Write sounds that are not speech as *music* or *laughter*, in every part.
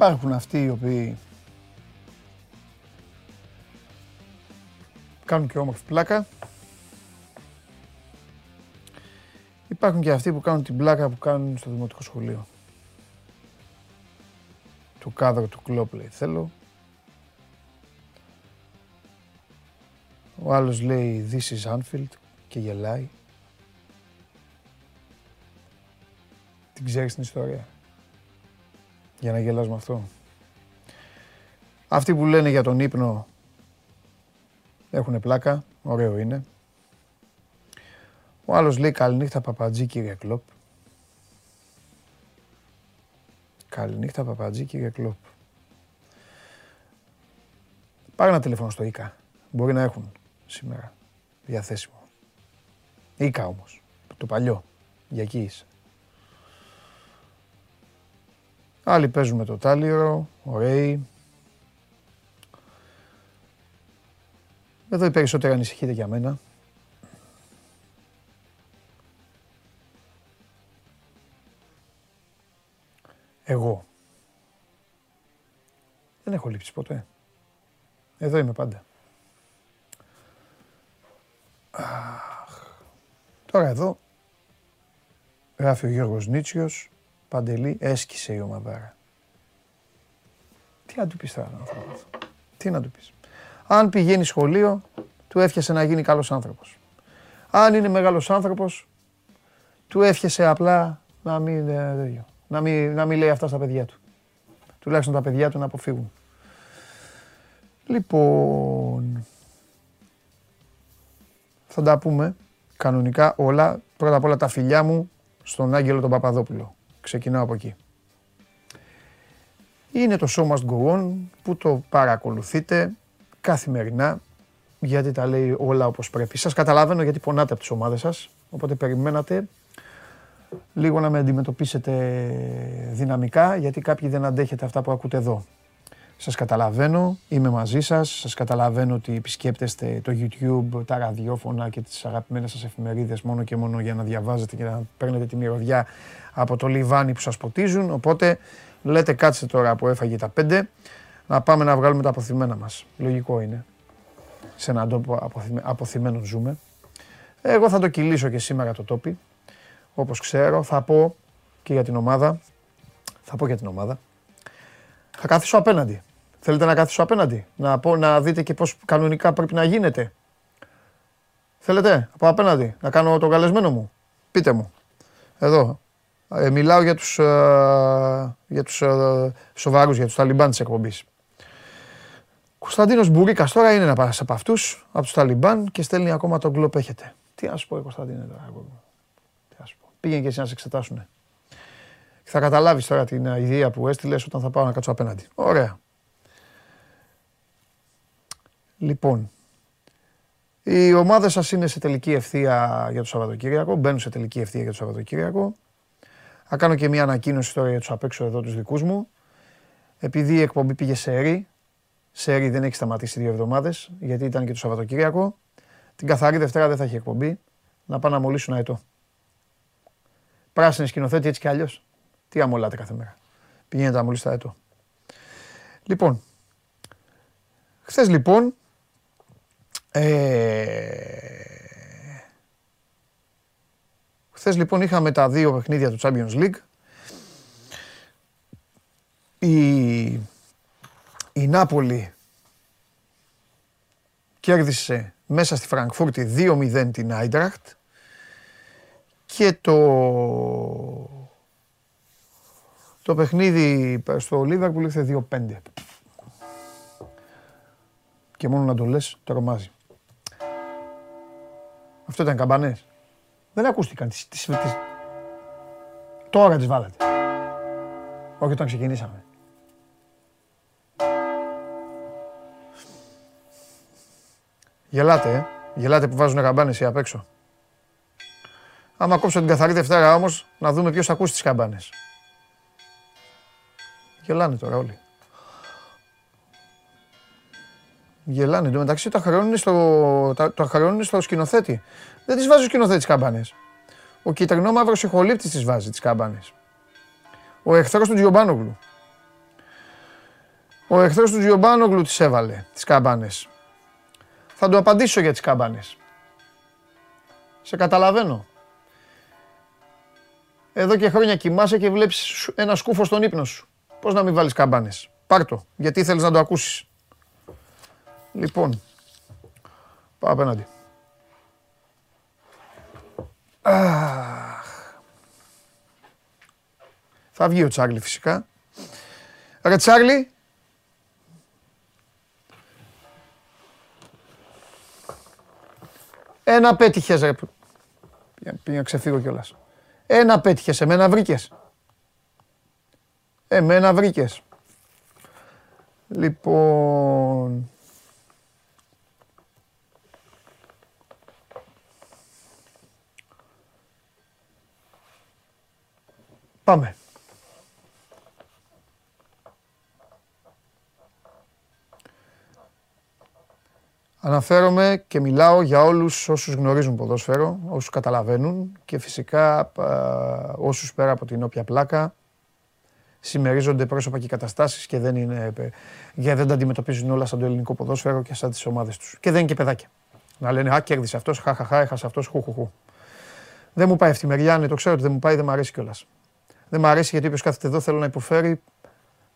Υπάρχουν αυτοί οι οποίοι κάνουν και όμορφη πλάκα. Υπάρχουν και αυτοί που κάνουν την πλάκα που κάνουν στο δημοτικό σχολείο. Του κάδρου του κλόπ λέει θέλω. Ο άλλος λέει This is Anfield και γελάει. Την ξέρεις την ιστορία; Για να γελάς με αυτό. Αυτοί που λένε για τον ύπνο έχουν πλάκα, ωραίο είναι. Ο άλλος λέει καληνύχτα παπατζή κύριε Κλόπ. Καληνύχτα παπατζή κύριε Κλόπ. Πάρε ένα τηλέφωνο στο ΙΚΑ. Μπορεί να έχουν σήμερα διαθέσιμο. ΙΚΑ όμως. Το παλιό. Για εκεί είσαι. Άλλοι παίζουν με το τάλιρο, ωραίοι. Εδώ οι περισσότεροι ανησυχείτε για μένα. Εγώ. Δεν έχω λείψει ποτέ. Εδώ είμαι πάντα. Τώρα εδώ γράφει ο Γιώργος Νίτσιος, Παντελή, έσκησε η ομαδάρα. Τι να του πεις τώρα άνθρωπος Τι να του πεις. Αν πηγαίνει σχολείο, του έφτιασε να γίνει καλός άνθρωπος. Αν είναι μεγάλος άνθρωπος, του έφτιασε απλά να μην, ε, να μην, να μην λέει αυτά στα παιδιά του. Τουλάχιστον τα παιδιά του να αποφύγουν. Λοιπόν, θα τα πούμε κανονικά όλα. Πρώτα απ' όλα τα φιλιά μου στον Άγγελο τον Παπαδόπουλο. Ξεκινάω από εκεί. Είναι το Show Must Go On που το παρακολουθείτε καθημερινά γιατί τα λέει όλα όπως πρέπει. Σας καταλαβαίνω γιατί πονάτε από τις ομάδες σας, οπότε περιμένατε λίγο να με αντιμετωπίσετε δυναμικά γιατί κάποιοι δεν αντέχετε αυτά που ακούτε εδώ. Σας καταλαβαίνω, είμαι μαζί σας, σας καταλαβαίνω ότι επισκέπτεστε το YouTube, τα ραδιόφωνα και τις αγαπημένες σας εφημερίδες μόνο και μόνο για να διαβάζετε και να παίρνετε τη μυρωδιά από το λιβάνι που σας ποτίζουν, οπότε λέτε κάτσε τώρα που έφαγε τα πέντε, να πάμε να βγάλουμε τα αποθυμένα μας. Λογικό είναι. Σε έναν τόπο αποθυμένο ζούμε. Εγώ θα το κυλήσω και σήμερα το τόπι, όπως ξέρω, θα πω και για την ομάδα, θα πω για την ομάδα. Θα κάθισω απέναντι. Θέλετε να κάθισω απέναντι, να, πω, να δείτε και πώς κανονικά πρέπει να γίνεται. Θέλετε, από απέναντι, να κάνω το καλεσμένο μου. Πείτε μου. Εδώ. Ε, μιλάω για τους, ε, για τους ε, σοβαρούς, για τους Ταλιμπάν της εκπομπής. Κωνσταντίνος Μπουρίκας τώρα είναι να πάρει από αυτούς, από τους Ταλιμπάν και στέλνει ακόμα τον κλοπ έχετε. Τι να σου πω, Κωνσταντίνε τώρα. Τι να σου πω. Πήγαινε και εσύ να σε εξετάσουνε. Θα καταλάβεις τώρα την ιδέα που έστειλες όταν θα πάω να κάτσω απέναντι. Ωραία. Λοιπόν, οι ομάδες σας είναι σε τελική ευθεία για το Σαββατοκύριακο. Μπαίνουν σε τελική ευθεία για το Σαββατοκύριακο. Θα κάνω και μια ανακοίνωση τώρα για τους απ' έξω εδώ τους δικούς μου. Επειδή η εκπομπή πήγε σε ρί, σε ρί δεν έχει σταματήσει δύο εβδομάδες, γιατί ήταν και το Σαββατοκύριακο. Την καθαρή Δευτέρα δεν θα έχει εκπομπή. Να πάνε να μολύσουν αετό. Πράσινη σκηνοθέτη έτσι κι αλλιώς. Τι αμολάτε κάθε μέρα. Πηγαίνετε να μολύσετε αετό. Λοιπόν, χθες λοιπόν ε... Χθες λοιπόν είχαμε τα δύο παιχνίδια του Champions League. Η, η Νάπολη κέρδισε μέσα στη Φραγκφούρτη 2-0 την Άιντραχτ και το, το παιχνίδι στο Λίβερπουλ ήρθε 2-5. Και μόνο να το λες τρομάζει. Αυτό ήταν καμπανές. Δεν ακούστηκαν. Τις, τις, τις... Τώρα τις βάλατε. Όχι όταν ξεκινήσαμε. Γελάτε, ε. Γελάτε που βάζουν καμπάνες οι απ' έξω. Άμα κόψω την καθαρή Δευτέρα όμως, να δούμε ποιος ακούσει τις καμπάνες. Γελάνε τώρα όλοι. Γελάνε. Εν τω μεταξύ τα χρεώνουν στο, τα, τα χρεώνουν στο σκηνοθέτη. Δεν τις βάζει ο σκηνοθέτης καμπάνε. Ο κυτρινό μαύρος ηχολήπτης τις βάζει τις καμπάνε. Ο εχθρός του Τζιομπάνογλου. Ο εχθρός του Τζιομπάνογλου τις έβαλε τις καμπάνε. Θα του απαντήσω για τις καμπάνε. Σε καταλαβαίνω. Εδώ και χρόνια κοιμάσαι και βλέπεις ένα σκούφο στον ύπνο σου. Πώς να μην βάλεις καμπάνες. Πάρ' το, γιατί θέλεις να το ακούσεις. Λοιπόν, πάω απέναντι. Θα βγει ο Τσάρλι φυσικά. Ρε Τσάρλι. Ένα πέτυχες ρε. Πήγα να ξεφύγω κιόλας. Ένα πέτυχες, εμένα βρήκες. Εμένα βρήκες. Λοιπόν... Πάμε. Αναφέρομαι και μιλάω για όλους όσους γνωρίζουν ποδόσφαιρο, όσους καταλαβαίνουν και φυσικά όσους πέρα από την όποια πλάκα συμμερίζονται πρόσωπα και καταστάσεις και δεν, είναι, για δεν τα αντιμετωπίζουν όλα σαν το ελληνικό ποδόσφαιρο και σαν τις ομάδες τους. Και δεν είναι και παιδάκια. Να λένε «Α, κέρδισε αυτός, χαχαχά, έχασε αυτός, χουχουχου». Δεν μου πάει αυτή η μεριά, ναι, το ξέρω ότι δεν μου πάει, δεν μου αρέσει κιόλας. Δεν μου αρέσει γιατί όποιος κάθεται εδώ θέλω να υποφέρει.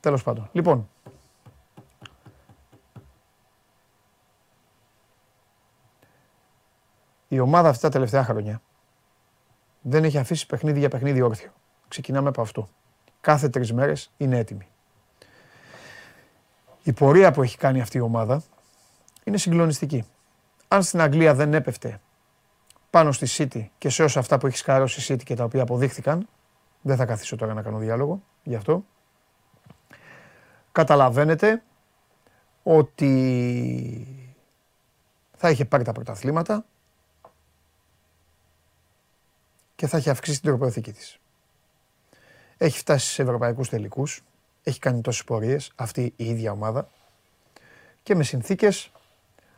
Τέλος πάντων. Λοιπόν, η ομάδα αυτή τα τελευταία χρόνια δεν έχει αφήσει παιχνίδι για παιχνίδι όρθιο. Ξεκινάμε από αυτό. Κάθε τρεις μέρες είναι έτοιμη. Η πορεία που έχει κάνει αυτή η ομάδα είναι συγκλονιστική. Αν στην Αγγλία δεν έπεφτε πάνω στη City και σε όσα αυτά που έχει σκαρώσει η City και τα οποία αποδείχθηκαν, δεν θα καθίσω τώρα να κάνω διάλογο γι' αυτό. Καταλαβαίνετε ότι θα είχε πάρει τα πρωταθλήματα, και θα έχει αυξήσει την τροποθήκη της. Έχει φτάσει σε ευρωπαϊκούς τελικούς, έχει κάνει τόσες πορείες, αυτή η ίδια ομάδα και με συνθήκες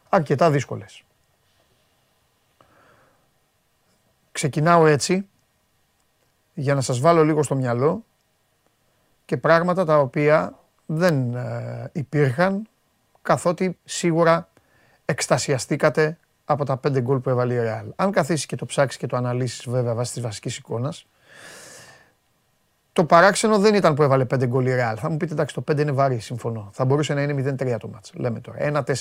αρκετά δύσκολες. Ξεκινάω έτσι για να σας βάλω λίγο στο μυαλό και πράγματα τα οποία δεν ε, υπήρχαν καθότι σίγουρα εκστασιαστήκατε από τα πέντε γκολ που έβαλε η Real. Αν καθίσει και το ψάξεις και το αναλύσεις βέβαια βάσει της βασικής εικόνας, το παράξενο δεν ήταν που έβαλε πέντε γκολ η Real. Θα μου πείτε εντάξει, το 5 είναι βαρύ, συμφωνώ. Θα μπορούσε να είναι 0-3 το μάτς. Λέμε τώρα. 1-4.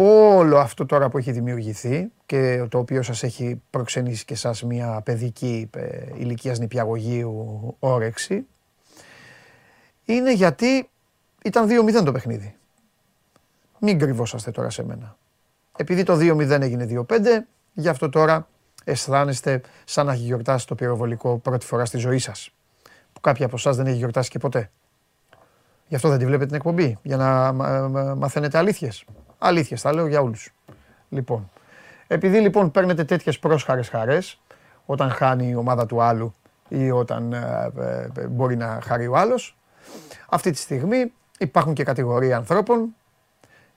Όλο αυτό τώρα που έχει δημιουργηθεί και το οποίο σας έχει προξενήσει και σας μια παιδική ε, ηλικίας νηπιαγωγείου όρεξη είναι γιατί ήταν 2-0 το παιχνίδι. Μην κρυβόσαστε τώρα σε μένα. Επειδή το 2-0 έγινε 2-5, γι' αυτό τώρα αισθάνεστε σαν να έχει γιορτάσει το πυροβολικό πρώτη φορά στη ζωή σας. Που κάποια από εσάς δεν έχει γιορτάσει και ποτέ. Γι' αυτό δεν τη βλέπετε την εκπομπή, για να μαθαίνετε αλήθειες. Αλήθειες, θα λέω για όλους. Λοιπόν, επειδή λοιπόν παίρνετε τέτοιες πρόσχαρες χαρές, όταν χάνει η ομάδα του άλλου ή όταν ε, ε, ε, μπορεί να χαρεί ο άλλος, αυτή τη στιγμή υπάρχουν και κατηγορία ανθρώπων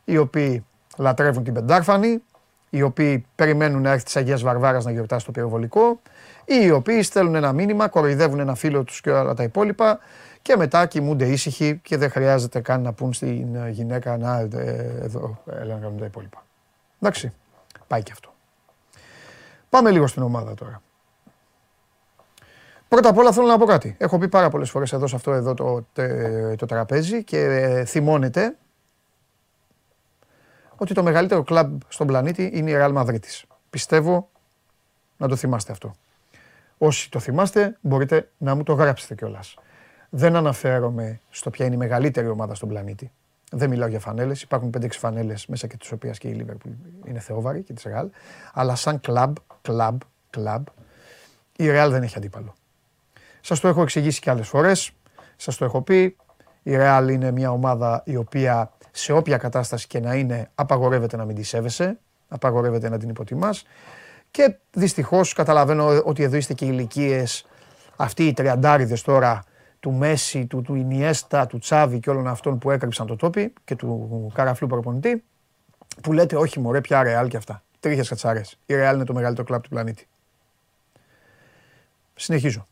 οι οποίοι λατρεύουν την πεντάρφανη, οι οποίοι περιμένουν να έρθει της Αγίας Βαρβάρας να γιορτάσει το πυροβολικό, ή οι οποίοι στέλνουν ένα μήνυμα, κοροϊδεύουν ένα φίλο τους και όλα τα υπόλοιπα και μετά κοιμούνται ήσυχοι και δεν χρειάζεται καν να πούν στην γυναίκα να ε, εδώ, έλα να κάνουν τα υπόλοιπα. Εντάξει, πάει και αυτό. Πάμε λίγο στην ομάδα τώρα. Πρώτα απ' όλα θέλω να πω κάτι. Έχω πει πάρα πολλές φορές εδώ σε αυτό εδώ το, το τραπέζι και ε, θυμώνεται ότι το μεγαλύτερο κλαμπ στον πλανήτη είναι η Real Madrid. Πιστεύω να το θυμάστε αυτό. Όσοι το θυμάστε μπορείτε να μου το γράψετε κιόλας. Δεν αναφέρομαι στο ποια είναι η μεγαλύτερη ομάδα στον πλανήτη. Δεν μιλάω για φανέλες. Υπάρχουν 5-6 φανέλες μέσα και τις οποίες και η Liverpool είναι θεόβαρη και της Real. Αλλά σαν κλαμπ, κλαμπ, κλαμπ, η Real δεν έχει αντίπαλο. Σας το έχω εξηγήσει και άλλες φορές. Σας το έχω πει. Η Real είναι μια ομάδα η οποία σε όποια κατάσταση και να είναι, απαγορεύεται να μην τη σέβεσαι, απαγορεύεται να την υποτιμάς. Και δυστυχώς καταλαβαίνω ότι εδώ είστε και ηλικίες αυτοί οι τριαντάριδες τώρα του Μέση, του, του Ινιέστα, του Τσάβη και όλων αυτών που έκρυψαν το τόπι και του καραφλού προπονητή, που λέτε όχι μωρέ πια Ρεάλ και αυτά. Τρίχες κατσάρες. Η Ρεάλ είναι το μεγαλύτερο κλαμπ του πλανήτη. Συνεχίζω.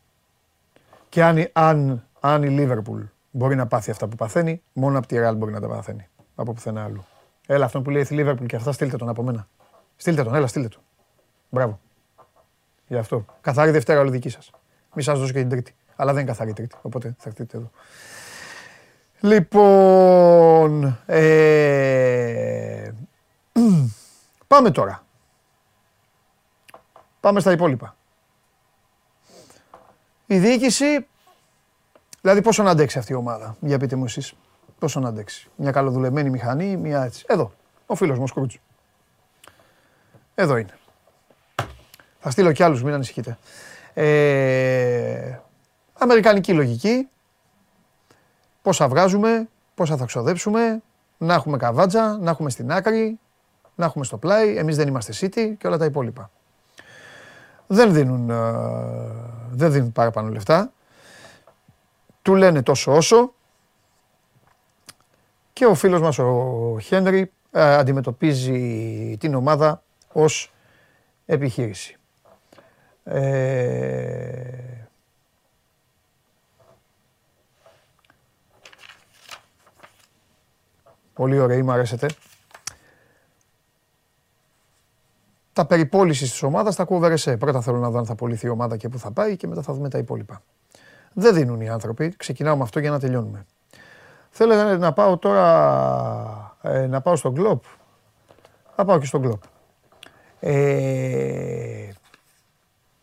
Και αν, αν, αν η Λίβερπουλ μπορεί να πάθει αυτά που παθαίνει, μόνο από τη Ρεάλ μπορεί να τα παθαίνει. Από πουθενά άλλου. Έλα, αυτόν που λέει η Λίβερπουλ και αυτά, στείλτε τον από μένα. Στείλτε τον, έλα, στείλτε τον. Μπράβο. Γι' αυτό. Καθαρή Δευτέρα όλη δική σας. Μη σας δώσω και την Τρίτη. Αλλά δεν είναι καθαρή Τρίτη. Οπότε θα έρθετε εδώ. Λοιπόν. Ε, πάμε τώρα. Πάμε στα υπόλοιπα. Η διοίκηση, δηλαδή πόσο να αντέξει αυτή η ομάδα, για πείτε μου εσείς. Πόσο να αντέξει. Μια καλοδουλεμένη μηχανή, μια έτσι. Εδώ, ο φίλος μου, ο Σκρούτζ. Εδώ είναι. Θα στείλω κι άλλους, μην ανησυχείτε. Ε, αμερικανική λογική. Πόσα βγάζουμε, πόσα θα ξοδέψουμε, να έχουμε καβάτζα, να έχουμε στην άκρη, να έχουμε στο πλάι, εμείς δεν είμαστε city και όλα τα υπόλοιπα. Δεν δίνουν, ε, δεν δίνουν παραπάνω λεφτά. Του λένε τόσο όσο. Και ο φίλος μας ο Χένρι ε, αντιμετωπίζει την ομάδα ως επιχείρηση. Ε... Πολύ ωραία, μου αρέσετε. Τα περιπόλησης της ομάδας τα ακούω Πρώτα θέλω να δω αν θα πωληθεί η ομάδα και πού θα πάει και μετά θα δούμε τα υπόλοιπα. Δεν δίνουν οι άνθρωποι. Ξεκινάω με αυτό για να τελειώνουμε. Θέλω να πάω τώρα ε, να πάω στον κλοπ. Θα πάω και στον κλοπ. Ε,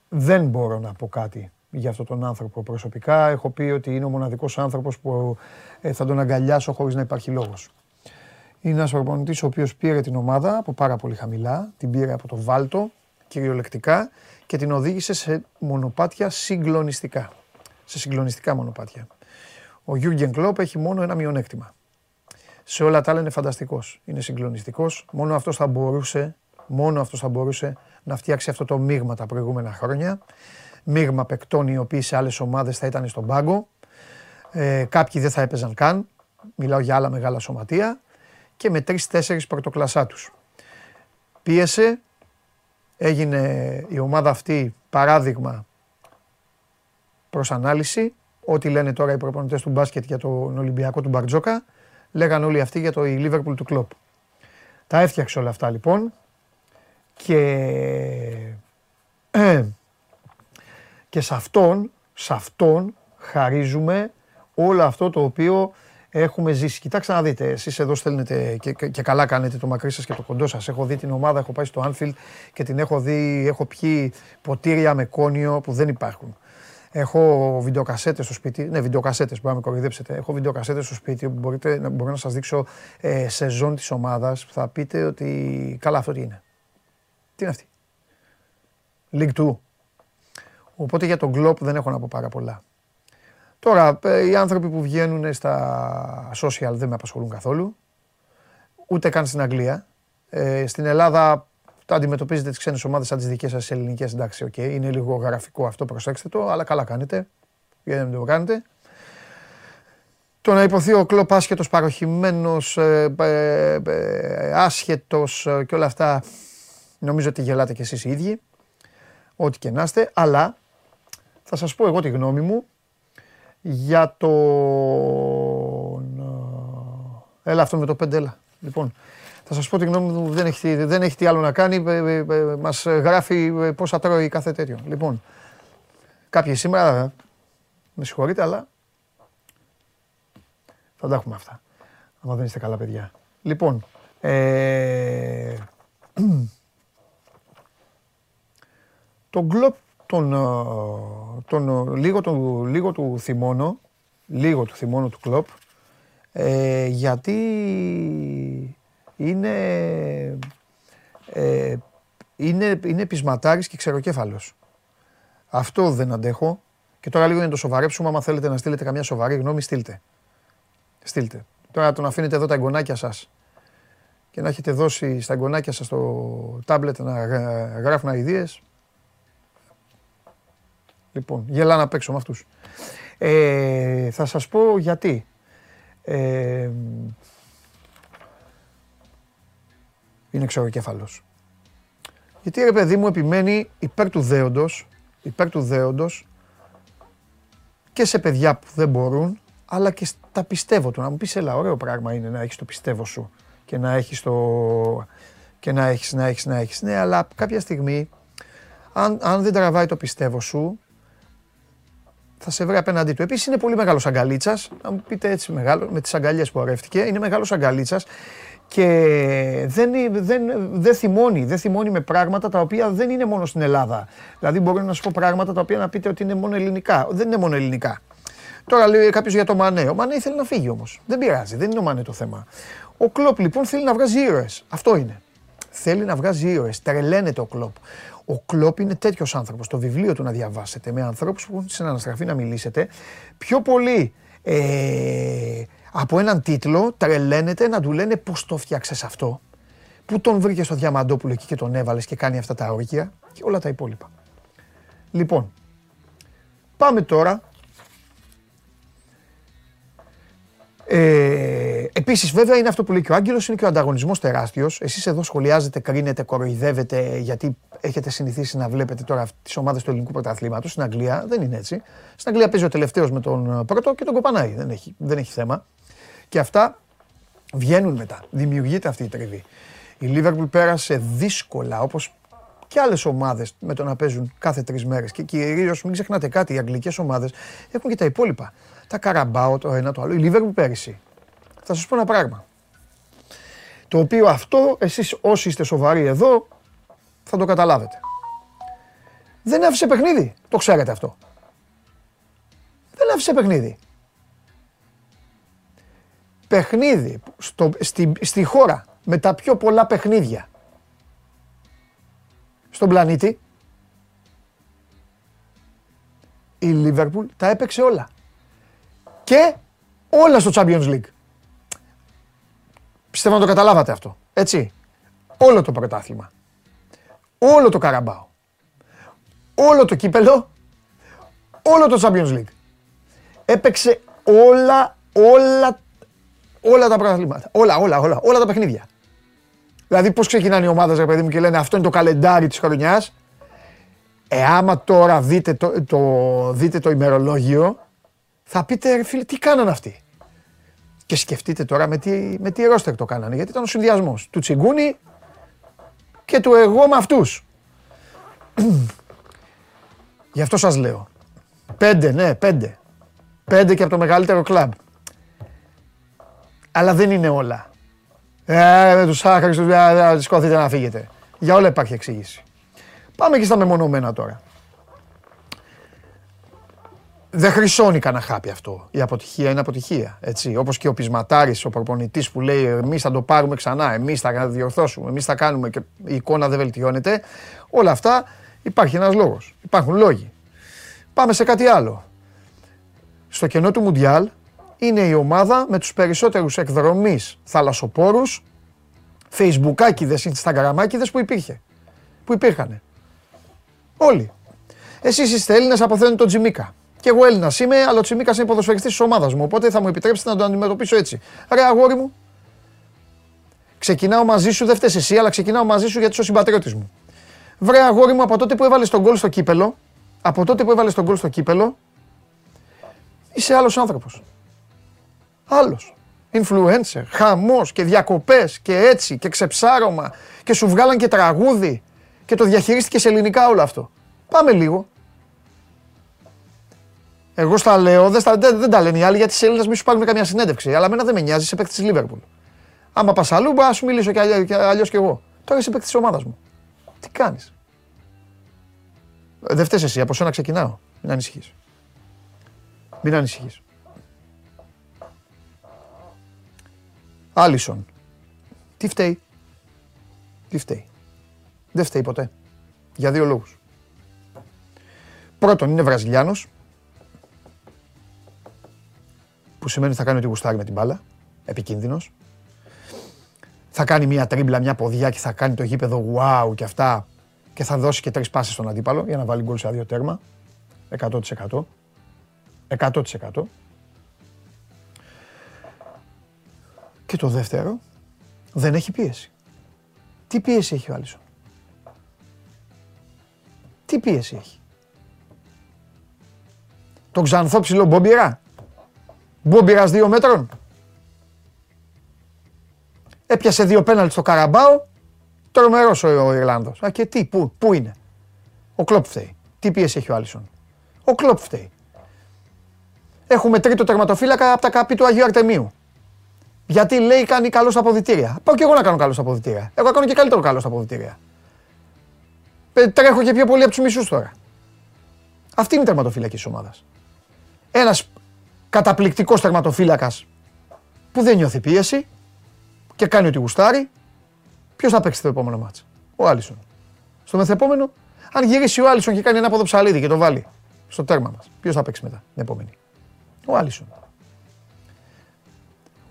δεν μπορώ να πω κάτι για αυτόν τον άνθρωπο προσωπικά. Έχω πει ότι είναι ο μοναδικός άνθρωπος που ε, θα τον αγκαλιάσω χωρίς να υπάρχει λόγος. Είναι ένας προπονητής ο οποίος πήρε την ομάδα από πάρα πολύ χαμηλά, την πήρε από το Βάλτο κυριολεκτικά και την οδήγησε σε μονοπάτια συγκλονιστικά. Σε συγκλονιστικά μονοπάτια. Ο Γιούργεν Κλόπ έχει μόνο ένα μειονέκτημα. Σε όλα τα άλλα είναι φανταστικός. Είναι συγκλονιστικός. Μόνο αυτός θα μπορούσε Μόνο αυτός θα μπορούσε να φτιάξει αυτό το μείγμα τα προηγούμενα χρόνια. Μείγμα παικτών οι οποίοι σε άλλες ομάδες θα ήταν στον πάγκο. Ε, κάποιοι δεν θα έπαιζαν καν. Μιλάω για άλλα μεγάλα σωματεία. Και με τρει-τέσσερι πρωτοκλασσά του. Πίεσε. Έγινε η ομάδα αυτή παράδειγμα προς ανάλυση. Ό,τι λένε τώρα οι προπονητές του μπάσκετ για τον Ολυμπιακό του Μπαρτζόκα, λέγανε όλοι αυτοί για το Liverpool του Κλοπ. Τα έφτιαξε όλα αυτά λοιπόν και, *clears throat* και σε αυτόν, σε αυτόν χαρίζουμε όλο αυτό το οποίο έχουμε ζήσει. Κοιτάξτε να δείτε, εσείς εδώ στέλνετε και, και, καλά κάνετε το μακρύ σας και το κοντό σας. Έχω δει την ομάδα, έχω πάει στο Anfield και την έχω δει, έχω πιει ποτήρια με κόνιο που δεν υπάρχουν. Έχω βιντεοκασέτες στο σπίτι. Ναι, βιντεοκασέτες, μπορείτε να με κοροϊδέψετε. Έχω βιντεοκασέτες στο σπίτι που μπορείτε, μπορώ να σας δείξω ε, σεζόν της ομάδας που θα πείτε ότι καλά αυτό τι είναι. Τι είναι αυτή; League 2. Οπότε για τον Κλοπ δεν έχω να πω πάρα πολλά. Τώρα, ε, οι άνθρωποι που βγαίνουν στα social δεν με απασχολούν καθόλου. Ούτε καν στην Αγγλία. Ε, στην Ελλάδα τα αντιμετωπίζετε τις ξένες ομάδες σαν τις δικές σας ελληνικές. Εντάξει, OK, okay. είναι λίγο γραφικό αυτό, προσέξτε το, αλλά καλά κάνετε. Γιατί δεν το κάνετε. Το να ειπωθεί ο Κλοπ άσχετος, παρωχημένος, ε, ε, ε, άσχετος και όλα αυτά Νομίζω ότι γελάτε κι εσείς οι ίδιοι, ό,τι και να είστε, αλλά θα σας πω εγώ τη γνώμη μου για το... Έλα αυτό με το πέντε, έλα. Λοιπόν, θα σας πω τη γνώμη μου, δεν έχει, δεν έχει τι άλλο να κάνει, ε, ε, ε, μας γράφει πόσα τρώει κάθε τέτοιο. Λοιπόν, κάποιοι σήμερα, με συγχωρείτε, αλλά θα τα έχουμε αυτά. Αν δεν είστε καλά παιδιά. Λοιπόν, ε, *clears throat* τον κλοπ τον, ε, τον, ε, λίγο, τον, λίγο του θυμώνω, λίγο του θυμώνω του κλοπ, ε, γιατί είναι, ε, είναι, είναι πεισματάρης και ξεροκέφαλος. Αυτό δεν αντέχω. Και τώρα λίγο για να το σοβαρέψουμε, άμα θέλετε να στείλετε καμιά σοβαρή γνώμη, στείλτε. Στείλτε. Τώρα τον αφήνετε εδώ τα εγγονάκια σας και να έχετε δώσει στα εγγονάκια σας το τάμπλετ να γράφουν ιδέες, Λοιπόν, γελά να παίξω με αυτούς. Ε, θα σας πω γιατί. Ε, είναι ξεροκέφαλος. Γιατί ρε παιδί μου επιμένει υπέρ του δέοντος, υπέρ του δέοντος και σε παιδιά που δεν μπορούν, αλλά και στα πιστεύω του. Να μου πεις, έλα, ωραίο πράγμα είναι να έχεις το πιστεύω σου και να έχεις το... και να έχεις, να έχεις, να έχεις. Ναι, αλλά κάποια στιγμή, αν, αν δεν τραβάει το πιστεύω σου, θα σε βρει απέναντί του. Επίσης είναι πολύ μεγάλος αγκαλίτσας. Να μου πείτε έτσι μεγάλο, με τις αγκαλιές που αρεύτηκε. Είναι μεγάλος αγκαλίτσας και δεν, δεν, δεν, θυμώνει, δεν θυμώνει με πράγματα τα οποία δεν είναι μόνο στην Ελλάδα. Δηλαδή μπορεί να σου πω πράγματα τα οποία να πείτε ότι είναι μόνο ελληνικά. Δεν είναι μόνο ελληνικά. Τώρα λέει κάποιος για το Μανέ. Ο Μανέ ήθελε να φύγει όμως. Δεν πειράζει, δεν είναι ο Μανέ το θέμα. Ο Κλοπ λοιπόν θέλει να βγάζει ήρωες. Αυτό είναι. Θέλει να βγάζει ήρωες. Τρελαίνεται ο Κλοπ. Ο Κλοπ είναι τέτοιος άνθρωπος. Το βιβλίο του να διαβάσετε με ανθρώπους που έχουν συναναστραφεί να μιλήσετε. Πιο πολύ ε, από έναν τίτλο τρελαίνεται να του λένε πώς το φτιάξες αυτό; Πού τον βρήκες στο Διαμαντόπουλο εκεί και τον έβαλες και κάνει αυτά τα όρκια; και όλα τα υπόλοιπα. Λοιπόν, πάμε τώρα Ε, Επίσης, βέβαια, είναι αυτό που λέει και ο Άγγελος, είναι και ο ανταγωνισμός τεράστιος. Εσείς εδώ σχολιάζετε, κρίνετε, κοροϊδεύετε, γιατί έχετε συνηθίσει να βλέπετε τώρα τις ομάδες του ελληνικού πρωταθλήματος. Στην Αγγλία δεν είναι έτσι. Στην Αγγλία παίζει ο τελευταίος με τον πρώτο και τον κοπανάει. Δεν έχει, δεν έχει θέμα. Και αυτά βγαίνουν μετά. Δημιουργείται αυτή η τριβή. Η Λίβερπουλ πέρασε δύσκολα, όπως και άλλες ομάδες με το να παίζουν κάθε τρεις μέρες. Και κυρίως, μην ξεχνάτε κάτι, οι αγγλικές ομάδες έχουν και τα υπόλοιπα. Τα Καραμπάο, το ένα το άλλο. Η Λίβερπουλ πέρυσι. Θα σας πω ένα πράγμα. Το οποίο αυτό εσείς όσοι είστε σοβαροί εδώ θα το καταλάβετε. Δεν άφησε παιχνίδι. Το ξέρετε αυτό. Δεν άφησε παιχνίδι. Παιχνίδι στο, στη, στη χώρα με τα πιο πολλά παιχνίδια στον πλανήτη η Λίβερπουλ τα έπαιξε όλα και όλα στο Champions League. Πιστεύω να το καταλάβατε αυτό. Έτσι. Όλο το πρωτάθλημα. Όλο το Καραμπάο. Όλο το κύπελο. Όλο το Champions League. Έπαιξε όλα, όλα, όλα τα πρωταθλήματα. Όλα, όλα, όλα, όλα τα παιχνίδια. Δηλαδή πώς ξεκινάνε οι ομάδες, ρε παιδί μου, και λένε αυτό είναι το καλεντάρι της χρονιάς. Ε, άμα τώρα δείτε το, το, δείτε το ημερολόγιο, θα πείτε ρε φίλε τι κάνανε αυτοί; Και σκεφτείτε τώρα με τι, με τι ρόστερ το κάνανε, γιατί ήταν ο συνδυασμός του Τσιγκούνι και του εγώ με αυτούς. *clears throat* Γι' αυτό σας λέω. Πέντε, ναι, πέντε. Πέντε και από το μεγαλύτερο κλαμπ. Αλλά δεν είναι όλα. Ε, με τους άχαρους, του σηκώθείτε να φύγετε. Για όλα υπάρχει εξήγηση. Πάμε και στα μεμονωμένα τώρα δεν χρυσώνει κανένα χάπι αυτό. Η αποτυχία είναι αποτυχία. Έτσι. Όπως και ο πεισματάρης, ο προπονητής που λέει: Εμείς θα το πάρουμε ξανά, εμείς θα διορθώσουμε, εμείς θα κάνουμε και η εικόνα δεν βελτιώνεται. Όλα αυτά υπάρχει ένας λόγος. Υπάρχουν λόγοι. Πάμε σε κάτι άλλο. Στο κενό του Μουντιάλ είναι η ομάδα με τους περισσότερους εκδρομείς θαλασσοπόρους, facebookάκιδες, instagramάκιδες που υπήρχε. Που υπήρχαν. Όλοι. Εσείς είστε Έλληνες, αποθένετε τον Τζιμίκα. Και εγώ Έλληνας είμαι, αλλά ο Τσιμίκας είναι ποδοσφαιριστής της ομάδας μου. Οπότε θα μου επιτρέψετε να το αντιμετωπίσω έτσι. Ρε αγόρι μου, ξεκινάω μαζί σου, δεν φταίει εσύ, αλλά ξεκινάω μαζί σου γιατί είσαι ο συμπατριώτης μου. Βρε αγόρι μου, από τότε που έβαλες τον γκολ στο κύπελο, από τότε που έβαλες τον γκολ στο κύπελο, είσαι άλλος άνθρωπος. Άλλος. Influencer, χαμός και διακοπές και έτσι και ξεψάρωμα και σου βγάλαν και τραγούδι και το διαχειρίστηκες σε ελληνικά όλο αυτό. Πάμε λίγο. Εγώ στα λέω, δεν, στα, δεν, δεν τα λένε οι άλλοι γιατί σε Έλληνες μη σου πάρουν καμία συνέντευξη. Αλλά εμένα δεν με νοιάζει, είσαι παίκτης τη Λίβερπουλ. Άμα πας αλλού, μπορεί να σου μιλήσω και αλλιώ κι εγώ. Τώρα είσαι παίκτης της ομάδας μου. Τι κάνεις; Δεν φταίεις εσύ, από σένα ξεκινάω. Μην ανησυχείς. Μην ανησυχείς. Άλισον. Τι φταίει; Τι φταίει; Δεν φταίει ποτέ. Για δύο λόγους. Πρώτον, είναι Βραζιλιάνος που σημαίνει ότι θα κάνει ό,τι γουστάρει με την μπάλα. Επικίνδυνος. Θα κάνει μια τρίμπλα, μια ποδιά και θα κάνει το γήπεδο wow και αυτά και θα δώσει και τρεις πάσει στον αντίπαλο για να βάλει γκολ σε δύο τέρμα. 100%. 100%. Και το δεύτερο, δεν έχει πίεση. Τι πίεση έχει ο Άλισον; Τι πίεση έχει; Τον ξανθό ψηλό Μπομπιρά. Μπομπιράς δύο μέτρων; Έπιασε δύο πέναλτ στο Καραμπάο. Τρομερός ο, ο Ιρλάνδος. Α και τι, πού, πού είναι; Ο Κλόπ φταίει. Τι πίεση έχει ο Άλισον; Ο Κλόπ φταίει. Έχουμε τρίτο τερματοφύλακα από τα καπί του Αγίου Αρτεμίου. Γιατί λέει κάνει καλός στα αποδητήρια. Πάω και εγώ να κάνω καλός στα αποδητήρια. Εγώ κάνω και καλύτερο καλός στα αποδητήρια. Τρέχω και πιο πολύ από τους μισούς τώρα. Αυτή είναι η τερματοφύλακη της ομάδας. Ένας καταπληκτικός τερματοφύλακας που δεν νιώθει πίεση και κάνει ό,τι γουστάρει. Ποιος θα παίξει το επόμενο μάτσο. Ο Άλισον. Στο μεθεπόμενο, αν γυρίσει ο Άλισον και κάνει ένα ποδοψαλίδι και το βάλει στο τέρμα μας, ποιος θα παίξει μετά την επόμενη; Ο Άλισον.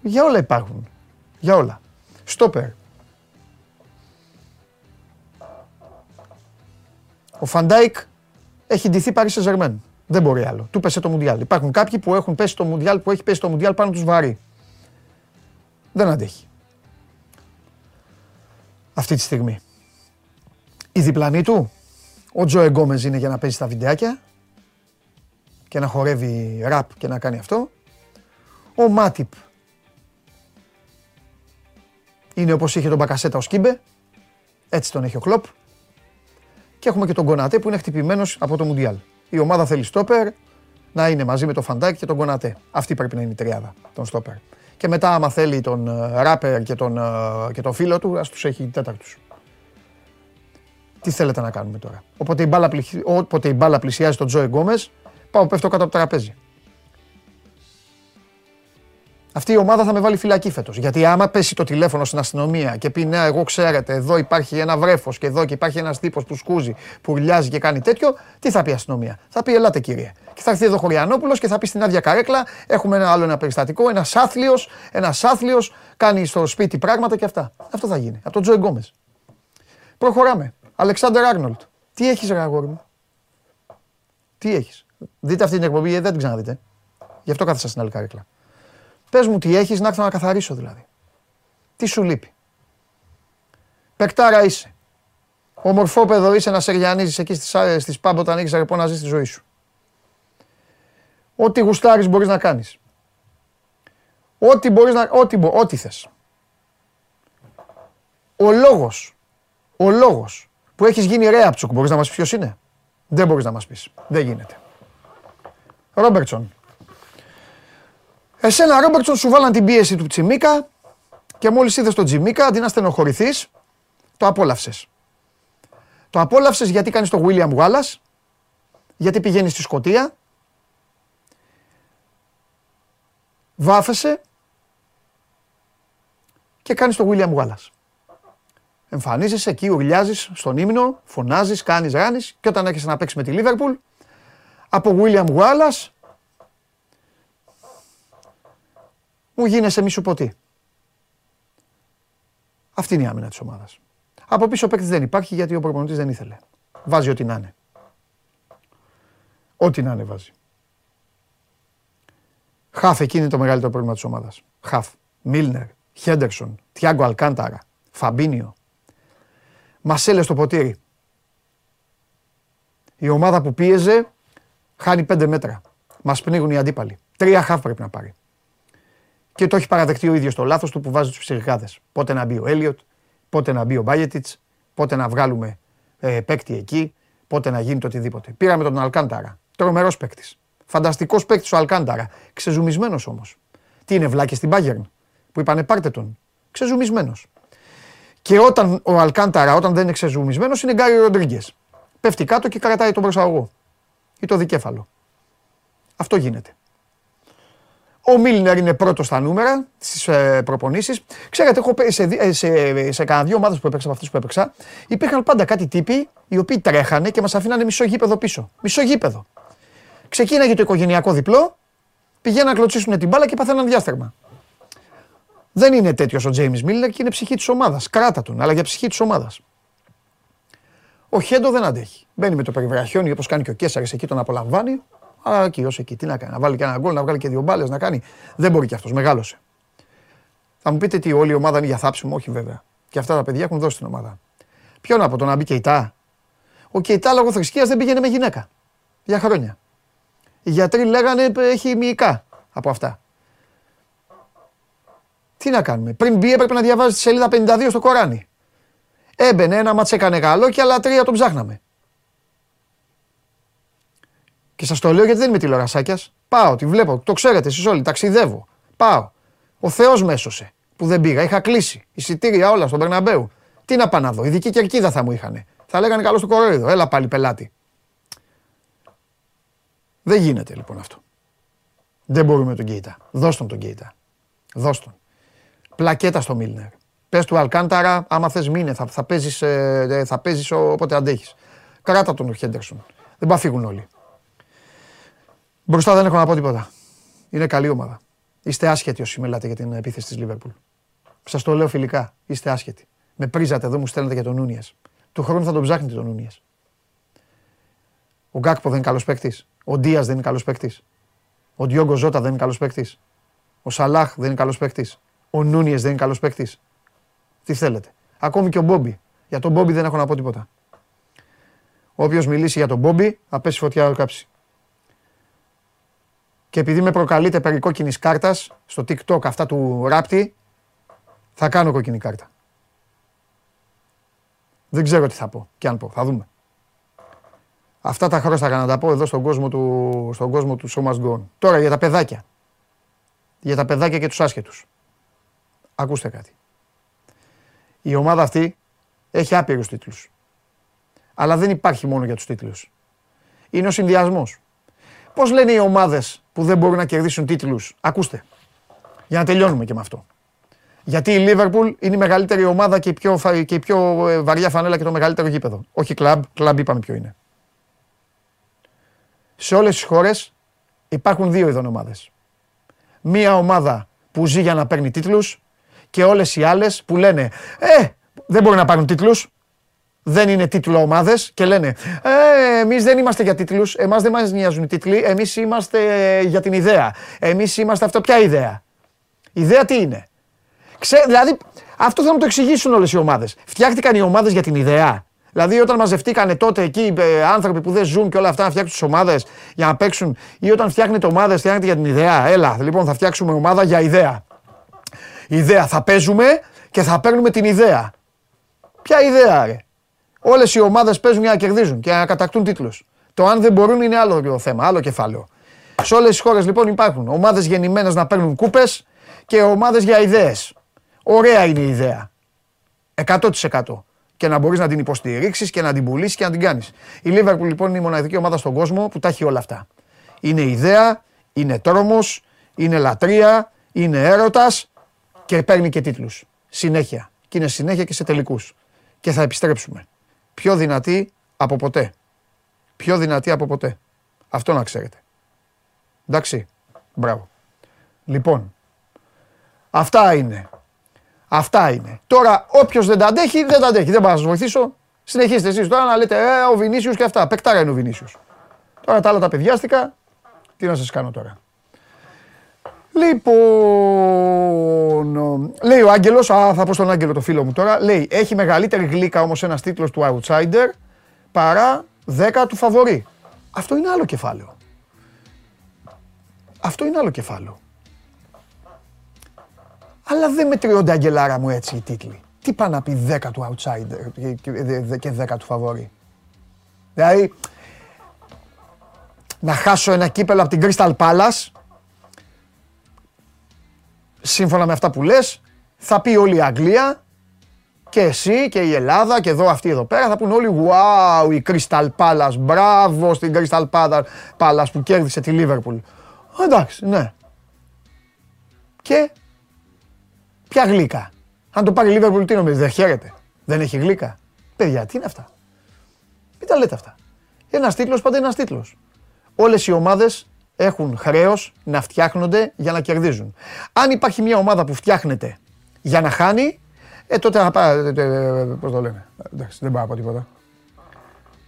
Για όλα υπάρχουν. Για όλα. Στόπερ. Ο Φαν Ντάικ έχει ντυθεί Paris Saint Δεν μπορεί άλλο. Του πέσε το Μουντιάλ. Υπάρχουν κάποιοι που έχουν πέσει το Μουντιάλ, που έχει πέσει το Μουντιάλ πάνω τους βαρύ. Δεν αντέχει. Αυτή τη στιγμή. Η διπλανή του, ο Τζο Γκόμεζ είναι για να παίζει στα βιντεάκια και να χορεύει ραπ και να κάνει αυτό. Ο Μάτιπ είναι όπως είχε τον Μπακασέτα ο Σκίμπε, έτσι τον έχει ο Κλόπ. Και έχουμε και τον Κονατέ που είναι χτυπημένος από το Μουντιάλ. Η ομάδα θέλει στόπερ να είναι μαζί με τον Φαντάκ και τον Κονατέ. Αυτή πρέπει να είναι η τριάδα, τον στόπερ. Και μετά άμα θέλει τον ε, Ράπερ και τον, ε, και τον φίλο του, ας τους έχει τέταρτους. Τι θέλετε να κάνουμε τώρα; Όποτε η μπάλα, Όποτε η μπάλα πλησιάζει στον Τζόε Γκόμες, πάω πέφτω κάτω από το τραπέζι. Αυτή η ομάδα θα με βάλει φυλακή φέτος. Γιατί άμα πέσει το τηλέφωνο στην αστυνομία και πει Ναι, εγώ ξέρετε, εδώ υπάρχει ένα βρέφος και εδώ και υπάρχει ένας τύπος που σκούζει, που ουρλιάζει και κάνει τέτοιο, τι θα πει η αστυνομία. Θα πει Ελάτε κύριε. Και θα έρθει εδώ Χωριανόπουλος και θα πει στην άδεια καρέκλα: Έχουμε ένα άλλο ένα περιστατικό. Ένας άθλιος, ένας άθλιος κάνει στο σπίτι πράγματα και αυτά. Αυτό θα γίνει. Από τον Τζοε Γκόμες. Προχωράμε. Αλεξάνδρ Άρνολτ. Τι έχεις, ρε αγόρι μου; Τι έχεις; Δείτε αυτή την εκπομπή, δεν την ξαναδείτε. Γι' αυτό κάθεσα στην άλλη καρέκλα. Πες μου τι έχεις να έρθω να καθαρίσω δηλαδή. Τι σου λείπει. Πεκτάρα είσαι. Ομορφόπεδο είσαι να σεριανίζει εκεί στις, στις πάμπο όταν έχεις αρεπό να ζεις τη ζωή σου. Ό,τι γουστάρεις μπορείς να κάνεις. Ό,τι μπορείς να... Ό,τι, ό,τι θες. Ο λόγος, ο λόγος που έχεις γίνει ρέαπτσουκ, μπορείς να μας πεις ποιος είναι; Δεν μπορείς να μας πεις. Δεν γίνεται. Ρόμπερτσον, Εσένα, Ρόμπερτσον, σου βάλαν την πίεση του Τσιμίκα και μόλις είδες τον Τσιμίκα, αντί να στενοχωρηθείς, το απόλαυσες. Το απόλαυσες γιατί κάνεις το William Wallace, γιατί πηγαίνεις στη Σκωτία, βάφεσαι και κάνεις το William Wallace. Εμφανίζεσαι εκεί, ουρλιάζεις στον ύμνο, φωνάζεις, κάνεις ράνεις και όταν έρχεσαι να παίξεις με τη Λίβερπουλ, από William Wallace μου γίνεσαι μη σου ποτή. Αυτή είναι η άμυνα της ομάδας. Από πίσω παίκτης δεν υπάρχει γιατί ο προπονητής δεν ήθελε. Βάζει ό,τι να είναι. Ό,τι να είναι βάζει. Χαφ, εκεί είναι το μεγαλύτερο πρόβλημα της ομάδας. Χαφ, Μίλνερ, Χέντερσον, Τιάγκο Αλκάνταρα, Φαμπίνιο. Μασέλε στο ποτήρι. Η ομάδα που πίεζε χάνει πέντε μέτρα. Μας πνίγουν οι αντίπαλοι. Τρία χαφ πρέπει να πάρει και το έχει παραδεχτεί ο ίδιος το λάθος του που βάζει τους ψυχικάδες. Πότε να μπει ο Έλιοτ, πότε να μπει ο Μπάγετιτς, πότε να βγάλουμε ε, παίκτη εκεί, πότε να γίνει το οτιδήποτε. Πήραμε τον Αλκάνταρα. Τρομερός παίκτης. Φανταστικός παίκτης ο Αλκάνταρα. Ξεζουμισμένος όμως. Τι είναι, βλάκες στην Bayern που είπανε πάρτε τον. Ξεζουμισμένος. Και όταν ο Αλκάνταρα, όταν δεν είναι ξεζουμισμένος, είναι Γκάριο Ροντρίγκες. Πέφτει κάτω και κρατάει τον προσαγωγό ή το δικέφαλο. Αυτό γίνεται. Ο Μίλνερ είναι πρώτος στα νούμερα στις ε, προπονήσεις. Ξέρετε, έχω σε, ε, σε, σε κανένα δύο ομάδες που έπαιξα από αυτές που έπαιξα, υπήρχαν πάντα κάτι τύποι οι οποίοι τρέχανε και μας αφήνανε μισό γήπεδο πίσω. Μισό γήπεδο. Ξεκίναγε το οικογενειακό διπλό, πηγαίναν να κλωτσίσουν την μπάλα και παθαίναν διάστρεμα. Δεν είναι τέτοιος ο Τζέιμι Μίλνερ και είναι ψυχή της ομάδας. Κράτα τον, αλλά για ψυχή της ομάδας. Ο Χέντο δεν αντέχει. Μπαίνει με το περιβραχιόνι όπως κάνει και ο Κέσσαρη εκεί τον απολαμβάνει, Αλλά εκεί, ω εκεί, τι να κάνει, να βάλει και ένα γκολ, να βγάλει και δύο μπάλες, να κάνει. Δεν μπορεί κι αυτός, μεγάλωσε. Θα μου πείτε τι όλη η ομάδα είναι για θάψιμο, όχι βέβαια. Και αυτά τα παιδιά έχουν δώσει την ομάδα. Ποιον από το να μπει Κεϊτά; Ο Κεϊτά λόγω θρησκείας δεν πήγαινε με γυναίκα. Για χρόνια. Οι γιατροί λέγανε έχει μυϊκά από αυτά. Τι να κάνουμε; Πριν μπει έπρεπε να διαβάζει τη σελίδα 52 στο Κοράνι. Έμπαινε ένα μάτς έκανε καλό και άλλα τρία τον ψάχναμε. Και σας το λέω γιατί δεν είμαι τηλεορασάκιας. Πάω, τη βλέπω, το ξέρετε εσείς όλοι, ταξιδεύω. Πάω. Ο Θεός με έσωσε που δεν πήγα. Είχα κλείσει εισιτήρια όλα στον Περναμπέου. Τι να πάω να δω, ειδική κερκίδα θα μου είχαν. Θα λέγανε καλό στο κορόιδο, έλα πάλι πελάτη. Δεν γίνεται λοιπόν αυτό. Δεν μπορούμε τον Κέιτα. Δώσ' τον τον Κέιτα. Δώσ' τον. Πλακέτα στο Μίλνερ. Πες του Αλκάνταρα, άμα θες μήνε, θα, θα παίζεις ε, θα παίζεις όποτε αντέχεις. Κράτα τον ο Χέντερσον. Δεν πά φύγουν όλοι. Μπροστά δεν έχω να πω τίποτα. Είναι καλή ομάδα. Είστε άσχετοι όσοι μιλάτε για την επίθεση της Λίβερπουλ. Σας το λέω φιλικά. Είστε άσχετοι. Με πρίζατε εδώ, μου στέλνετε για τον Νούνιε. Του χρόνου θα τον ψάχνετε τον Νούνιε. Ο Γκάκπο δεν είναι καλός παίκτης. Ο Ντίας δεν είναι καλός παίκτης. Ο Ντιόγκο Ζώτα δεν είναι καλός παίκτης. Ο Σαλάχ δεν είναι καλός παίκτης. Ο Νούνιες δεν είναι καλός παίκτης. Τι θέλετε. Ακόμη και ο Μπόμπι. Για τον Μπόμπι δεν έχω να πω τίποτα. Όποιος μιλήσει για τον Μπόμπι, θα πέσει φωτιά κάψει. Και επειδή με προκαλείτε περί κόκκινης κάρτας στο TikTok αυτά του ράπτη, θα κάνω κόκκινη κάρτα. Δεν ξέρω τι θα πω και αν πω. Θα δούμε. Αυτά τα χρόνια να τα πω εδώ στον κόσμο του, στον κόσμο του Show Must Τώρα για τα παιδάκια. Για τα παιδάκια και τους άσχετους. Ακούστε κάτι. Η ομάδα αυτή έχει άπειρους τίτλους. Αλλά δεν υπάρχει μόνο για τους τίτλους. Είναι ο συνδυασμός. Πώς λένε οι ομάδες που δεν μπορούν να κερδίσουν τίτλους; Ακούστε. Για να τελειώνουμε και με αυτό. Γιατί η Λίβερπουλ είναι η μεγαλύτερη ομάδα και η πιο, και η πιο ε, βαριά φανέλα και το μεγαλύτερο γήπεδο. Όχι κλαμπ, κλαμπ είπαμε ποιο είναι. Σε όλες τις χώρες υπάρχουν δύο ειδών ομάδες. Μία ομάδα που ζει για να παίρνει τίτλους και όλες οι άλλες που λένε «Ε, δεν μπορεί να πάρουν τίτλους, δεν είναι τίτλο ομάδες και λένε Ε, εμείς δεν είμαστε για τίτλους. Εμάς δεν μας νοιάζουν οι τίτλοι. Εμείς είμαστε για την ιδέα. Εμείς είμαστε αυτό. Ποια ιδέα. Η ιδέα τι είναι; Ξέ, δηλαδή, αυτό θα μου το εξηγήσουν όλες οι ομάδες. Φτιάχτηκαν οι ομάδες για την ιδέα. Δηλαδή, όταν μαζευτήκανε τότε εκεί ε, άνθρωποι που δεν ζουν και όλα αυτά να φτιάξουν τις ομάδες για να παίξουν, ή όταν φτιάχνετε ομάδες, φτιάχνετε για την ιδέα. Έλα, λοιπόν, θα φτιάξουμε ομάδα για ιδέα. Ιδέα θα παίζουμε και θα παίρνουμε την ιδέα. Ποια ιδέα, ρε; Όλες οι ομάδες παίζουν για να κερδίζουν και να κατακτούν τίτλους. Το αν δεν μπορούν είναι άλλο θέμα, άλλο κεφάλαιο. Σε όλες τις χώρες λοιπόν υπάρχουν ομάδες γεννημένες να παίρνουν κούπες και ομάδες για ιδέες. Ωραία είναι η ιδέα. 100%. Και να μπορείς να την υποστηρίξεις και να την πουλήσεις και να την κάνεις. Η Liverpool λοιπόν είναι η μοναδική ομάδα στον κόσμο που τα έχει όλα αυτά. Είναι ιδέα, είναι τρόμος, είναι λατρεία, είναι έρωτας και παίρνει και τίτλους. Συνέχεια. Και είναι συνέχεια και σε τελικούς. Και θα επιστρέψουμε πιο δυνατή από ποτέ. Πιο δυνατή από ποτέ. Αυτό να ξέρετε. Εντάξει. Μπράβο. Λοιπόν, αυτά είναι. Αυτά είναι. Τώρα, όποιος δεν τα αντέχει, δεν τα αντέχει. Δεν πάω να σας βοηθήσω. Συνεχίστε εσείς τώρα να λέτε Ε, ο Βινίσιος και αυτά. Πεκτάρα είναι ο Βινίσιος. Τώρα τα άλλα τα παιδιάστηκα. Τι να σας κάνω τώρα. Λοιπόν, λέει ο Άγγελος, θα πω στον Άγγελο το φίλο μου τώρα, λέει έχει μεγαλύτερη γλύκα όμως ένας τίτλος του outsider παρά 10 του φαβορή. Αυτό είναι άλλο κεφάλαιο. Αυτό είναι άλλο κεφάλαιο. Αλλά δεν μετριώνται αγγελάρα μου έτσι οι τίτλοι. Τι πάει να πει 10 του outsider και 10 του φαβορή. Δηλαδή, να χάσω ένα κύπελο από την Crystal Palace σύμφωνα με αυτά που λες, θα πει όλη η Αγγλία και εσύ και η Ελλάδα και εδώ αυτοί εδώ πέρα θα πούνε όλοι «Wow, η Crystal Palace, μπράβο στην Crystal Palace που κέρδισε τη Liverpool». Εντάξει, ναι. Και ποια γλύκα. Αν το πάρει η Liverpool τι νομίζεις, δεν χαίρεται. Δεν έχει γλύκα. Παιδιά, τι είναι αυτά; Μην τα λέτε αυτά. Ένας τίτλος πάντα είναι ένας τίτλος. Όλες οι ομάδες έχουν χρέος να φτιάχνονται για να κερδίζουν. Αν υπάρχει μια ομάδα που φτιάχνεται για να χάνει, ε, τότε θα πάει. Ε, ε, Πώς το λέμε. Εντάξει, δεν πάω από τίποτα.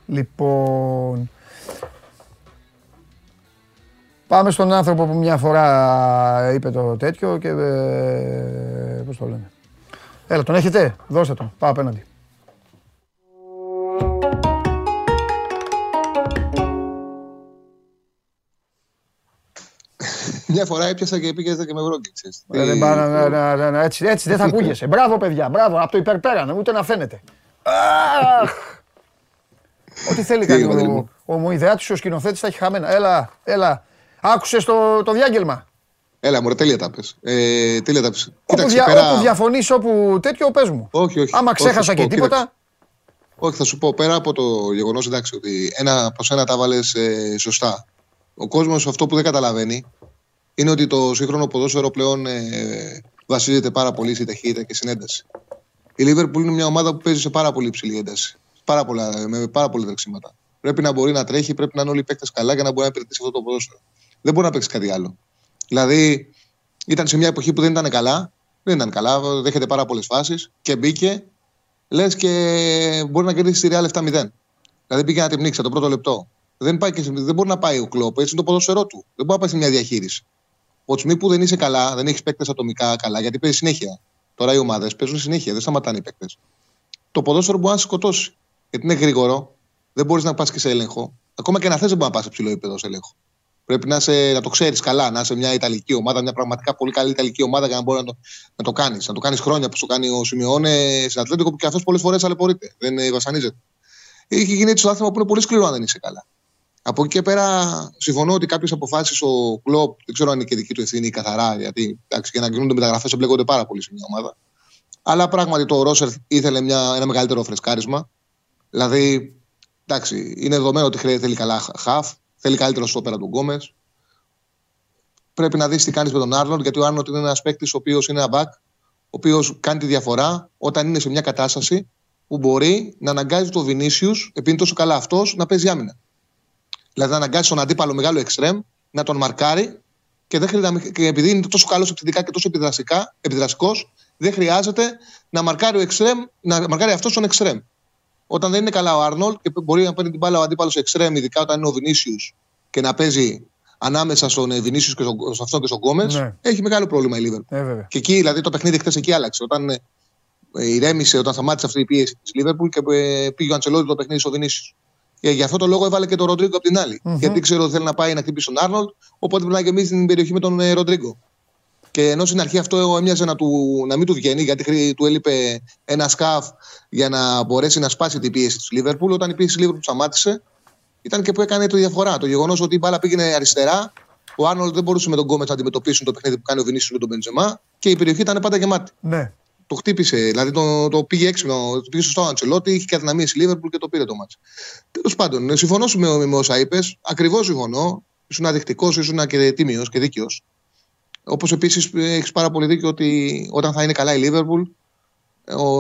Λοιπόν. Πάμε στον άνθρωπο που μια φορά είπε το τέτοιο και. Ε, Πώς το λένε. Έλα, τον έχετε; Δώστε τον. Πάω απέναντι. Μια φορά έπιασα και πήγε και με βρόγκη. Έτσι, έτσι δεν θα *laughs* ακούγεσαι. Μπράβο, παιδιά. Μπράβο. Από το υπερπέραν. Ούτε να φαίνεται. Ό,τι θέλει κάνει ο, ο, ο ο σκηνοθέτης, θα έχει χαμένα. Έλα, έλα. Άκουσες το, το διάγγελμα; Έλα, μωρέ, τέλεια τα πες. Ε, τέλεια τα πες. Όπου, δια, πέρα... όπου διαφωνείς, όπου τέτοιο, πες μου. Όχι, όχι. Άμα ξέχασα όχι, και τίποτα. Κοίταξε. Όχι, θα σου πω πέρα από το γεγονός εντάξει ότι ένα προς ένα τα βάλες ε, σωστά. Ο κόσμος αυτό που δεν καταλαβαίνει είναι ότι το σύγχρονο ποδόσφαιρο πλέον ε, βασίζεται πάρα πολύ στη ταχύτητα και συνένταση. Η Λίβερπουλ είναι μια ομάδα που παίζει σε πάρα πολύ υψηλή ένταση. Πάρα πολλά, με πάρα πολλά τρεξίματα. Πρέπει να μπορεί να τρέχει, πρέπει να είναι όλοι οι παίκτες καλά για να μπορεί να υπηρετήσει αυτό το ποδόσφαιρο. Δεν μπορεί να παίξει κάτι άλλο. Δηλαδή, ήταν σε μια εποχή που δεν ήταν καλά. Δεν ήταν καλά, δέχεται πάρα πολλές φάσεις και μπήκε. Λες και μπορεί να κερδίσει τη Real 7-0. Δηλαδή πήγε να την πνίξει το πρώτο λεπτό. Δεν, πάει και, δεν μπορεί να πάει ο κλοπ, έτσι είναι το ποδόσφαιρό του. Δεν μπορεί να πάει σε μια διαχείριση. Ο Τσμί που δεν είσαι καλά, δεν έχεις παίκτες ατομικά καλά, γιατί παίζεις συνέχεια. Τώρα οι ομάδες παίζουν συνέχεια, δεν σταματάνε οι παίκτες. Το ποδόσφαιρο μπορεί να σε σκοτώσει. Γιατί είναι γρήγορο, δεν μπορείς να πας και σε έλεγχο. Ακόμα και να θες, δεν μπορεί να πας σε ψηλό επίπεδο σε έλεγχο. Πρέπει να, σε, να το ξέρεις καλά, να είσαι μια Ιταλική ομάδα, μια πραγματικά πολύ καλή Ιταλική ομάδα για να μπορεί να το, να το κάνεις. Να το κάνεις χρόνια που το κάνει ο Σιμεώνε στην Ατλέντικο που και αυτός πολλές φορές αλεπορείται. Δεν βασανίζεται. Έχει γίνει έτσι το άθλημα που είναι πολύ σκληρό αν δεν είσαι καλά. Από εκεί και πέρα, συμφωνώ ότι κάποιε αποφάσει ο Κλοπ, δεν ξέρω αν είναι και δική του ευθύνη καθαρά, γιατί εντάξει, για να γίνονται μεταγραφές εμπλέκονται πάρα πολύ σε μια ομάδα. Αλλά πράγματι το Ρόσερ ήθελε μια, ένα μεγαλύτερο φρεσκάρισμα. Δηλαδή, εντάξει, είναι δεδομένο ότι θέλει καλά χαφ, θέλει καλύτερο στο πέρα του Γκόμες. Πρέπει να δεις τι κάνεις με τον Άρνοντ, γιατί ο Άρνοντ είναι ένας παίκτης ο οποίος είναι ένα back, ο οποίος κάνει τη διαφορά όταν είναι σε μια κατάσταση που μπορεί να αναγκάζει τον Βινίσιους, επειδή είναι τόσο καλά αυτός, να παίζει άμυνα. Δηλαδή να αναγκάσει τον αντίπαλο μεγάλο εξτρέμ να τον μαρκάρει και, δεν χρειάζεται, και επειδή είναι τόσο καλός επιθετικά και τόσο επιδραστικός, δεν χρειάζεται να μαρκάρει, ο εξτρέμ, να μαρκάρει αυτός τον εξτρέμ. Όταν δεν είναι καλά ο Άρνολ και μπορεί να παίρνει την μπάλα ο αντίπαλος εξτρέμ, ειδικά όταν είναι ο Βινίσιου και να παίζει ανάμεσα στον Βινίσιου και στον, σε αυτόν και στον Γκόμε, ναι. έχει μεγάλο πρόβλημα η Λίβερ. Ε, και εκεί δηλαδή το παιχνίδι χθες εκεί άλλαξε. Όταν ε, ηρέμησε, όταν σταμάτησε αυτή η πίεση της Λίβερπουλ και ε, πήγε ο Αντσελότη το παιχνίδι στο Βινίσιου. Και γι' αυτό το λόγο έβαλε και τον Ροντρίγκο από την άλλη. Mm-hmm. Γιατί ξέρω ότι θέλει να πάει να χτυπήσει τον Άρνολτ, οπότε πρέπει να γεμίσει την περιοχή με τον ε, Ροντρίγκο. Και ενώ στην αρχή αυτό έμοιαζε να, του, να μην του βγαίνει, γιατί του έλειπε ένα σκάφ για να μπορέσει να σπάσει την πίεση της Λίβερπουλ, όταν η πίεση της Λίβερπουλ σταμάτησε, ήταν και που έκανε τη διαφορά. Το γεγονός ότι η μπάλα πήγαινε αριστερά, ο Άρνολτ δεν μπορούσε με τον Γκόμε να αντιμετωπίσουν το παιχνίδι που κάνει ο Βινίσιο με τον Μπεντζεμά και η περιοχή ήταν πάντα γεμάτη. Ναι. Το χτύπησε, δηλαδή το, το πήγε έξυπνο, το πήγε σωστό ο Αντσελότη, είχε και αδυναμίες η Λίβερπουλ και το πήρε το μάτσο. Τέλος πάντων, συμφωνώ με, με όσα είπες, ακριβώς συμφωνώ. Ήσουν αδεικτικός, ήσουν και τίμιος και δίκαιος. Όπως επίσης έχεις πάρα πολύ δίκιο ότι όταν θα είναι καλά η Λίβερπουλ,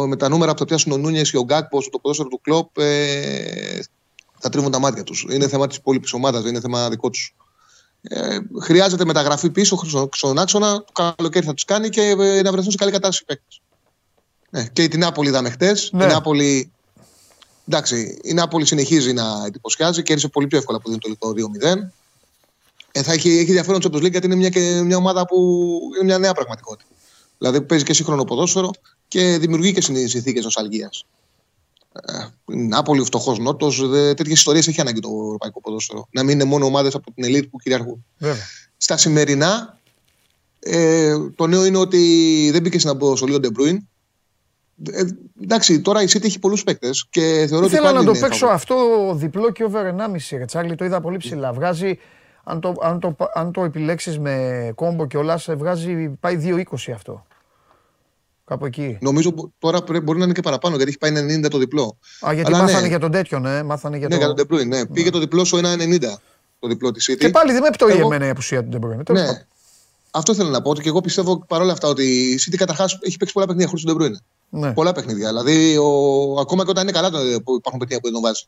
με τα νούμερα που θα πιάσουν ο Νούνιες και ο Γκάκπος, το ποδόσφαιρο του Κλοπ, ε, θα τρίβουν τα μάτια τους. Είναι θέμα της υπόλοιπης ομάδας, δεν είναι θέμα δικό τους. Ε, χρειάζεται μεταγραφή πίσω στον άξονα, το καλοκαίρι θα τους κάνει και ε, να βρεθούν σε καλή κατάσταση παίκτες. Ναι, και την Νάπολη είδαμε χτες. Ναι. Η Νάπολη. Εντάξει, η Νάπολη συνεχίζει να εντυπωσιάζει και έρχεται πολύ πιο εύκολα που δίνει το 2-0. Ε, θα έχει, έχει ενδιαφέρον Champions League γιατί είναι μια, μια ομάδα που είναι μια νέα πραγματικότητα. Δηλαδή παίζει και σύγχρονο ποδόσφαιρο και δημιουργεί και συνθήκες νοσταλγίας. Ε, Νάπολη, φτωχός Νότος, τέτοιες ιστορίες έχει ανάγκη το ευρωπαϊκό ποδόσφαιρο. Να μην είναι μόνο ομάδες από την Ελίτ που κυριαρχούν. Βέβαια. Στα σημερινά, ε, το νέο είναι ότι δεν μπήκε στην αποστολή ο Ντε Μπρόινε. Ε, εντάξει, τώρα η City έχει πολλούς παίκτες και θεωρώ ότι. Θέλω να το παίξω αυτό διπλό και over 1,5 ρε Τσάρλι. Το είδα πολύ ψηλά. Βγάζει αν το, αν το, αν το επιλέξεις με combo και όλα, σε βγάζει, πάει 2,20 αυτό. Κάπου εκεί. Νομίζω τώρα μπορεί να είναι και παραπάνω γιατί έχει πάει 90 το διπλό. Α, γιατί Αλλά μάθανε ναι. για τον τέτοιον, ναι. Μάθανε για ναι, το... για τον De ναι. Πήγε το διπλό στο 1,90 το διπλό της City. Και πάλι δεν με πτωεί εγώ... εμένα η απουσία του De Ναι. Αυτό θέλω να πω και εγώ πιστεύω παρόλα αυτά ότι η City καταρχάς έχει παίξει πολλά παιχνίδια χωρίς τον De Ναι. Πολλά παιχνίδια. Δηλαδή, ο... ακόμα και όταν είναι καλά που υπάρχουν παιχνίδια που δεν τον βάζει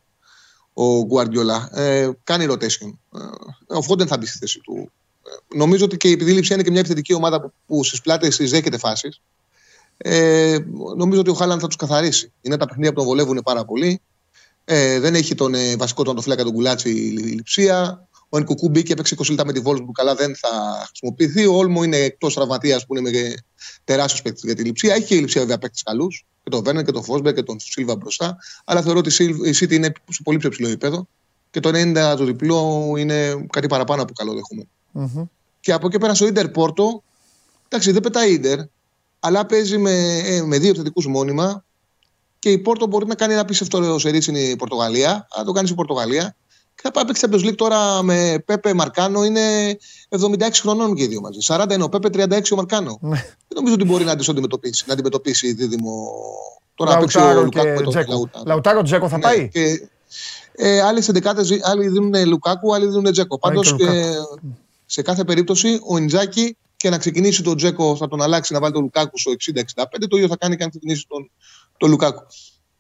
ο Γκουαρδιόλα. Ε, κάνει rotation. Ε, ο Φόντεν θα μπει στη θέση του. Ε, νομίζω ότι και η επιδήληψη είναι και μια επιθετική ομάδα που, που στις πλάτες της δέχεται φάσεις. Ε, νομίζω ότι ο Χάλαν θα τους καθαρίσει. Είναι τα παιχνίδια που τον βολεύουν πάρα πολύ. Ε, δεν έχει τον ε, βασικό τον φλέκα τον Κουλάτσι η λειψία. Ο Ενκουκού μπήκε, έπαιξε 20 λεπτά με τη Βόλσμπουργκ, καλά δεν θα χρησιμοποιηθεί. Ο Όλμο είναι εκτός τραυματίας που είναι τεράστιος παίκτης για τη λειψία. Έχει και η λειψία βέβαια παίκτης καλούς. Και τον Βέρνερ και τον Φόσμπερ και τον Σίλβα μπροστά. Αλλά θεωρώ ότι η City είναι σε πολύ πιο ψηλό επίπεδο. Και το 90 το διπλό είναι κάτι παραπάνω από καλό δεχόμενο. Mm-hmm. Και από εκεί πέρα στο Ιντερ Πόρτο, εντάξει δεν πετάει Ιντερ, αλλά παίζει με, ε, με δύο επιθετικούς μόνιμα. Και η Πόρτο μπορεί να κάνει ένα απίστευτο σερί στην Πορτογαλία. Αν το κάνει στην Πορτογαλία, και θα πάει παίξει Champions League τώρα με Πέπε Μαρκάνο. Είναι 76 χρονών και οι δύο μαζί. 40 είναι ο Πέπε, 36 ο Μαρκάνο. Ναι. Δεν νομίζω ότι μπορεί να του αντιμετωπίσει, να αντιμετωπίσει δίδυμο. Τώρα παίξει ο Λουκάκου με τον Λαουτάρο Τζέκο θα ναι, πάει; Και, ε, άλλοι άλλοι δίνουν Λουκάκου, άλλοι δίνουν Τζέκο. Πάντως σε κάθε περίπτωση ο Ιντζάγκι και να ξεκινήσει τον Τζέκο θα τον αλλάξει να βάλει τον Λουκάκου στο 60-65. Το ίδιο θα κάνει και αν ξεκινήσει τον, τον Λουκάκου.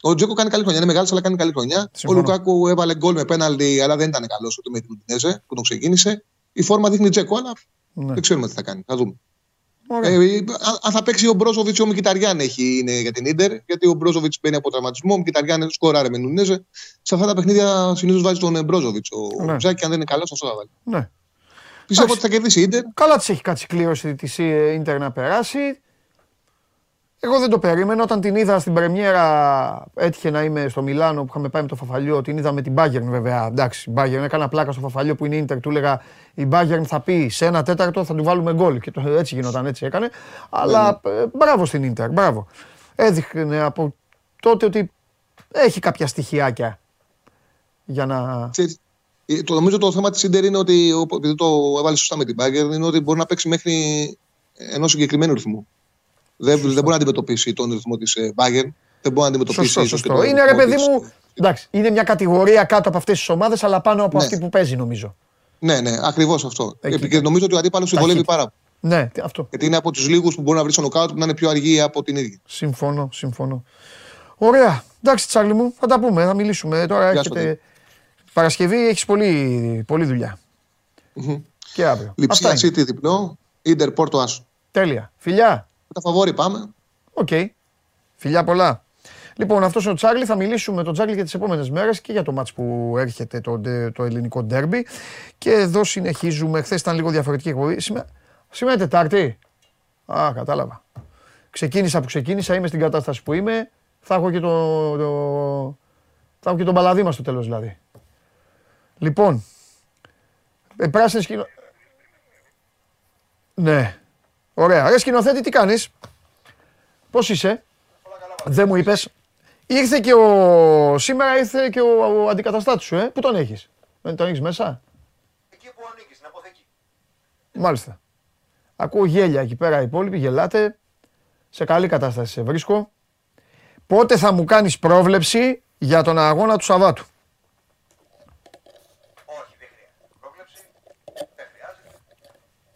Ο Τζέκο κάνει καλή χρονιά. Είναι μεγάλος, αλλά κάνει καλή χρονιά. Ο Λουκάκου έβαλε γκολ με πέναλτι, αλλά δεν ήταν καλός ούτε με την Τινέζε που τον ξεκίνησε. Η φόρμα δείχνει Τζέκο, αλλά ναι. δεν ξέρουμε τι θα κάνει. Θα δούμε. Ε, αν θα παίξει ο Μπρόζοβιτς ή ο Μικηταριάν έχει είναι για την ντερ, γιατί ο Μπρόζοβιτς μπαίνει από τραυματισμό, ο Μικηταριάν σκοράρε με Νουνέζε. Σε αυτά τα παιχνίδια συνήθως βάζει τον Μπρόζοβιτς. Ο ναι. Ζάκη, αν δεν είναι καλός, αυτό θα βάλει. Ναι. Πιστεύω ότι θα κερδίσει η ντερ. Καλά της έχει κάτσει κλήρωση της ντερ να περάσει. Εγώ δεν το περίμενα. Όταν την είδα στην Πρεμιέρα, έτυχε να είμαι στο Μιλάνο που είχαμε πάει με το Φαφαλιό. Την είδα με την Bayern βέβαια. Εντάξει, Bayern έκανα πλάκα στο Φαφαλιό που είναι Ιντερ. Του έλεγα η Bayern θα πει σε ένα τέταρτο θα του βάλουμε γκολ. Και το, έτσι γινόταν, έτσι έκανε. Αλλά ναι. ε, μπράβο στην Ιντερ, μπράβο. Έδειχνε από τότε ότι έχει κάποια στοιχειάκια για να. Ε, το νομίζω το θέμα της Ιντερ είναι ότι, επειδή το έβαλε σωστά με την Bayern, είναι ότι μπορεί να παίξει μέχρι ενός συγκεκριμένου ρυθμού. Δεν, δεν μπορεί να αντιμετωπίσει τον ρυθμό της ε, Bayern. Δεν μπορεί να αντιμετωπίσει σωστό, σωστό. Είναι ρε παιδί μου. Εντάξει, είναι μια κατηγορία κάτω από αυτές τις ομάδες, αλλά πάνω από ναι. αυτή που παίζει νομίζω. Ναι, ναι, ακριβώς αυτό. Εκεί. Και νομίζω ότι ο αντίπαλος συμβολεύει πάρα πολύ. Ναι, αυτό. Γιατί είναι από τους λίγους που μπορεί να βρει στο νοκάουτ που να είναι πιο αργή από την ίδια. Συμφωνώ, συμφωνώ. Ωραία. Εντάξει, Τσάρλι μου, θα τα πούμε, θα μιλήσουμε. Τώρα έχετε... Παρασκευή έχεις πολύ, πολύ δουλειά. Mm-hmm. Και αύριο. Λιψία City διπλό, Ίντερ Πόρτο Άσο. Τέλεια. Φιλιά τα φαβόρι πάμε. OK. Okay. Φιλιά πολλά. Λοιπόν, αυτός είναι ο Τσάρλι. Θα μιλήσουμε με τον Τσάρλι για τις επόμενες μέρες και για το ματς που έρχεται το, το ελληνικό ντέρμπι. Και εδώ συνεχίζουμε. Χθες ήταν λίγο διαφορετική εκπομπή. Σήμερα, σήμερα είναι Τετάρτη. Α, κατάλαβα. Ξεκίνησα που ξεκίνησα, είμαι στην κατάσταση που είμαι. Θα έχω και, το, το θα έχω και τον παλαδί μας στο τέλος δηλαδή. Λοιπόν, ε, πράσινη σκηνο... Ναι, Ωραία. Ρε σκηνοθέτη, τι κάνεις; Πώς είσαι; Δεν μου είπες. Ήρθε και ο... Σήμερα ήρθε και ο, ο αντικαταστάτης σου, ε. Πού τον έχεις; Δεν τον έχεις μέσα; Εκεί που ανήκεις, στην αποθήκη. Μάλιστα. Ακούω γέλια εκεί πέρα οι υπόλοιποι, γελάτε. Σε καλή κατάσταση σε βρίσκω. Πότε θα μου κάνεις πρόβλεψη για τον αγώνα του Σαββάτου; Όχι, δεν χρειάζεται. Πρόβλεψη δεν χρειάζεται.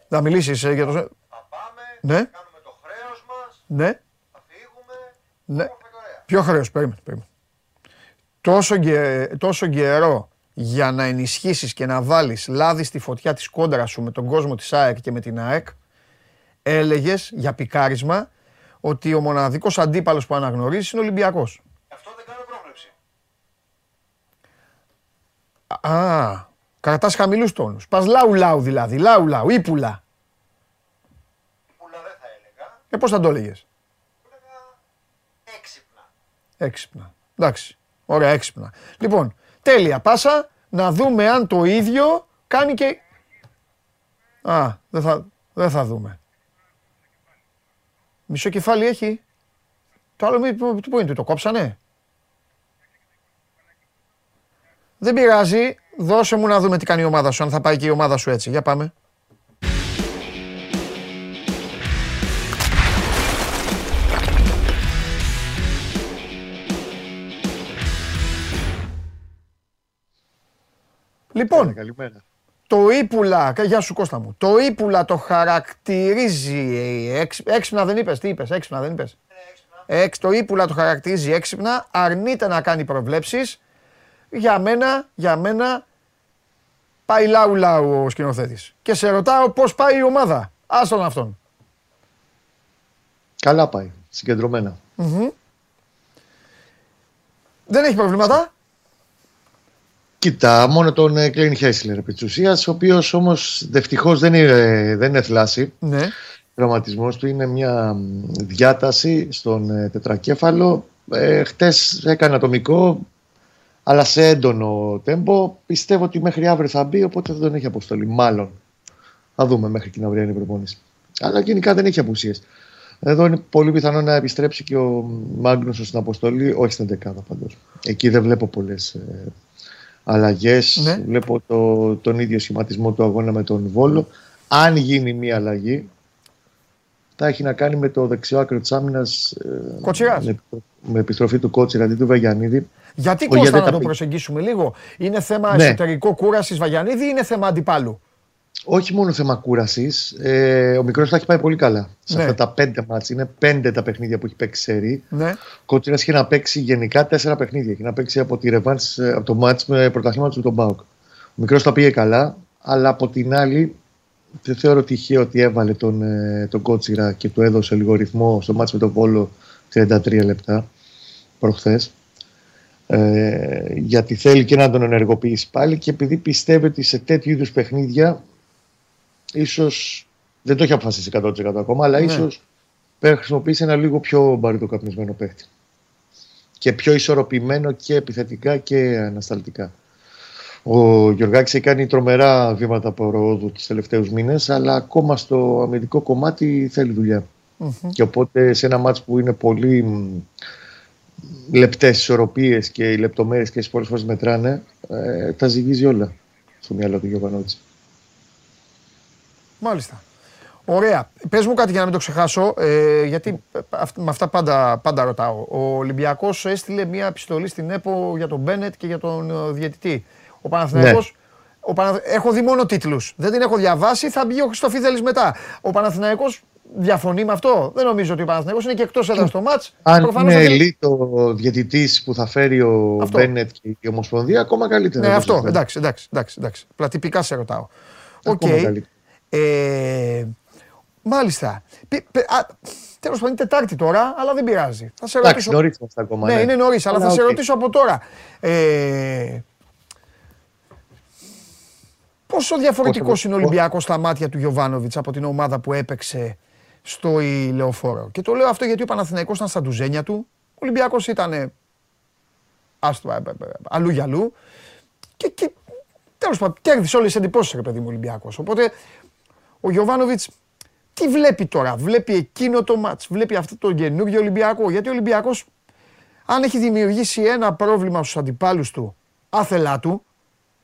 Θα μιλήσεις ε, για το... Ναι. Θα κάνουμε το χρέος μας. Ναι. Θα φύγουμε. Ναι. Ποιο χρέος, περίμενε. περίμενε. Τόσο, τόσο καιρό για να ενισχύσεις και να βάλεις λάδι στη φωτιά της κόντρας σου με τον κόσμο της ΑΕΚ και με την ΑΕΚ, έλεγες για πικάρισμα ότι ο μοναδικός αντίπαλος που αναγνωρίζεις είναι ο Ολυμπιακός. Αυτό δεν κάνω πρόβλεψη. Α, κρατάς χαμηλούς τόνους. Πας λαου λαου δηλαδή, λαου λαου, ύπουλα. Ε, πώς θα το έλεγες; Έξυπνα. Έξυπνα. Εντάξει. Ωραία, έξυπνα. Λοιπόν, τέλεια. Πάσα να δούμε αν το ίδιο κάνει και... Α, δεν θα, δεν θα δούμε. Μισό κεφάλι έχει. Το άλλο πού είναι, το κόψανε; Δεν πειράζει. Δώσε μου να δούμε τι κάνει η ομάδα σου, αν θα πάει και η ομάδα σου έτσι. Για πάμε. Λοιπόν, καλημέρα. το Ήπουλα, γεια σου Κώστα μου, το Ήπουλα το χαρακτηρίζει, έξυπνα δεν είπες, τι είπες, έξυπνα δεν είπες. Έξ, το Ήπουλα το χαρακτηρίζει έξυπνα, αρνείται να κάνει προβλέψεις. Για μένα, για μένα, πάει λαου λαου ο σκηνοθέτης. Και σε ρωτάω πώς πάει η ομάδα. Άστον αυτόν. Καλά πάει, συγκεντρωμένα. Δεν έχει προβλήματα. Κοίτα, μόνο τον ε, Κλέιν Χέσλερ επί της ουσίας, ο οποίος όμως δευτυχώς δεν είναι, δεν είναι θλάση. Ναι. Ο τραυματισμός του είναι μια μ, διάταση στον ε, τετρακέφαλο. Ε, χτες έκανε ατομικό, αλλά σε έντονο τέμπο. Πιστεύω ότι μέχρι αύριο θα μπει, οπότε δεν τον έχει αποστολή. Μάλλον. Θα δούμε μέχρι την αυριανή προπόνηση. Αλλά γενικά δεν έχει απουσίες. Εδώ είναι πολύ πιθανό να επιστρέψει και ο Μάγνουσος στην αποστολή, όχι στην δεκάδα πάντως. Εκεί δεν βλέπω πολλές ε, αλλαγές. Ναι. Βλέπω το, τον ίδιο σχηματισμό του αγώνα με τον Βόλο. Αν γίνει μία αλλαγή, θα έχει να κάνει με το δεξιό άκρο της άμυνας. Κοτσιράς. με, με επιστροφή του Κότσιρα αντί του Βαγιανίδη. Γιατί Ο Κώστα Γιάννη να τα το πει- προσεγγίσουμε λίγο. Είναι θέμα Ναι. εσωτερικό κούρασης Βαγιανίδη ή είναι θέμα αντιπάλου; Όχι μόνο θέμα κούρασης. Ε, ο μικρός θα έχει πάει πολύ καλά. Σε Ναι. αυτά τα πέντε μάτς. Είναι πέντε τα παιχνίδια που έχει παίξει σε ρί. Ναι. Κότσιρας είχε να παίξει γενικά τέσσερα παιχνίδια. Είχε να παίξει από, τη ρεβάνς, ε, από το μάτς με πρωταθλήμα του τον Μπάουκ. Ο μικρός τα πήγε καλά, αλλά από την άλλη δεν θεωρώ τυχαίο ότι έβαλε τον, ε, τον Κότσιρα και του έδωσε λίγο ρυθμό στο μάτς με τον Βόλο 33 λεπτά προχθές. Ε, γιατί θέλει και να τον ενεργοποιήσει πάλι και επειδή πιστεύει ότι σε τέτοιου είδους παιχνίδια ίσως δεν το έχει αποφασίσει 100% ακόμα αλλά Ναι. ίσως πρέπει να χρησιμοποιήσει ένα λίγο πιο μπαριτοκαπνισμένο παίχτη και πιο ισορροπημένο και επιθετικά και ανασταλτικά. Ο Γιωργάκης έχει κάνει τρομερά βήματα προόδου τους τελευταίους μήνες αλλά ακόμα στο αμυντικό κομμάτι θέλει δουλειά. Μμμ. Και οπότε σε ένα μάτς που είναι πολύ μ, λεπτές ισορροπίες και οι λεπτομέρειες και οι πολλές φορές μετράνε, ε, τα ζυγίζει όλα στο μυαλό του Γιωβανόβιτς. Μάλιστα. Ωραία. Πες μου κάτι για να μην το ξεχάσω, ε, γιατί ε, αυ- με αυτά πάντα, πάντα ρωτάω. Ο Ολυμπιακός έστειλε μια επιστολή στην ΕΠΟ για τον Μπένετ και για τον ε, διαιτητή. Ο Παναθηναϊκός, ο Παναθ... Έχω δει μόνο τίτλους. Δεν την έχω διαβάσει, θα μπει ο Χριστοφίδελη μετά. Ο Παναθηναϊκός διαφωνεί με αυτό; Δεν νομίζω ότι ο Παναθηναϊκός είναι και εκτός έδρας στο μάτς. Αν είναι ελίτ ο διαιτητής που θα φέρει ο Αυτό. Μπένετ και η Ομοσπονδία, ακόμα καλύτερα. Ναι, δεν αυτό. συζητάμε. Εντάξει, εντάξει, εντάξει. εντάξει. Απλά τυπικά σε ρωτάω. Οκ. Ακόμα καλύτερα. Ε, μάλιστα. Τέλος πάντων είναι Τετάρτη τώρα, αλλά δεν πειράζει. Θα σε Εντάξει, ρωτήσω. νωρίς είμαστε ακόμα. Ναι, είναι νωρίς, αλλά θα σε οκ. ρωτήσω από τώρα. Ε, πόσο διαφορετικός Πόσο- είναι ο Ολυμπιακός στα μάτια του Γιοβάνοβιτς από την ομάδα που έπαιξε στο ηλεοφόρο. Και το λέω αυτό γιατί ο Παναθηναϊκός ήταν στα ντουζένια του. Ο Ολυμπιακός ήταν άστο, ε, ε, ε, αλλού για αλλού. Και, και τέλος πάντων κέρδισε όλες τις εντυπώσεις, ρε παιδί μου, Ολυμπιακός. Οπότε ο Γιωβάνοβιτς τι βλέπει τώρα, βλέπει εκείνο το μάτς, βλέπει αυτό το καινούργιο Ολυμπιακό; Γιατί ο Ολυμπιακός αν έχει δημιουργήσει ένα πρόβλημα στους αντιπάλους του άθελά του,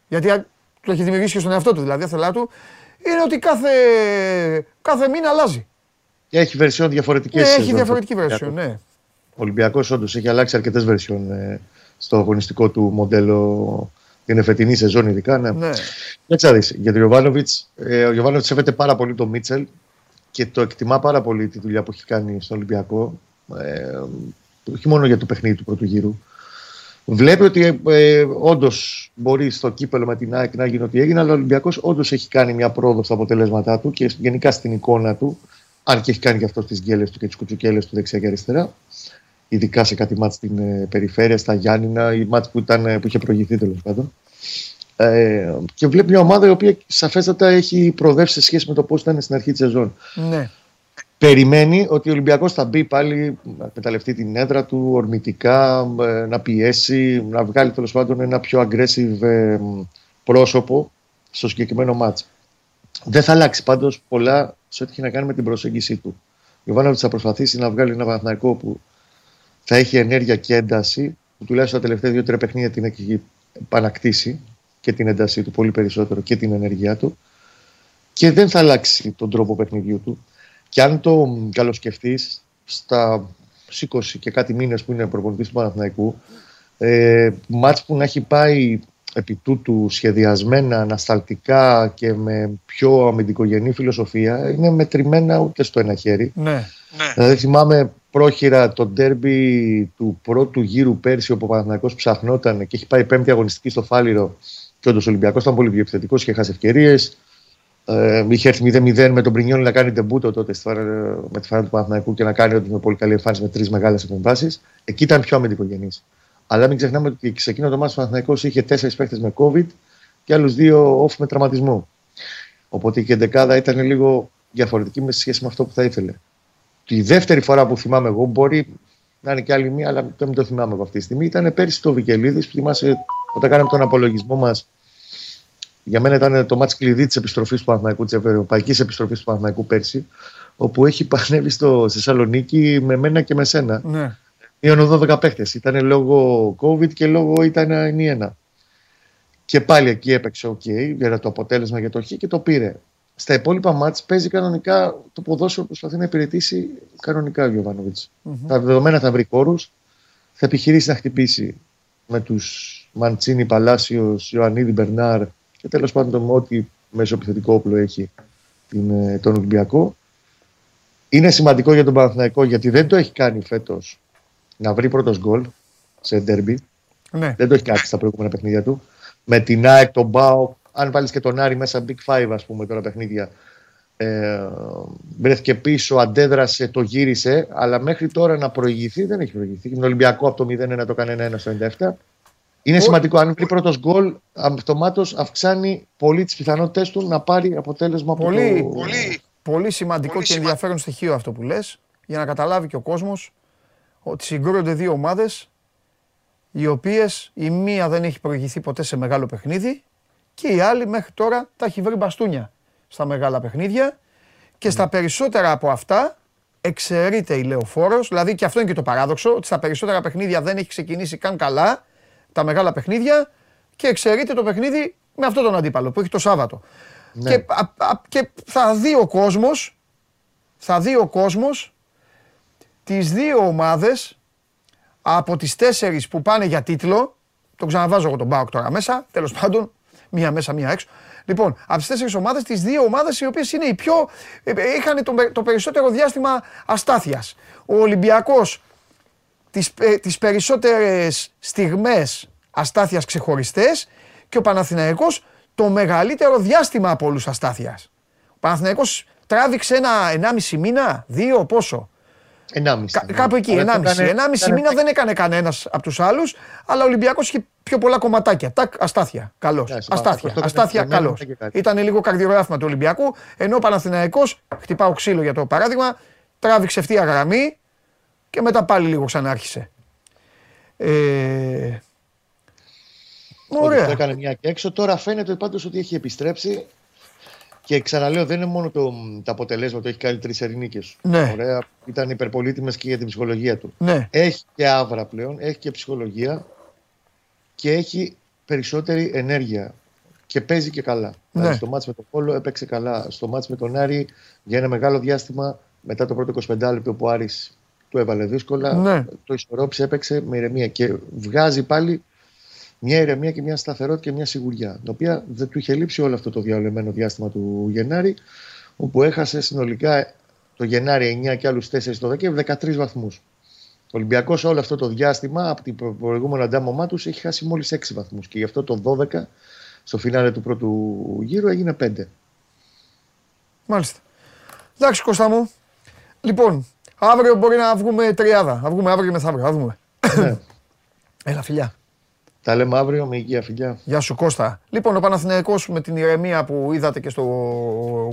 γιατί α- το έχει δημιουργήσει και στον εαυτό του δηλαδή άθελά του, είναι ότι κάθε, κάθε μήνα αλλάζει. Και έχει βερσιόν διαφορετικές. Ναι, έχει διαφορετική version, ναι. Ο Ολυμπιακός όντως έχει αλλάξει αρκετές βερσιόν ε, στο αγωνιστικό του μοντέλο την φετινή σεζόν, ειδικά. Ναι. ναι. Κοίταξε να δεις, για τον Γιωβάνοβιτς. Ε, ο Γιωβάνοβιτς σέβεται πάρα πολύ τον Μίτσελ και το εκτιμά πάρα πολύ τη δουλειά που έχει κάνει στον Ολυμπιακό. Ε, όχι μόνο για το παιχνίδι του πρώτου γύρου. Βλέπει ότι ε, όντως μπορεί στο κύπελο με την ΑΕΚ να γίνει ό,τι έγινε, αλλά ο Ολυμπιακός όντως έχει κάνει μια πρόοδο στα αποτελέσματά του και γενικά στην εικόνα του. Αν και έχει κάνει και αυτό τις γκέλες του και τις κουτσουκέλες του δεξιά και αριστερά. Ειδικά σε κάτι μάτς στην ε, περιφέρεια, στα Γιάννηνα, ή μάτς που, ήταν, ε, που είχε προηγηθεί τέλος πάντων. Ε, και βλέπει μια ομάδα η οποία σαφέστατα έχει προοδεύσει σε σχέση με το πώς ήταν στην αρχή της σεζόν. ναι. Περιμένει ότι ο Ολυμπιακός θα μπει πάλι να εκμεταλλευτεί την έδρα του ορμητικά, ε, να πιέσει, να βγάλει τέλος πάντων ένα πιο aggressive ε, πρόσωπο στο συγκεκριμένο μάτς. Δεν θα αλλάξει πάντως πολλά σε ό,τι έχει να κάνει με την προσέγγιση του. Ο Ιωβάνοβιτ θα προσπαθήσει να βγάλει ένα Παναθηναϊκό που θα έχει ενέργεια και ένταση, που τουλάχιστον τα τελευταία δύο-τρία παιχνίδια την έχει επανακτήσει και την έντασή του πολύ περισσότερο και την ενέργειά του. Και δεν θα αλλάξει τον τρόπο παιχνιδιού του. Και αν το καλοσκεφτείς, στα 20 και κάτι μήνες που είναι προπονητής του Παναθηναϊκού, ε, μάτς που να έχει πάει επί τούτου σχεδιασμένα, ανασταλτικά και με πιο αμυντικογενή φιλοσοφία, είναι μετρημένα ούτε στο ένα χέρι. ναι. Δηλαδή θυμάμαι πρόχειρα το ντέρμπι του πρώτου γύρου πέρσι όπου ο Παναθηναϊκός ψαχνόταν και έχει πάει πέμπτη αγωνιστική στο Φάληρο και όντως ο Ολυμπιακός ήταν πολύ πιο επιθετικός και χάσει ευκαιρίες. Ε, είχε έρθει 0-0 με τον Πρινιόνι να κάνει τεμπούτο τότε στη φάρα- με τη φάρα του Παναθηναϊκού και να κάνει ότι με πολύ καλή εμφάνιση με τρεις μεγάλες επεμβάσεις. Εκεί ήταν πιο αμυντικογενής. Αλλά μην ξεχνάμε ότι σε εκείνο το μάτι ο Παναθηναϊκός είχε τέσσερις παίχτε με COVID και άλλους δύο off με τραυματισμό. Οπότε και η δεκάδα ήταν λίγο διαφορετική με σχέση με αυτό που θα ήθελε. Τη δεύτερη φορά που θυμάμαι εγώ, μπορεί να είναι και άλλη μία, αλλά δεν το θυμάμαι από αυτή τη στιγμή, ήταν πέρυσι το Βικελίδης που θυμάσαι όταν κάναμε τον απολογισμό μας. Για μένα ήταν το μάτς κλειδί της επιστροφής του Παναθηναϊκού, της ευρωπαϊκής επιστροφής του Παναθηναϊκού πέρσι, όπου έχει πανέβει στο στη Θεσσαλονίκη με μένα και με σένα. Ναι. Μείον 12 παίχτες. Ήταν λόγω COVID και λόγω ήταν η ένα. Και πάλι εκεί έπαιξε OK για το αποτέλεσμα για το Χ και το πήρε. Στα υπόλοιπα μάτς παίζει κανονικά το ποδόσφαιρο που προσπαθεί να υπηρετήσει κανονικά ο γιωβανοβιτς Τα δεδομένα θα βρει κόρου, θα επιχειρήσει να χτυπήσει με τους Μαντσίνη, Παλάσιος, Ιωαννίδη, Μπερνάρ και τέλος πάντων με ό,τι μεσοπιθετικό όπλο έχει την, ε, τον Ολυμπιακό. Είναι σημαντικό για τον Παναθηναϊκό γιατί δεν το έχει κάνει φέτος να βρει πρώτος γκολ σε ντέρμπι. ναι. Δεν το έχει κάνει στα προηγούμενα παιχνίδια του. Με την ΑΕΚ, τον Μπάο, αν βάλεις και τον Άρη μέσα Big Five, ας πούμε, τώρα παιχνίδια. Ε, βρέθηκε πίσω, αντέδρασε, το γύρισε, αλλά μέχρι τώρα να προηγηθεί δεν έχει προηγηθεί. Με τον Ολυμπιακό από το 0-1 το έκανε 1 στο 97. Είναι σημαντικό. Αν βρει πρώτος γκολ, αυτομάτως αυξάνει πολύ τις πιθανότητες του να πάρει αποτέλεσμα Πολύ, από το. Πολύ. πολύ σημαντικό Πολύ και σημα- ενδιαφέρον στοιχείο αυτό που λες, για να καταλάβει και ο κόσμος ότι συγκρούονται δύο ομάδες οι οποίες η μία δεν έχει προηγηθεί ποτέ σε μεγάλο παιχνίδι και η άλλη μέχρι τώρα τα έχει βρει μπαστούνια στα μεγάλα παιχνίδια και στα περισσότερα από αυτά εξαιρείται η Λεωφόρος, δηλαδή και αυτό είναι και το παράδοξο, ότι στα περισσότερα παιχνίδια δεν έχει ξεκινήσει καν καλά τα μεγάλα παιχνίδια και εξαιρείται το παιχνίδι με αυτόν τον αντίπαλο που έχει το Σάββατο. Ναι. Και, α- α- και θα δει ο κόσμος, θα δει ο κόσμος τις δύο ομάδες από τις τέσσερις που πάνε για τίτλο, τον ξαναβάζω εγώ τον Μπάουκ τώρα μέσα, τέλος πάντων, μία μέσα, μία έξω. Λοιπόν, από τις τέσσερις ομάδες, τις δύο ομάδες οι οποίες είναι οι πιο, ε, ε, είχαν το, το περισσότερο διάστημα αστάθειας. Ο Ολυμπιακός τις, ε, τις περισσότερες στιγμές αστάθειας ξεχωριστές και ο Παναθηναϊκός το μεγαλύτερο διάστημα από όλους αστάθειας. Ο Παναθηναϊκός τράβηξε ένα 1,5 μήνα, δύο πόσο; 1,5. Κα- κάπου εκεί, Αλλά το 1,5. έκανε- 1,5 έκανε- μήνα δεν έκανε κανένας από τους άλλους, αλλά ο Ολυμπιακός είχε πιο πολλά κομματάκια. Τάκ, αστάθεια. Καλό. Ναι, Αστάθεια. αυτό το Αστάθεια, έκανε καλό. και κάτι. Ήταν λίγο καρδιογράφημα του Ολυμπιακού, ενώ ο Παναθηναϊκός, χτυπάω ξύλο για το παράδειγμα, τράβηξε ευθεία γραμμή και μετά πάλι λίγο ξανάρχισε. Ε, Ότι ωραία. Το έκανε μια και έξω. Τώρα φαίνεται πάντως ότι έχει επιστρέψει. Και ξαναλέω, δεν είναι μόνο το, τα αποτελέσματα, έχει κάνει τρεις ερηνίκες. Ναι. Ωραία. Ήταν υπερπολίτημε και για την ψυχολογία του. Ναι. Έχει και άβρα πλέον, έχει και ψυχολογία και έχει περισσότερη ενέργεια. Και παίζει και καλά. Ναι. Δηλαδή, στο μάτς με τον Πόλο έπαιξε καλά. Στο μάτς με τον Άρη για ένα μεγάλο διάστημα, μετά το πρώτο 25 λεπτό που ο Άρης του έβαλε δύσκολα, Ναι. το ισορρόπησε, έπαιξε με ηρεμία και βγάζει πάλι μια ηρεμία και μια σταθερότητα και μια σιγουριά, την οποία δεν του είχε λείψει όλο αυτό το διαλυμένο διάστημα του Γενάρη, όπου έχασε συνολικά το Γενάρη 9 και άλλους 4 το Δεκέμβρη 13 βαθμούς. Ο Ολυμπιακός όλο αυτό το διάστημα από την προ- προηγούμενη αντάμωμά τους έχει χάσει μόλις 6 βαθμούς. Και γι' αυτό το 12 στο φινάλε του πρώτου γύρου έγινε 5. Μάλιστα. Εντάξει, Κώστα μου. Λοιπόν, αύριο μπορεί να βγούμε τριάδα. Να βγούμε αύριο και μεθαύριο. Να δούμε. ναι. Έλα, φιλιά. Τα λέμε αύριο με υγεία, φιλιά. Γεια σου Κώστα. Λοιπόν, ο Παναθηναϊκός με την ηρεμία που είδατε και στο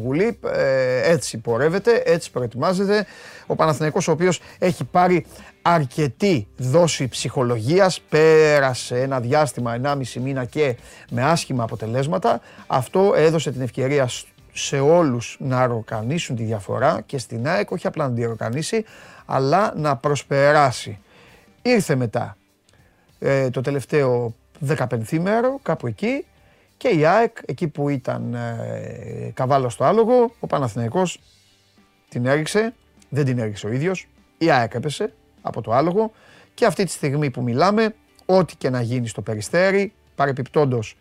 γουλί, ε, έτσι πορεύεται, έτσι προετοιμάζεται. Ο Παναθηναϊκός ο οποίος έχει πάρει αρκετή δόση ψυχολογίας, πέρασε ένα διάστημα, 1,5 μήνα και με άσχημα αποτελέσματα. Αυτό έδωσε την ευκαιρία σ- σε όλους να ροκανίσουν τη διαφορά και στην ΑΕΚ όχι απλά να τη ροκανίσει, αλλά να προσπεράσει. Ήρθε μετά ε, το τελευταίο 15 μέρο, κάπου εκεί, και η ΑΕΚ, εκεί που ήταν ε, καβάλα στο άλογο, ο Παναθηναϊκός την έριξε, δεν την έριξε ο ίδιος, η ΑΕΚ έπεσε από το άλογο. Και αυτή τη στιγμή που μιλάμε, ό,τι και να γίνει στο Περιστέρι, παρεπιπτόντος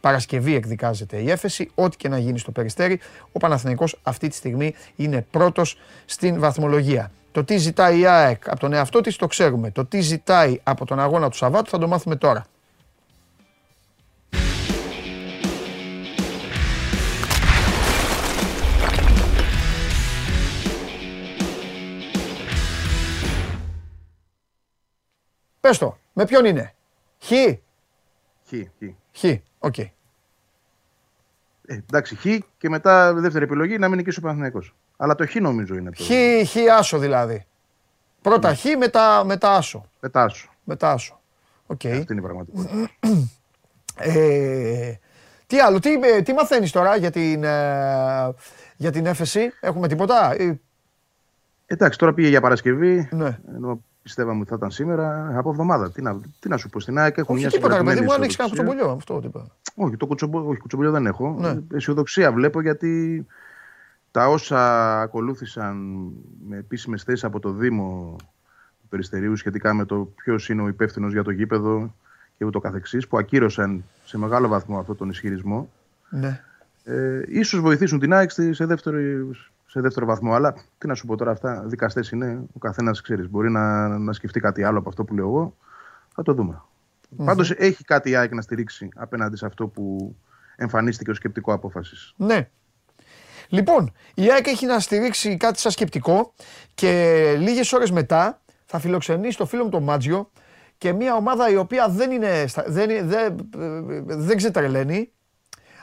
Παρασκευή εκδικάζεται η έφεση, ό,τι και να γίνει στο Περιστέρι, ο Παναθηναϊκός αυτή τη στιγμή είναι πρώτος στην βαθμολογία. Το τι ζητάει η ΑΕΚ από τον εαυτό της το ξέρουμε. Το τι ζητάει από τον αγώνα του Σαββάτου θα το μάθουμε τώρα. Πες το, με ποιον είναι; Χ; Χ, χ. Χ. Οκ. Ε, εντάξει, χ και μετά δεύτερη επιλογή να μείνει και ο Παναθηναϊκός. Αλλά το χ νομίζω είναι το. Χ, χ άσο δηλαδή. Πρώτα χ, μετά, μετά άσο. Μετά σου. Μετά άσο. Οκ. Αυτή είναι η πραγματικότητα. *clears throat* Ε, τι άλλο, τι, ε, τι μαθαίνεις τώρα για την, ε, για την έφεση, έχουμε τίποτα; Ε, Εντάξει, τώρα πήγε για Παρασκευή. ναι. Ενώ πιστεύαμε ότι θα ήταν σήμερα. Από εβδομάδα. Τι να, τι να σου πω στην ΑΕΚ έχουν Όχι μια τίποτα, ρε παιδί συγκρατημένη μου, αν έχεις κανένα αισιοδοξία. κουτσομπολιό, αυτό τίποτα. Όχι, το κουτσομπο, όχι, κουτσομπολιό δεν έχω. Ναι. Αισιοδοξία βλέπω γιατί τα όσα ακολούθησαν με επίσημες θέσεις από το Δήμο του Περιστερίου σχετικά με το ποιος είναι ο υπεύθυνος για το γήπεδο και ούτω καθεξής, που ακύρωσαν σε μεγάλο βαθμό αυτόν τον ισχυρισμό, Ναι. ε, ίσως βοηθήσουν την ΑΕΚ στη- σε δεύτερο, σε δεύτερο βαθμό. Αλλά τι να σου πω τώρα, αυτά δικαστές είναι. Ο καθένας ξέρεις. Μπορεί να, να σκεφτεί κάτι άλλο από αυτό που λέω εγώ. Θα το δούμε. Πάντως έχει κάτι η ΑΕΚ να στηρίξει απέναντι σε αυτό που εμφανίστηκε ως σκεπτικό απόφασης. Ναι. Λοιπόν, η ΑΕΚ έχει να στηρίξει κάτι σαν σκεπτικό και λίγες ώρες μετά θα φιλοξενήσει το φίλο μου τον Μάτζιο και μια ομάδα η οποία δεν είναι, στα- δεν, είναι- δεν, ε, δεν ξετρελαίνει.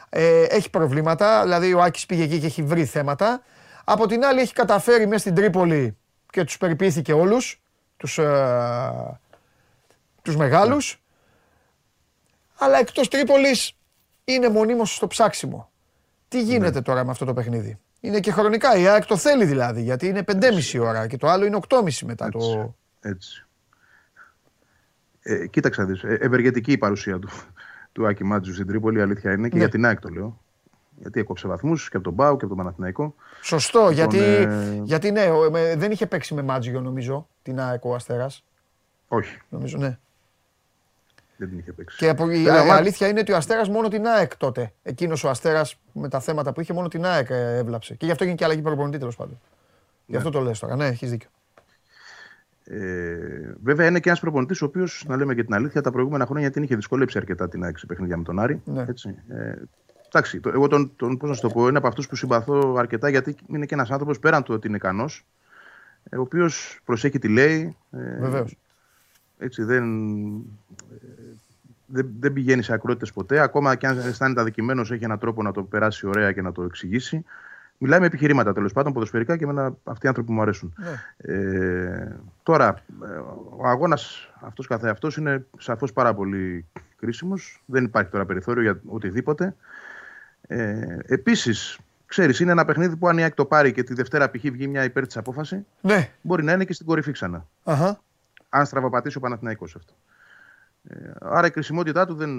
Ε, έχει προβλήματα, δηλαδή ο Άκης πήγε εκεί και έχει βρει θέματα. Από την άλλη έχει καταφέρει μέσα στην Τρίπολη και τους περιποιήθηκε όλους, τους, ε, τους μεγάλους. Αλλά εκτός Τρίπολης είναι μονίμως στο ψάξιμο. Τι γίνεται τώρα με αυτό το παιχνίδι; Είναι και χρονικά, η ΑΕΚ το θέλει δηλαδή, γιατί είναι 5,5 ώρα και το άλλο είναι 8,5 μετά το... Έτσι. Έτσι. Ε, κοίταξε να δεις, ε, ευεργετική η παρουσία του, του Άκη Μάτζου στην Τρίπολη, η αλήθεια είναι, και Ναι. για την ΑΕΚ το λέω. Γιατί έκοψε βαθμούς και από τον Πάου και από τον Παναθηναϊκό. Σωστό, γιατί, ε, γιατί ναι, ο- με- δεν είχε παίξει με Μάτζιο νομίζω, την ΑΕΚ ο Αστέρας. Όχι, Νομίζω, ναι. δεν την είχε παίξει. Και από, η, Βέβαια, η μα- αλήθεια είναι ότι ο Αστέρας μόνο την ΑΕΚ τότε. Εκείνος ο Αστέρας με τα θέματα που είχε μόνο την ΑΕΚ ε, έβλαψε. Και γι' αυτό έγινε και αλλαγή προπονητή τέλος πάντων. Γι' αυτό το λες τώρα. Ναι, έχεις δίκιο. Ε, βέβαια είναι και ένας προπονητής ο οποίος, να λέμε και την αλήθεια, τα προηγούμενα χρόνια την είχε δυσκολέψει αρκετά την ΑΕΚ σε παιχνίδια με τον Άρη. Ναι. Έτσι. Ε, εντάξει, το, εγώ τον, τον, πώς να σου το πω, είναι από αυτούς που συμπαθώ αρκετά γιατί είναι και ένας άνθρωπος πέραν του ότι είναι ικανός, ε, ο οποίος προσέχει τι λέει. Ε, Βεβαίως. έτσι, δεν, ε, δεν, δεν πηγαίνει σε ακρότητες ποτέ. Ακόμα και αν αισθάνεται αδικημένος, έχει έναν τρόπο να το περάσει ωραία και να το εξηγήσει. Μιλάει με επιχειρήματα τέλος πάντων, ποδοσφαιρικά και με ένα, αυτοί οι άνθρωποι που μου αρέσουν. Ναι. Ε, τώρα, ε, ο αγώνας αυτός καθεαυτός είναι σαφώς πάρα πολύ κρίσιμος. Δεν υπάρχει τώρα περιθώριο για οτιδήποτε. Ε, Επίσης, ξέρεις, είναι ένα παιχνίδι που αν η ΑΕΚ το πάρει και τη Δευτέρα π.χ. βγει μια υπέρ της απόφαση, Ναι. μπορεί να είναι και στην κορυφή ξανά Αχα. αν στραβοπατήσει ο Παναθηναϊκός αυτό. Ε, άρα η κρισιμότητά του δεν,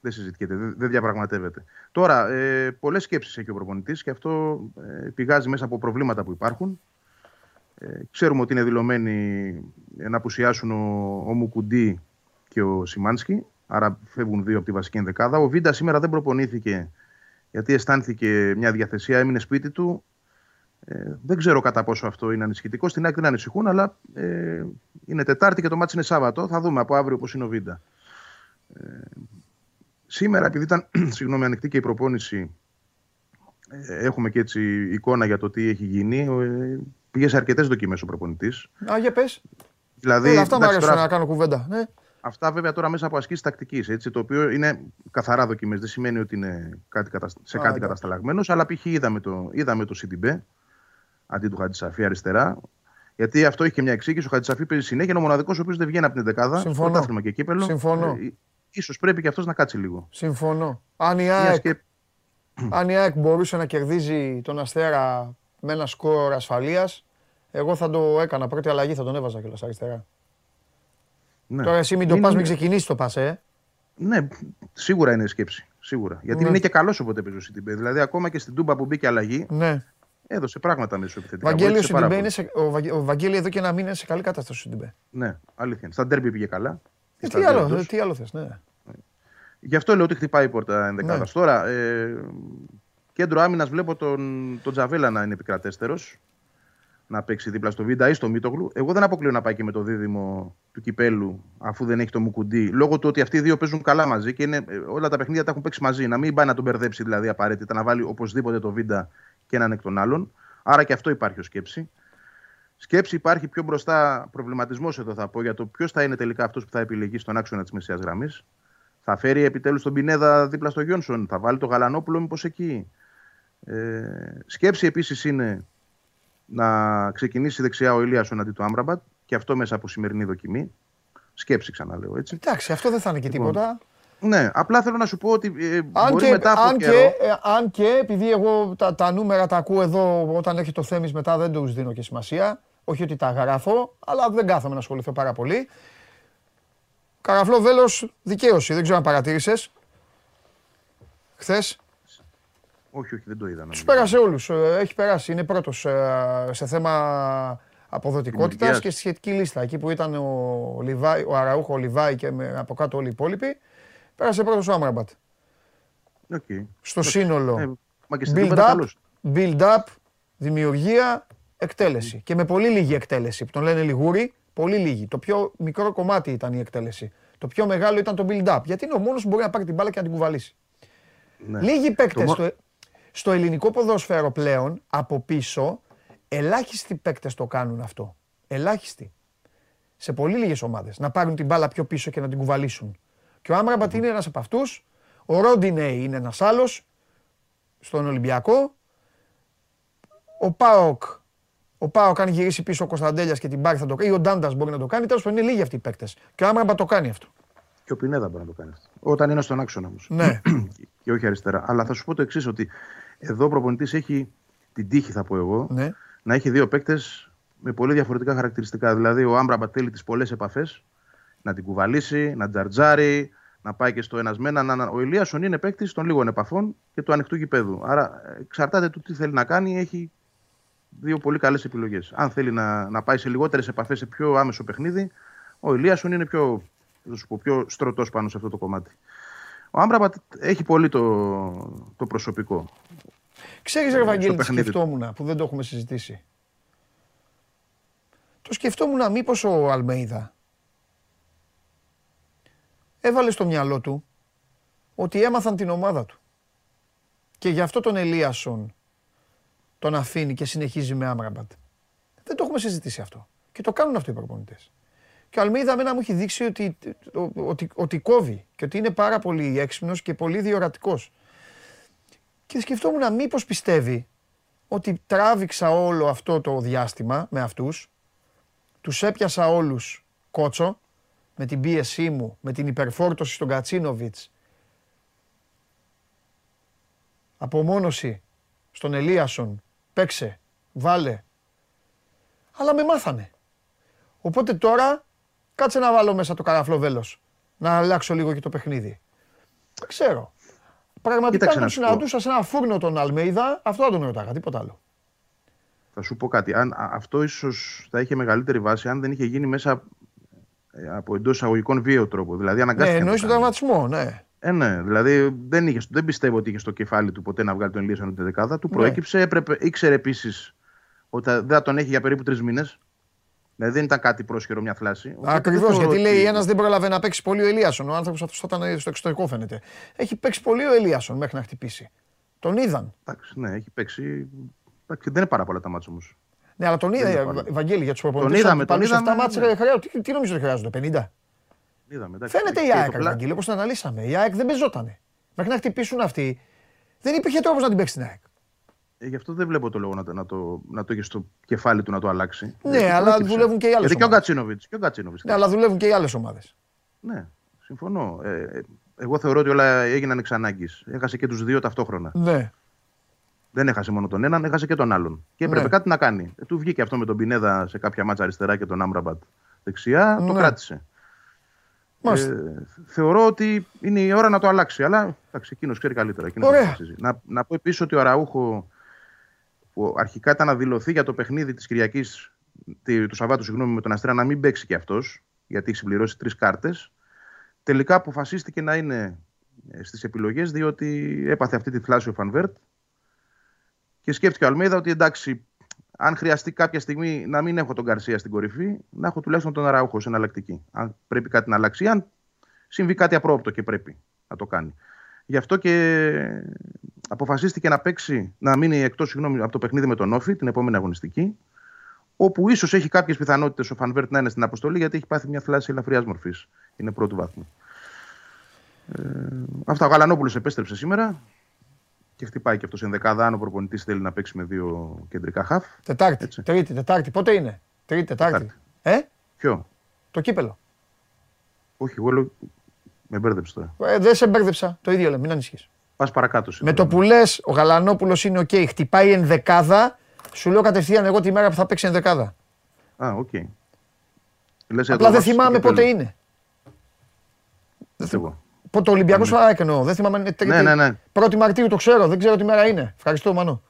δεν συζητιέται, δεν, δεν διαπραγματεύεται. Τώρα, ε, πολλές σκέψεις έχει ο προπονητής και αυτό ε, πηγάζει μέσα από προβλήματα που υπάρχουν. Ε, ξέρουμε ότι είναι δηλωμένοι ε, να απουσιάσουν ο, ο Μουκουντή και ο Σιμάνσκι, άρα φεύγουν δύο από τη βασική ενδεκάδα. Ο Βίντα σήμερα δεν προπονήθηκε γιατί αισθάνθηκε μια διαθεσία, έμεινε σπίτι του. Ε, δεν ξέρω κατά πόσο αυτό είναι ανησυχητικό. Στην ΑΕΚ δεν ανησυχούν, αλλά ε, είναι Τετάρτη και το μάτι είναι Σάββατο. Θα δούμε από αύριο πώς είναι ο Βίντα. Ε, σήμερα, επειδή ήταν *clears throat* συγγνώμη, ανοιχτή και η προπόνηση, ε, έχουμε και έτσι εικόνα για το τι έχει γίνει. Ε, πήγες σε αρκετές δοκιμές ο προπονητής. Α, για πες. Δηλαδή, Όλα αυτά μου εντάξει, αρέσουν τώρα- να κάνω κουβέντα. Ναι. Αυτά βέβαια τώρα μέσα από ασκήσεις τακτικής. Το οποίο είναι καθαρά δοκιμές. Δεν σημαίνει ότι είναι κάτι κατασ... σε Α, κάτι εντάξει. κατασταλαγμένος. Αλλά π.χ. είδαμε το, είδαμε το Σιντιμπέ αντί του Χατζησαφή αριστερά. Γιατί αυτό έχει και μια εξήγηση. Ο Χατζησαφή παίζει συνέχεια. Είναι ο μοναδικός ο οποίος δεν βγαίνει από την δεκάδα. Συμφωνώ. Πρωτάθλημα και κύπελο. Συμφωνώ. Ε, ίσως πρέπει και αυτός να κάτσει λίγο. Συμφωνώ. Αν η Μιας ΑΕΚ και... Αν η ΑΕΚ μπορούσε να κερδίζει τον Αστέρα με ένα σκορ ασφαλείας, εγώ θα το έκανα. Πρώτη αλλαγή θα τον έβαζα κιόλας αριστερά. Ναι. Τώρα εσύ μην το Είναι- πας, μην ξεκινήσεις το πας, ε. Ναι, σίγουρα είναι σκέψη. Σίγουρα. Γιατί Ναι. είναι και καλός όποτε παίζει ο Σιντιμπέ. Δηλαδή, ακόμα και στην Τούμπα που μπήκε αλλαγή, Ναι. έδωσε πράγματα μέσα επιθετικά. Βαγγέλη, ο Βοήθησε πάρα Σιντιμπέ πολύ. είναι σε, ο, Βαγγέ- ο Βαγγέλη εδώ και ένα μήνα είναι σε καλή κατάσταση ο Σιντιμπέ. Ναι, αλήθεια. είναι. Στα ντέρμπι πήγε καλά. Και Ε, στα τι, δύο άλλο, εντός. ε, τι άλλο θες, ναι. Γι' αυτό λέω ότι χτυπάει η πόρτα ενδεκάδας. Ναι. Τώρα, ε, κέντρο άμυνας βλέπω τον, τον Τζαβέλα να είναι επικρατέστερος. Να παίξει δίπλα στο Βίντα ή στο Μίτογλου. Εγώ δεν αποκλείω να πάει και με το δίδυμο του κυπέλου, αφού δεν έχει το Μουκουντή. Λόγω του ότι αυτοί οι δύο παίζουν καλά μαζί και είναι, ε, όλα τα παιχνίδια τα έχουν παίξει μαζί. Να μην πάει να τον μπερδέψει δηλαδή απαραίτητα, να βάλει οπωσδήποτε το Βίντα και έναν εκ των άλλων. Άρα και αυτό υπάρχει ως σκέψη. Σκέψη υπάρχει πιο μπροστά προβληματισμός εδώ θα πω για το ποιος θα είναι τελικά αυτός που θα επιλεγεί στον άξονα της μεσαίας γραμμής. Θα φέρει επιτέλους τον Πινέδα δίπλα στο Γιόνσον, θα βάλει το Γαλανόπουλο μήπως εκεί. Ε, σκέψη επίσης είναι να ξεκινήσει δεξιά ο Ηλίασον αντί του Άμπραμπατ και αυτό μέσα από σημερινή δοκιμή. Σκέψη ξαναλέω έτσι. Εντάξει, αυτό δεν θα είναι και Λοιπόν, τίποτα. Ναι, απλά θέλω να σου πω ότι ε, Αν μπορεί και, μετά από αν, καιρό... και, ε, αν και επειδή εγώ τα, τα νούμερα τα ακούω εδώ όταν έχει το Θέμης μετά δεν τους δίνω και σημασία. Όχι ότι τα γράφω, αλλά δεν κάθομαι να ασχοληθώ πάρα πολύ. Καραφλό Βέλος, δικαίωση. Δεν ξέρω αν παρατήρησες. Χθες. Όχι, όχι, δεν το είδα. Τους νομίζω. πέρασε όλους. Ε, Έχει περάσει. Είναι πρώτος ε, σε θέμα αποδοτικότητας Δημιουργίας. και στη σχετική λίστα. Εκεί που ήταν ο, Λιβάη, ο Αραούχο, ο Λιβάη και με, από κάτω όλοι οι υπόλοιποι. Πέρασε πρώτος ο Άμραμπατ. Οκ. Στο σύνολο. Ε, μα και στην Build τρίμπετα up, καλός. build up, δημιουργία, εκτέλεση. Και με πολύ λίγη εκτέλεση που τον λένε λιγούρι, πολύ λίγη. Το πιο μικρό κομμάτι ήταν η εκτέλεση. Το πιο μεγάλο ήταν το build up. Γιατί είναι ο μόνος που μπορεί να πάρει την μπάλα και να την κουβαλήσει. Ναι. Λίγοι παίκτες μο- στο, στο ελληνικό ποδόσφαιρο πλέον από πίσω, ελάχιστοι παίκτες το κάνουν αυτό. Ελάχιστοι. Σε πολύ λίγες ομάδες. Να πάρουν την μπάλα πιο πίσω και να την κουβαλήσουν. Και ο Άμραμπατ είναι ένας από αυτούς. Ο Ρόντινεϊ είναι ένας άλλος στον Ολυμπιακό. Ο Πάοκ. Ο Πάοκ, αν γυρίσει πίσω ο Κωνσταντέλιας και την πάρει, θα το κάνει. Ή ο Ντάντας μπορεί να το κάνει. Τέλος πάντων, είναι λίγοι αυτοί οι παίκτες. Και ο Άμραμπατ το κάνει αυτό. Και ο Πινέδα μπορεί να το κάνει αυτό. Όταν είναι στον άξονα όμως. Ναι. *clears throat* και όχι αριστερά. Αλλά θα σου πω το εξής, ότι εδώ ο προπονητής έχει την τύχη, θα πω εγώ, ναι. να έχει δύο παίκτες με πολύ διαφορετικά χαρακτηριστικά. Δηλαδή, ο Άμπραμπατ θέλει τις πολλές επαφές, να την κουβαλήσει, να τζαρτζάρει, να πάει και στο ένας με έναν. να- Ο Ηλίασον είναι παίκτης των λίγων επαφών και του ανοιχτού γηπέδου. Άρα, ε, εξαρτάται του τι θέλει να κάνει, έχει δύο πολύ καλές επιλογές. Αν θέλει να, να πάει σε λιγότερες επαφές, σε πιο άμεσο παιχνίδι, ο Ηλίασον είναι πιο, θα σου πω, πιο στρωτός πάνω σε αυτό το κομμάτι. Ο Άμπραμπατ έχει πολύ το, το προσωπικό. Ξέρεις ρε Βαγγέλη, τι παιχνίδι. σκεφτόμουν που δεν το έχουμε συζητήσει. Το σκεφτόμουν μήπως ο Αλμέιδα έβαλε στο μυαλό του ότι έμαθαν την ομάδα του. Και γι' αυτό τον Ελίασον τον αφήνει και συνεχίζει με Άμραμπατ. Δεν το έχουμε συζητήσει αυτό. Και το κάνουν αυτό οι προπονητές. Και ο Αλμέιδα εμένα μου έχει δείξει ότι, ότι, ότι κόβει και ότι είναι πάρα πολύ έξυπνος και πολύ διορατικός. Και σκεφτόμουν μήπως πιστεύει ότι τράβηξα όλο αυτό το διάστημα με αυτούς, τους έπιασα όλους κότσο, με την πίεσή μου, με την υπερφόρτωση στον Κατσίνοβιτς, απομόνωση στον Ελίασον, παίξε, βάλε. Αλλά με μάθανε. Οπότε τώρα κάτσε να βάλω μέσα το καραφλό βέλος, να αλλάξω λίγο και το παιχνίδι. Δεν ξέρω. Πραγματικά Κοίταξε αν να τον σου πω. συναντούσα σε ένα φούρνο τον Αλμέιδα, αυτό θα τον ρωτάγα, τίποτα άλλο. Θα σου πω κάτι. Αν, α- αυτό ίσως θα είχε μεγαλύτερη βάση αν δεν είχε γίνει μέσα ε, από εντός εισαγωγικών βίαιο τρόπο. Δηλαδή Ναι, αναγκάστηκε. να εννοείς το τον κάνει. τραυματισμό, ναι. Ε, ναι, δηλαδή δεν, είχε, δεν πιστεύω ότι είχε στο κεφάλι του ποτέ να βγάλει τον Ηλίασον την δεκάδα. Του Ναι. προέκυψε, έπρεπε, ήξερε επίσης ότι θα- δεν θα τον έχει για περίπου τρεις μήνες. Δηλαδή δεν ήταν κάτι πρόσχερο, μια θλάση. Οπότε δεν Ακριβώς, θεωρώ γιατί ότι- λέει ένας δεν πρόλαβε να παίξει πολύ ο Ελίασον. Ο άνθρωπος αυτός θα ήταν στο εξωτερικό, φαίνεται. Έχει παίξει πολύ ο Ελίασον μέχρι να χτυπήσει. Τον είδαν. Εντάξει, ναι, έχει παίξει. Εντάξει, δεν είναι πάρα πολλά τα μάτια όμως. Ναι, αλλά τον είδα, είναι πάρα. Βαγγέλη, για τους προπονητές. Τον είδαμε, τον σε αυτά είδαμε, μάτς, ναι. ρε, χρέο, τι, τι νομίζω ότι χρειάζονται, 50. Είδαμε, εντάξει. Φαίνεται η Και ΑΕΚ, το πλά- Βαγγέλη, όπως την αναλύσαμε. Η ΑΕΚ δεν παίζότανε. Μέχρι να χτυπήσουν αυτοί, δεν υπήρχε τρόπος να την παίξει την ΑΕΚ. Ε, γι' αυτό δεν βλέπω το λόγο να, το- να, το, να το έχεις στο κεφάλι του να το αλλάξει. Ναι, Ε, αλλά προέκυψε. δουλεύουν και οι άλλες Γιατί και ο ομάδες. Γκατσίνοβιτ. Και ο Γκατσίνοβιτ. Ναι, αλλά δουλεύουν και οι άλλες ομάδες. Ναι, συμφωνώ. Ε, ε, εγώ θεωρώ ότι όλα έγιναν εξ ανάγκης. Έχασε και τους δύο ταυτόχρονα. Ναι. Δεν έχασε μόνο τον έναν, έχασε και τον άλλον. Και έπρεπε Ναι. κάτι να κάνει. Ε, του βγήκε αυτό με τον Πινέδα σε κάποια μάτσα αριστερά και τον Άμραμπατ δεξιά. Το Ναι. κράτησε. Μάλιστα. Ε, θεωρώ ότι είναι η ώρα να το αλλάξει. Αλλά εντάξει, εκείνος ξέρει καλύτερα. Εκείνος Ωραία. αποφασίζει. Να, να πω επίσης ότι ο Αραούχο, που αρχικά ήταν να δηλωθεί για το παιχνίδι της Κυριακής, του Σαββάτου, συγγνώμη, με τον Αστέρα, να μην παίξει και αυτός, γιατί έχει συμπληρώσει τρεις κάρτες. Τελικά αποφασίστηκε να είναι στις επιλογές, διότι έπαθε αυτή τη θλάση ο Φανβέρτ. Και σκέφτηκε ο Αλμέιδα ότι εντάξει, αν χρειαστεί κάποια στιγμή να μην έχω τον Καρσία στην κορυφή, να έχω τουλάχιστον τον Αραούχο σε εναλλακτική. Αν πρέπει κάτι να αλλάξει, αν συμβεί κάτι απρόπτο και πρέπει να το κάνει. Γι' αυτό και αποφασίστηκε να παίξει, να μείνει εκτός από το παιχνίδι με τον Όφη την επόμενη αγωνιστική. Όπου ίσως έχει κάποιες πιθανότητες ο Φανβέρτ να είναι στην αποστολή γιατί έχει πάθει μια θλάση ελαφριάς μορφής. Είναι πρώτου βάθμου. Ε, αυτά. Ο Γαλανόπουλος επέστρεψε σήμερα και χτυπάει και αυτός σε δεκάδα. Αν ο προπονητής θέλει να παίξει με δύο κεντρικά χαφ. Τετάρτη, Έτσι. Τρίτη, Τετάρτη. Πότε είναι; Τρίτη, Τετάρτη. Ε, Ποιο; το κύπελο. Όχι, εγώ λέω. Με μπέρδεψε τώρα. Ε, δεν σε μπέρδεψα. Το ίδιο λέω, μην ανησυχείς. Πας παρακάτω. Με σήμερα. το που λες, ο Γαλανόπουλος είναι οκ, χτυπάει ενδεκάδα, σου λέω κατευθείαν εγώ τη μέρα που θα παίξει ενδεκάδα. Α, οκ. Λες, Απλά εδώ δεν βάζεις θυμάμαι το πότε κύπελλο. είναι. Εγώ. Πότε ο Ολυμπιακός Φαράκ εννοώ. Δεν θυμάμαι. είναι τρίτη- Ναι, ναι, ναι. 1η Μαρτίου το ξέρω, δεν ξέρω τι μέρα είναι. Ευχαριστώ, Μανώ.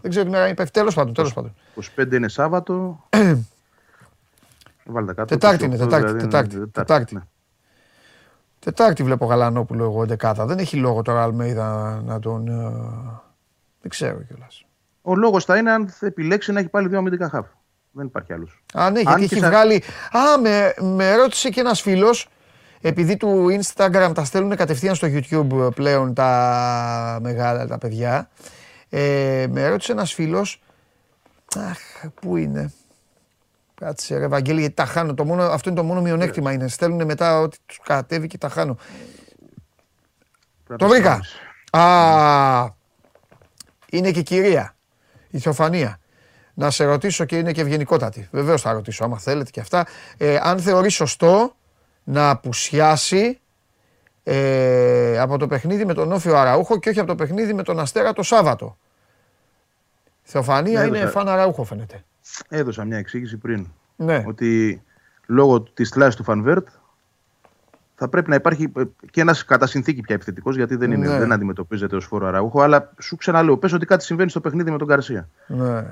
Δεν ξέρω τι μέρα είναι. Τέλος πάντων, τέλος πάντων. 25 είναι Σάββατο. *clears throat* Βάλτε κάτω. Τετάρτη είναι, 28 Τετάρτη, δηλαδή είναι Τετάρτη, Τετάρτη. Ναι. Τετάρτη βλέπω Γαλανόπουλο εγώ δεκάδα. Δεν έχει λόγο τώρα Αλμέιδα να τον. ε, Δεν ξέρω κιόλας. Ο λόγος θα είναι αν θα επιλέξει να έχει πάλι δύο αμυντικά χαφ. Δεν υπάρχει άλλος. Α, ναι, Αν γιατί και έχει σαν- βγάλει. Α, με, με ρώτησε και ένας φίλος, επειδή του Instagram τα στέλνουν κατευθείαν στο YouTube πλέον τα μεγάλα τα παιδιά. Ε, με ρώτησε ένας φίλος. Αχ, πού είναι; Κάτσε ρε Βαγγέλη, γιατί τα χάνω. Το μόνο, αυτό είναι το μόνο μειονέκτημα είναι. Στέλνουν μετά ότι τους κατέβει και τα χάνω. Το βρήκα. Α, είναι και κυρία. Η Θεοφανία. Να σε ρωτήσω και είναι και ευγενικότατη. Βεβαίως θα ρωτήσω, άμα θέλετε και αυτά. Ε, αν θεωρείς σωστό να απουσιάσει ε, από το παιχνίδι με τον ΟΦΗ ο Αραούχο και όχι από το παιχνίδι με τον Αστέρα το Σάββατο. Θεοφανία Ναι, είναι έδωσα. φαν Αραούχο φαίνεται. Έδωσα μια εξήγηση πριν. Ναι. Ότι λόγω της θλάση του Φαν Βερτ θα πρέπει να υπάρχει ε, και ένας κατά συνθήκη πια επιθετικός, γιατί δεν, είναι, Ναι. δεν αντιμετωπίζεται ως φορ ο Αραούχο. Αλλά σου ξαναλέω, πες ότι κάτι συμβαίνει στο παιχνίδι με τον Γκαρσία. ναι.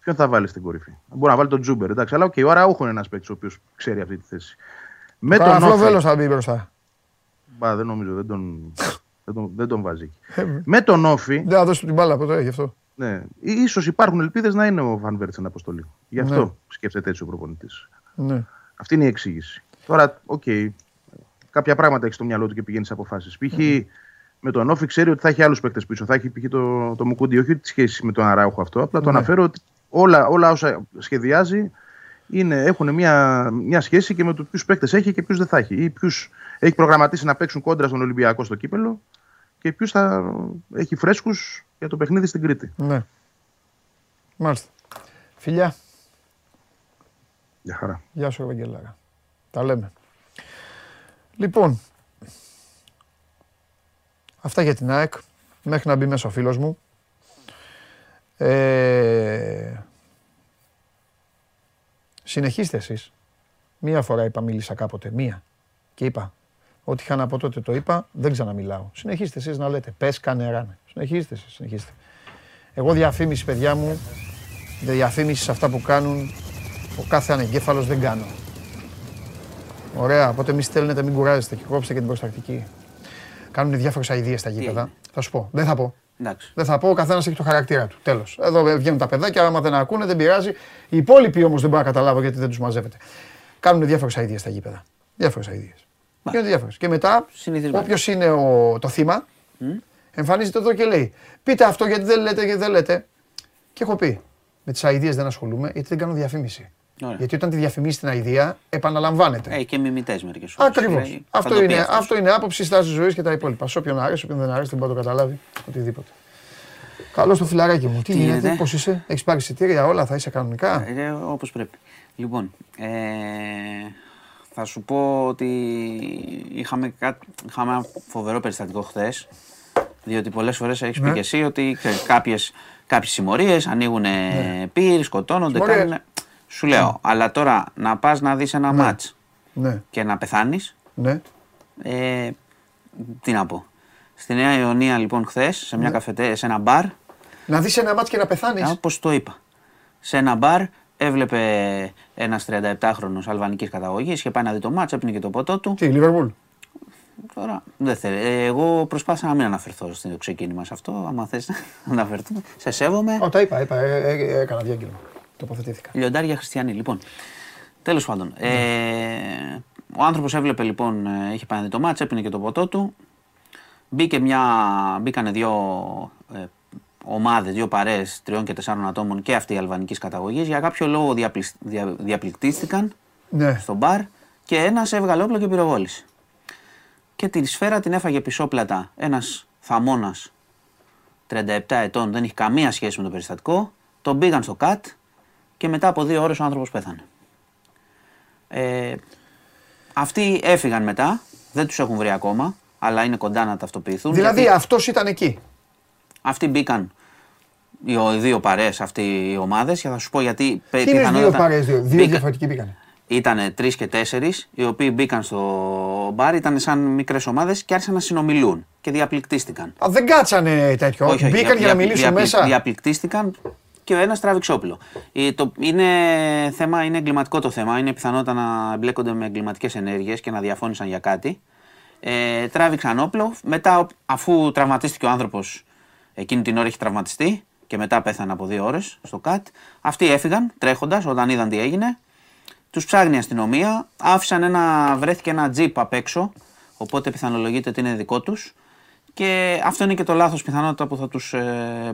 Ποιον θα βάλεις στην κορυφή; Μπορεί να βάλει τον Τζούμπερ, εντάξει. Αλλά οκ, ο Αραούχο είναι ένας παίκτης ο οποίος ξέρει αυτή τη θέση. Με τον Καραφλό ΟΦΗ. βέλος θα μπει μπροστά. Μπα, δεν νομίζω, δεν τον, δεν τον, δεν τον βάζει εκεί. Ε, με τον ΟΦΗ, Δεν θα δώσει την μπάλα ποτέ γι' αυτό. Ναι, ίσως υπάρχουν ελπίδες να είναι ο Φαν Βερτ στην αποστολή. Γι' αυτό Ναι. σκέφτεται έτσι ο προπονητής. Ναι. Αυτή είναι η εξήγηση. Τώρα, οκ, κάποια πράγματα έχεις στο μυαλό του και πηγαίνεις σε αποφάσεις. Π.χ. με τον ΟΦΗ ξέρει ότι θα έχει άλλους παίκτες πίσω. Θα έχει π.χ. το, το Μουκούντι, όχι τη σχέση με τον Αράουχο αυτό. Απλά το Ναι. αναφέρω ότι όλα, όλα όσα σχεδιάζει είναι, έχουν μια, μια σχέση και με το ποιους παίκτες έχει και ποιους δεν θα έχει. Ή ποιους έχει προγραμματίσει να παίξουν κόντρα στον Ολυμπιακό στο κύπελο και ποιους θα έχει φρέσκους για το παιχνίδι στην Κρήτη. ναι. Μάλιστα. Φιλιά. Για χαρά. Γεια σου, Ευαγγελάρα. Τα λέμε. Λοιπόν, αυτά για την ΑΕΚ. Μέχρι να μπει μέσα ο φίλος μου. Ε, συνεχίστε εσείς. Μία φορά είπα, μίλησα κάποτε. Μία. Και είπα. Ό,τι είχα να πω τότε το είπα, δεν ξαναμιλάω. Συνεχίστε εσείς να λέτε. Πες, κάνε, ράνε. Συνεχίστε εσείς, συνεχίστε. Εγώ διαφήμιση, παιδιά μου, διαφήμιση σε αυτά που κάνουν ο κάθε ανεγκέφαλος δεν κάνω. Ωραία, οπότε μη στέλνετε, μην κουράζεστε και κόψτε και την προστακτική. Κάνουν διάφορες αειδίε στα γήπεδα. έγινε; Θα σου πω. Δεν θα πω. Εντάξει. Δεν θα πω, ο καθένας έχει το χαρακτήρα του. Τέλος. Εδώ βγαίνουν τα παιδάκια, άμα δεν ακούνε, δεν πειράζει. Οι υπόλοιποι όμως δεν μπορώ να καταλάβω γιατί δεν τους μαζεύετε. Κάνουν διάφορες αειδίε στα γήπεδα. Διάφορες αειδίε. Γίνονται διάφορε. Και μετά, Συνηθισμένο. όποιος είναι ο, το θύμα, εμφανίζεται εδώ και λέει: Πείτε αυτό γιατί δεν λέτε, γιατί δεν λέτε. Και έχω πει: Με τις αειδίε δεν ασχολούμαι γιατί δεν κάνω διαφήμιση. Ωραία. Γιατί όταν τη διαφημίσει την αηδία, επαναλαμβάνεται. Ε, και μιμητέ μερικές φορές. Ακριβώς. Αυτό, είναι, αυτός είναι άποψη, στάση ζωής και τα υπόλοιπα. Σε όποιον αρέσει, όποιον δεν αρέσει, δεν μπορεί να το καταλάβει. Οτιδήποτε. Καλώ το φιλαράκι μου. Τι, Τι γίνεται, γίνεται; πώς είσαι, έχεις πάρει εισιτήρια, όλα θα είσαι κανονικά; Ε, Όπως πρέπει. Λοιπόν, ε, θα σου πω ότι είχαμε, κά... είχαμε ένα φοβερό περιστατικό χθες. Διότι πολλές φορές έχεις Ναι. πει και εσύ ότι κάποιες κάποιες συμμορίες ανοίγουν ναι. πύρ, σκοτώνονται, Συμμορίες. κάνουν. Σου λέω, αλλά τώρα να πας να δεις ένα μάτς Ναι, και να πεθάνεις, ναι. ε, τι να πω. Στη Νέα Ιωνία λοιπόν χθες, σε, μια καφετέ, σε ένα μπαρ, Να δεις ένα μάτι και να πεθάνεις. Όπω το είπα. Σε ένα μπαρ έβλεπε ένας 37χρονο αλβανικής καταγωγής, είχε πάει να δει το μάτσο, έπινε και το ποτό του. Τι, Λίβερπουλ; Τώρα δεν θέλει. Ε, εγώ προσπάθησα να μην αναφερθώ στο ξεκίνημα σε αυτό. Άμα θες να *laughs* αναφερθούμε. Σε σέβομαι. Ω, τα είπα, είπα, ε, ε, έκανα διάγγελμα. Τοποθετήθηκα. Λιοντάρια χριστιανοί. Λοιπόν, τέλος πάντων. Ε, ο άνθρωπος έβλεπε λοιπόν, ε, είχε πάει να δει το μάτσο, έπινε και το ποτό του. Μπήκε μια, μπήκανε δύο ε, ομάδες, δύο παρέες τριών και τεσσάρων ατόμων και αυτή αλβανικής καταγωγής, για κάποιο λόγο διαπλησ- δια, διαπληκτίστηκαν Ναι. στο μπαρ και ένας έβγαλε όπλο και πυροβόλησε. Και τη σφαίρα την έφαγε πισόπλατα ένας θαμώνας 37 ετών, δεν έχει καμία σχέση με το περιστατικό. Τον πήγαν στο ΚΑΤ και μετά από δύο ώρες ο άνθρωπος πέθανε. Ε, αυτοί έφυγαν μετά, δεν τους έχουν βρει ακόμα, αλλά είναι κοντά να ταυτοποιηθούν. Δηλαδή γιατί αυτός ήταν εκεί. Αυτοί μπήκαν οι ο- δύο παρέες, αυτοί οι ομάδες και θα σου πω γιατί πε- Τι είναι δύο πιθανότατα παρέες, δύο, δύο μπήκα- διαφορετικοί πήγανε. Ήτανε τρεις και τέσσερις, οι οποίοι μπήκαν στο μπαρ, ήταν σαν μικρές ομάδες και άρχισαν να συνομιλούν και διαπληκτίστηκαν. Α, δεν κάτσανε τέτοιο. Όχι, όχι, Μπήκαν δια- για να δια- μιλήσουν διαπλη- μέσα. Διαπληκτίστηκαν και ο ένας τράβηξε όπλο. Ε, το, είναι θέμα, είναι εγκληματικό το θέμα. Είναι πιθανότητα να εμπλέκονται με εγκληματικές ενέργειες και να διαφώνησαν για κάτι. Ε, τράβηξαν όπλο. Μετά, αφού τραυματίστηκε ο άνθρωπος, εκείνη την ώρα έχει τραυματιστεί και μετά πέθανε από δύο ώρες στο ΚΑΤ. Αυτοί έφυγαν τρέχοντας όταν είδαν τι έγινε. Τους ψάχνει η αστυνομία. Άφησαν ένα, βρέθηκε ένα τζιπ απ' έξω. Οπότε πιθανολογείται ότι είναι δικό τους. Και αυτό είναι και το λάθος πιθανότητα που θα τους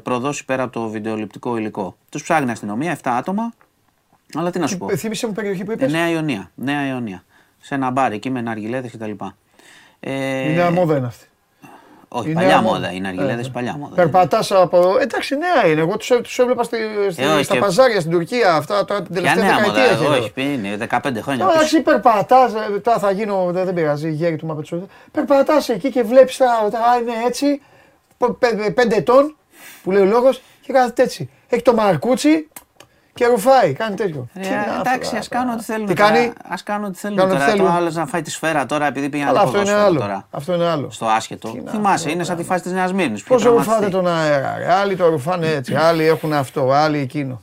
προδώσει πέρα από το βιντεοληπτικό υλικό. Τους ψάχνει η αστυνομία, 7 άτομα. Αλλά τι να σου πω. Ε, Θύμισε μου περιοχή που Ε, είπε. Νέα Ιωνία. Νέα Ιωνία. Σε ένα μπαρ εκεί με ναργιλέδες κτλ. Ε, Η νέα μόδα είναι αυτή. Όχι, Η παλιά νέα μόδα. μόδα. Οι ναργιλέδε Ε, παλιά μόδα. Περπατάς από. Εντάξει, νέα είναι. Εγώ τους έβλεπα στη, στη- Ε, όχι, στα και- παζάρια στην Τουρκία αυτά τώρα την Ποια τελευταία νέα μόδα. δεκαετία. έχει εδώ. Όχι, είναι 15 χρόνια. πίσω. Εντάξει, περπατάς. Τώρα θα γίνω. Δεν, δεν πειράζει, γέρι του Μαπετσού. Περπατάς εκεί και βλέπεις τα. τα- είναι έτσι. πο- πέ- Πέντε ετών που λέει ο λόγος και κάθεται έτσι. Έχει το μαρκούτσι και ρουφάει. Κάνει τέτοιο. Ε, Τι είναι αυτό, εντάξει, ας τώρα. κάνουν ό,τι θέλουν. Τι τώρα. κάνει. Ας κάνουν ό,τι θέλουν. Κάνουν ό,τι τώρα. Το θέλουν. άλλος να φάει τη σφαίρα τώρα επειδή πήγαινε Αλλά να αυτό είναι άλλο. τώρα. Αυτό είναι άλλο. Στο άσχετο. Τι να Θυμάσαι, πω, είναι σαν τη τώρα. φάση της Νέας Μύρνη. Πώ ρουφάτε τον αέρα, ρε. Άλλοι το ρουφάνε έτσι, άλλοι έχουν αυτό, άλλοι εκείνο.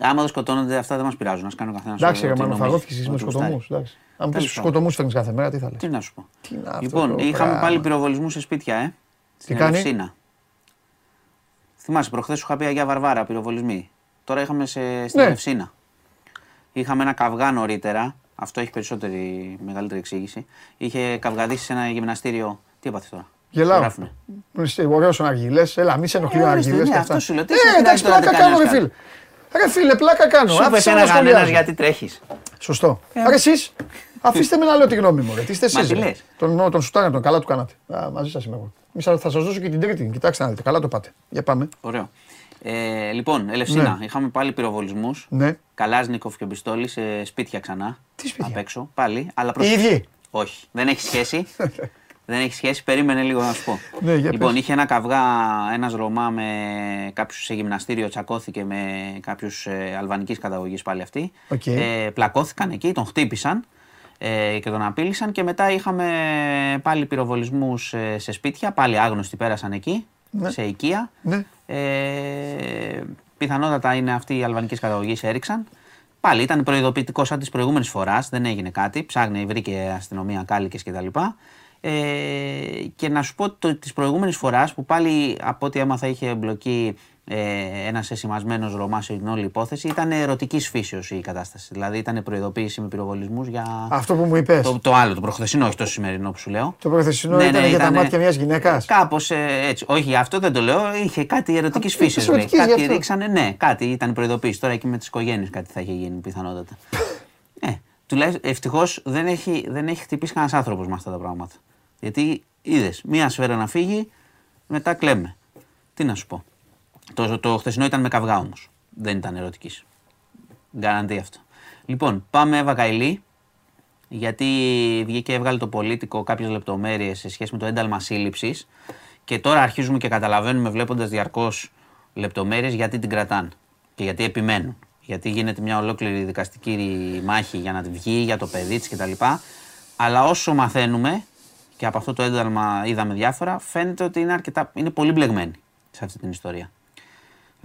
Άμα δεν σκοτώνονται, αυτά δεν μας πειράζουν. Α κάνω καθένας. Εντάξει, ρε, μανοφαγώθηκε εσύ με σκοτωμούς. Αν πεις Τέλος πάντων. σκοτωμούς φέρνει κάθε μέρα, τι θα λες. Τι να σου πω. Τι είναι αυτό Λοιπόν, το είχαμε πράγμα. πάλι πυροβολισμούς σε σπίτια, ε. Στην κάνει; Ελευσίνα. Θυμάσαι, προχθές σου είχα πει Αγία Βαρβάρα πυροβολισμοί. Τώρα είχαμε σε, στην Ναι. Ελευσίνα. Είχαμε ένα καυγά νωρίτερα. Αυτό έχει περισσότερη, μεγαλύτερη εξήγηση. Είχε καυγαδίσει σε ένα γυμναστήριο. Τι έπαθε τώρα; Γελάω. Γράφουνε. Ωραίο ο Αργιλές, έλα, μη σε ενοχλεί ο Ε, ορίστε, Αργιλές ναι, και αυτό αυτά. σου λέω. Τι Ε, σε εντάξει, πειράζει τώρα, πλάκα τι κάνω, ρε κάνεις φίλε. Ρε φίλε, πλάκα κάνω. Σου είπε Άφησε ένα με να κανένας σχολιάζω. γιατί τρέχεις. Σωστό. Άρα εσείς, αφήστε με να λέω τη γνώμη μου. ρε. Τι είστε Μα εσεί. τι λες; Τον, τον σουτάρα, τον καλά του κάνατε. Α, μαζί σας είμαι εγώ. Μη σας- θα σας δώσω και την τρίτη. Κοιτάξτε να δείτε. Καλά το πάτε. Για πάμε. Ωραίο. Ε, λοιπόν, Ελευσίνα, είχαμε πάλι πυροβολισμούς. Ναι. Καλάζνικοφ και πιστόλι σε σπίτια ξανά. Τι σπίτια; Απ' έξω, πάλι. Αλλά Οι προσ- ίδιοι; Όχι, δεν έχει σχέση. *laughs* δεν έχει σχέση, περίμενε λίγο να σου πω. Ναι, για λοιπόν, πες. είχε ένα καυγά ένας Ρωμά με κάποιους σε γυμναστήριο, τσακώθηκε με κάποιους ε, αλβανικής καταγωγής πάλι αυτοί. Οκ. Ε, πλακώθηκαν εκεί, τον χτύπησαν ε, και τον απείλησαν και μετά είχαμε πάλι πυροβολισμούς ε, σε σπίτια, πάλι άγνωστοι πέρασαν εκεί, Ναι. σε οικία. Ναι. Ε, πιθανότατα είναι αυτοί οι αλβανικής καταγωγής έριξαν. Πάλι ήταν προειδοποιητικό σαν της προηγούμενης φοράς, δεν έγινε κάτι. Ψάχνει, βρήκε αστυνομία, κάλικε κτλ. Ε, και να σου πω το, της προηγούμενης φοράς που πάλι από ό,τι έμαθα είχε εμπλοκεί ε, ένας εσημασμένος Ρωμά σε την όλη υπόθεση, ήταν ερωτικής φύσεως η κατάσταση. Δηλαδή ήταν προειδοποίηση με πυροβολισμούς για. Αυτό που μου είπες. Το, το άλλο, το προχθεσινό, όχι το σημερινό που σου λέω. Το προθεσινό Ναι, ήταν ναι, για τα ήτανε- μάτια μιας γυναίκας. Κάπως έτσι. Όχι, γι' αυτό δεν το λέω. Είχε κάτι ερωτικής Α, φύση. της ερωτικής, γι' Κάτι αυτό. ρίξανε, ναι, κάτι ήταν προειδοποίηση. Τώρα εκεί με τις οικογένειες κάτι θα είχε γίνει πιθανότατα. ε, τουλάχιστον ευτυχώς δεν έχει, δεν έχει χτυπήσει κανένας άνθρωπος με αυτά τα πράγματα. Γιατί είδες, μία σφαίρα να φύγει, μετά κλαίμε. Τι να σου πω. Το, το χθεσινό ήταν με καυγά όμως. Δεν ήταν ερωτικής. Γκαραντί αυτό. Λοιπόν, πάμε Εύα Καηλή, γιατί βγήκε και έβγαλε το πολίτικο κάποιες λεπτομέρειες σε σχέση με το ένταλμα σύλληψης και τώρα αρχίζουμε και καταλαβαίνουμε βλέποντας διαρκώς λεπτομέρειες γιατί την κρατάν και γιατί επιμένουν. Γιατί γίνεται μια ολόκληρη δικαστική μάχη για να τη βγει, για το παιδί της κτλ. Αλλά όσο μαθαίνουμε και από αυτό το ένταλμα είδαμε διάφορα, φαίνεται ότι είναι, αρκετά, είναι πολύ μπλεγμένη σε αυτή την ιστορία.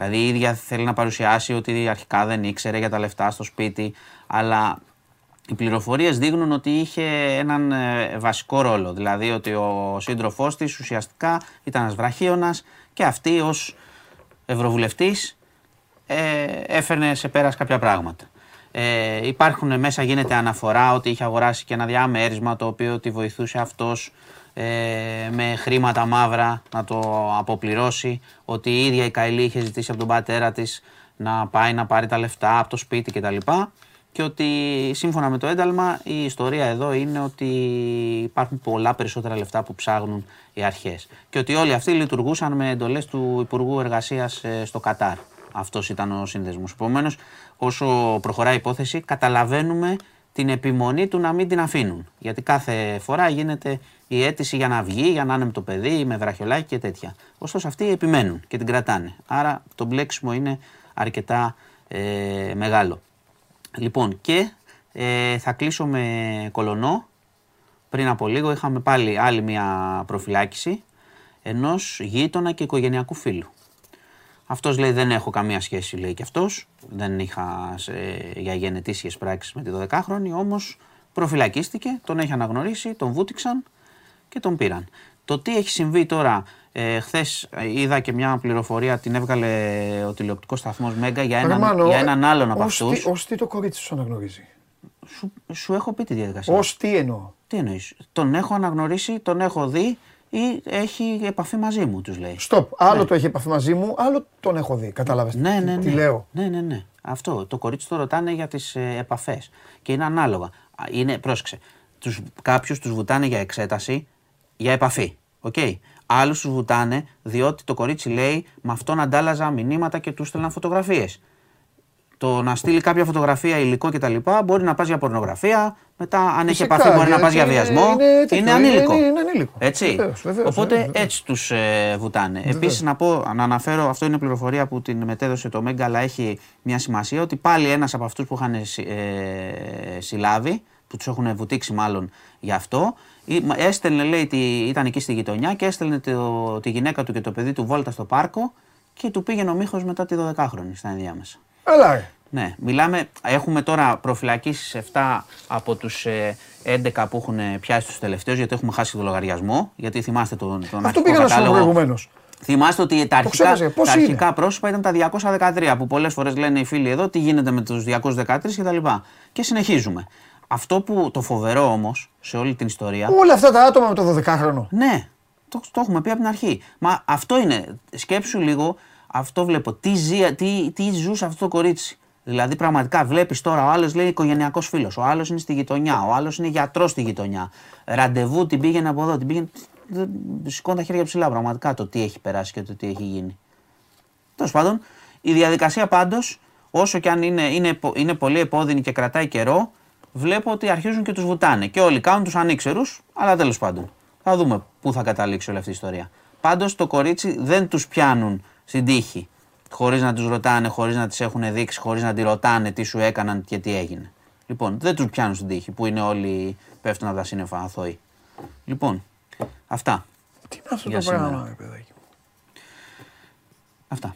Δηλαδή η ίδια θέλει να παρουσιάσει ότι αρχικά δεν ήξερε για τα λεφτά στο σπίτι, αλλά οι πληροφορίες δείχνουν ότι είχε έναν ε, βασικό ρόλο. Δηλαδή ότι ο σύντροφός της ουσιαστικά ήταν ένας βραχίωνας και αυτή ως ευρωβουλευτής ε, έφερνε σε πέρας κάποια πράγματα. Ε, υπάρχουν μέσα, γίνεται αναφορά ότι είχε αγοράσει και ένα διαμέρισμα το οποίο τη βοηθούσε αυτός ε, με χρήματα μαύρα να το αποπληρώσει, ότι η ίδια η Καηλή είχε ζητήσει από τον πατέρα της να πάει να πάρει τα λεφτά από το σπίτι κτλ. Και ότι σύμφωνα με το ένταλμα η ιστορία εδώ είναι ότι υπάρχουν πολλά περισσότερα λεφτά που ψάχνουν οι αρχές. Και ότι όλοι αυτοί λειτουργούσαν με εντολές του Υπουργού Εργασίας ε, στο Κατάρ. Αυτός ήταν ο σύνδεσμος. Επομένως, όσο προχωράει η υπόθεση, καταλαβαίνουμε την επιμονή του να μην την αφήνουν. Γιατί κάθε φορά γίνεται η αίτηση για να βγει, για να είναι με το παιδί, με βραχιολάκι και τέτοια. Ωστόσο αυτοί επιμένουν και την κρατάνε. Άρα το μπλέξιμο είναι αρκετά ε, μεγάλο. Λοιπόν και ε, θα κλείσω με κολονό. Πριν από λίγο είχαμε πάλι άλλη μια προφυλάκηση ενός γείτονα και οικογενειακού φίλου. Αυτός λέει δεν έχω καμία σχέση λέει και αυτός, δεν είχα σε, για γενετήσιες πράξεις με τη 12χρονη, όμως προφυλακίστηκε, τον έχει αναγνωρίσει, τον βούτυξαν και τον πήραν. Το τι έχει συμβεί τώρα, ε, χθες είδα και μια πληροφορία, την έβγαλε ο τηλεοπτικός σταθμός Μέγκα για έναν, Ρωμάνο, για έναν άλλον από ως αυτούς. τι- Ως τι το κορίτσι σου αναγνωρίζει; Σου, σου έχω πει τη διαδικασία. Ως τι εννοώ; Τι εννοείς, Τον έχω αναγνωρίσει, τον έχω δει ή έχει επαφή μαζί μου, τους λέει. Στοπ. Άλλο το έχει επαφή μαζί μου, άλλο τον έχω δει. Κατάλαβες Ναι, τι- ναι, ναι. τι λέω; Ναι, ναι, ναι. Αυτό. Το κορίτσι το ρωτάνε για τις ε, επαφές. Και είναι ανάλογα. Α, Είναι, πρόσεξε. Τους, κάποιους τους βουτάνε για εξέταση, για επαφή. Οκ. Άλλους τους βουτάνε διότι το κορίτσι λέει με αυτόν αντάλλαζα μηνύματα και του στέλναν φωτογραφίες. Το να στείλει κάποια φωτογραφία, υλικό κτλ. μπορεί να πας για πορνογραφία, μετά αν έχει Φυσικά, επαφή μπορεί να πας γιατί για είναι- βιασμό. είναι τέτοιο, είναι- ανήλικο. είναι- είναι ανήλικο. Έτσι. Βεβαίως, βεβαίως, Οπότε βεβαίως, βεβαίως. έτσι τους ε, βουτάνε. Επίσης να, πω, να αναφέρω, αυτό είναι πληροφορία που την μετέδωσε το Μέγκα, αλλά έχει μια σημασία ότι πάλι ένας από αυτούς που είχαν συ- ε, συλλάβει, που τους έχουν βουτήξει μάλλον γι' αυτό, ή- μα- έστελνε, λέει, τη, ήταν εκεί στη γειτονιά και έστελνε το, τη γυναίκα του και το παιδί του βόλτα στο πάρκο και του πήγαινε ο Μίχος μετά τη 12χρονη στα ενδιάμεσα. Έλα ρε. Ναι, μιλάμε, έχουμε τώρα προφυλακίσεις 7 από τους ε, 11 που έχουν ε, πιάσει τους τελευταίους, γιατί έχουμε χάσει το λογαριασμό. Γιατί θυμάστε τον, τον Αυτό αρχικό πήγα να σου πω κατάλογο. προηγουμένως. Θυμάστε ότι τα αρχικά, ξέχασα. Πώς τα είναι; αρχικά πρόσωπα ήταν τα 213 που πολλές φορές λένε οι φίλοι εδώ τι γίνεται με τους 213 κτλ. Και συνεχίζουμε. Αυτό που το φοβερό όμως σε όλη την ιστορία. Όλα αυτά τα άτομα με το 12χρονο. Ναι, το, το έχουμε πει από την αρχή. Μα αυτό είναι. Σκέψου λίγο, αυτό βλέπω. Τι, ζει, τι, τι ζούσε αυτό το κορίτσι. Δηλαδή, πραγματικά βλέπεις τώρα ο άλλος λέει οικογενειακός φίλος, ο άλλος είναι στη γειτονιά, ο άλλος είναι γιατρός στη γειτονιά. Ραντεβού την πήγαινε από εδώ, την πήγαινε. Δεν- Σηκώνω τα χέρια ψηλά πραγματικά το τι έχει περάσει και το τι έχει γίνει. Τέλος πάντων, η διαδικασία πάντως, όσο και αν είναι, είναι, πο- είναι πολύ επώδυνη και κρατάει καιρό, βλέπω ότι αρχίζουν και τους βουτάνε. Και όλοι κάνουν τους ανήξερους, αλλά τέλος πάντων. Θα δούμε πού θα καταλήξει όλη αυτή η ιστορία. Πάντως το κορίτσι δεν τους πιάνουν στην τύχη. Χωρίς να τους ρωτάνε, χωρίς να τις έχουν δείξει, χωρίς να τη ρωτάνε τι σου έκαναν και τι έγινε. Λοιπόν, δεν τους πιάνουν στην τύχη που είναι όλοι πέφτουν από τα σύννεφα αθώοι. Λοιπόν, αυτά. Τι είναι αυτό Για το πράγμα, σήμερα. ρε παιδάκι. Αυτά.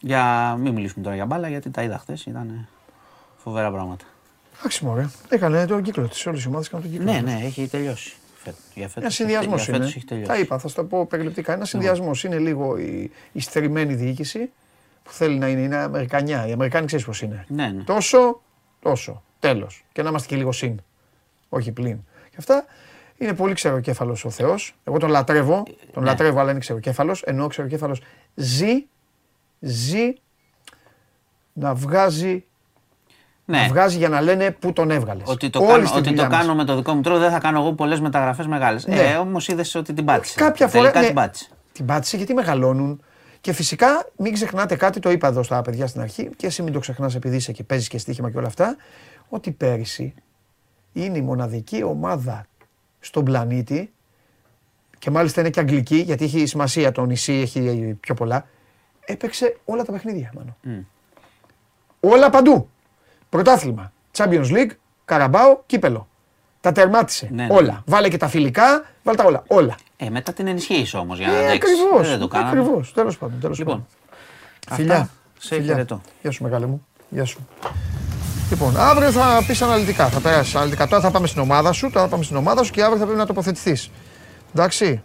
Για μην μιλήσουμε τώρα για μπάλα γιατί τα είδα χθες. Ήταν φοβερά πράγματα. Εντάξει, μωρέ. Έκανε τον κύκλο της. Όλες οι ομάδες κάνουν τον κύκλο. Ναι, τους. ναι, έχει τελειώσει. Φέτος. Για φέτος Ένα έχει- συνδυασμός για φέτος είναι. έχει τελειώσει. Τα είπα, θα σου το πω περιληπτικά. Ένα συνδυασμός είναι λίγο η, η στερημένη διοίκηση που θέλει να είναι, είναι Αμερικανιά. Οι Αμερικάνοι ξέρεις πώς είναι. Ναι, ναι. Τόσο, τόσο. Τέλος. Και να είμαστε και λίγο συν. Όχι πλην. Και αυτά είναι πολύ ξεροκέφαλος ο Θεός. Εγώ τον λατρεύω. Τον ναι. λατρεύω, αλλά είναι ξεροκέφαλος. Ενώ ο ξεροκέφαλος ζει, ζει να βγάζει, ναι. να βγάζει για να λένε πού τον έβγαλες. Ότι το, κάνω, ότι το κάνω με το δικό μου τρόπο, δεν θα κάνω εγώ πολλές μεταγραφές μεγάλες. Ναι. Ε, όμως είδες ότι την πάτησε. Κάποια Τελικά φορά. την πάτησε. την πάτησε γιατί μεγαλώνουν. Και φυσικά μην ξεχνάτε κάτι, το είπα εδώ στα παιδιά στην αρχή, και εσύ μην το ξεχνάς επειδή είσαι και παίζεις και στοίχημα και όλα αυτά, ότι πέρυσι είναι η μοναδική ομάδα στον πλανήτη και μάλιστα είναι και αγγλική γιατί έχει σημασία το νησί, έχει πιο πολλά. Έπαιξε όλα τα παιχνίδια. Μάνο. Όλα παντού. Πρωτάθλημα, Champions League, Καραμπάο, κύπελο. Τα τερμάτισε. Ναι, ναι. όλα. Βάλε και τα φιλικά, βάλε τα όλα. Όλα. Ε, μετά την ενισχύεις όμως για να Ε, αντέξει. ακριβώς, Δεν το κάναμε. Ακριβώς. Τέλος πάντων. Τέλος Λοιπόν, πάντων. αυτά. Φιλιά. Σε Φιλιά. χαιρετώ. Γεια σου μεγάλε μου. Γεια σου. Λοιπόν, αύριο θα πεις αναλυτικά. Θα περάσει αναλυτικά. Τώρα θα πάμε στην ομάδα σου. Τώρα θα πάμε στην ομάδα σου και αύριο θα πρέπει να τοποθετηθείς. Εντάξει.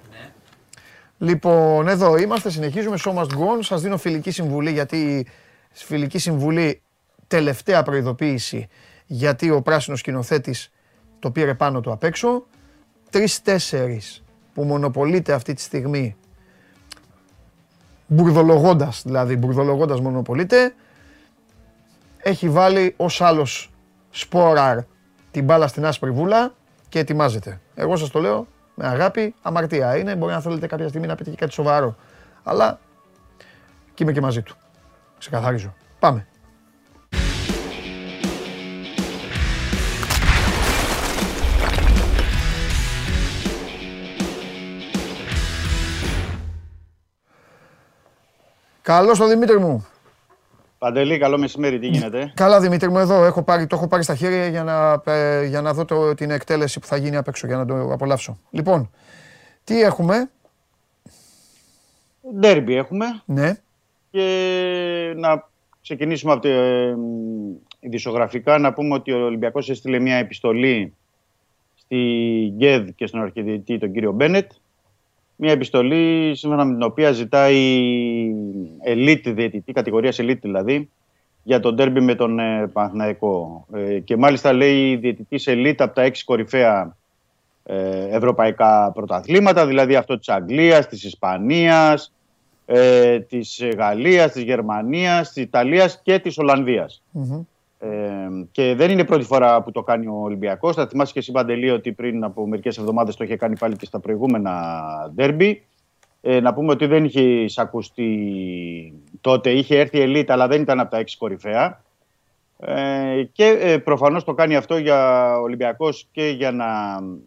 Λοιπόν, εδώ είμαστε. Συνεχίζουμε. Show must go on. Σας δίνω φιλική συμβουλή γιατί φιλική συμβουλή τελευταία προειδοποίηση γιατί ο πράσινος σκηνοθέτης το πήρε πάνω του απ' έξω. τρεις-τέσσερις που μονοπολείται αυτή τη στιγμή μπουρδολογώντας δηλαδή, μπουρδολογώντας μονοπολείται έχει βάλει ως άλλος σπόραρ την μπάλα στην άσπρη βούλα και ετοιμάζεται. Εγώ σας το λέω με αγάπη, αμαρτία είναι, μπορεί να θέλετε κάποια στιγμή να πείτε και κάτι σοβαρό. Αλλά και είμαι και μαζί του. Ξεκαθαρίζω. Πάμε. Καλώς το Δημήτρη μου. Παντελή, καλό μεσημέρι, τι γίνεται; Καλά Δημήτρη μου, εδώ έχω πάρει, το έχω πάρει στα χέρια για να, ε, για να δω το, την εκτέλεση που θα γίνει απ' έξω, για να το απολαύσω. Λοιπόν, τι έχουμε, Ντέρμπι έχουμε ναι, και να ξεκινήσουμε από τα ε, ειδησιογραφικά να πούμε ότι ο Ολυμπιακός έστειλε μια επιστολή στη ΓΕΔ και στον αρχιδιετή τον κύριο Μπένετ μια επιστολή σύμφωνα με την οποία ζητάει elite διαιτητή, κατηγορία elite δηλαδή, για τον τέρμπι με τον ε, Παναθηναϊκό. Ε, και μάλιστα λέει διαιτητής elite από τα έξι κορυφαία ε, ευρωπαϊκά πρωταθλήματα, δηλαδή αυτό της Αγγλίας, της Ισπανίας, ε, της Γαλλίας, της Γερμανίας, της Ιταλίας και της Ολλανδίας. Μμμ. Ε, και δεν είναι η πρώτη φορά που το κάνει ο Ολυμπιακός. Θα θυμάσαι και εσύ Παντελή ότι πριν από μερικές εβδομάδες το είχε κάνει πάλι και στα προηγούμενα ντέρμπι. Ε, να πούμε ότι δεν είχε εισακουστεί τότε. Είχε έρθει η ελίτ αλλά δεν ήταν από τα έξι κορυφαία. Ε, και ε, προφανώς το κάνει αυτό για ο Ολυμπιακός και για να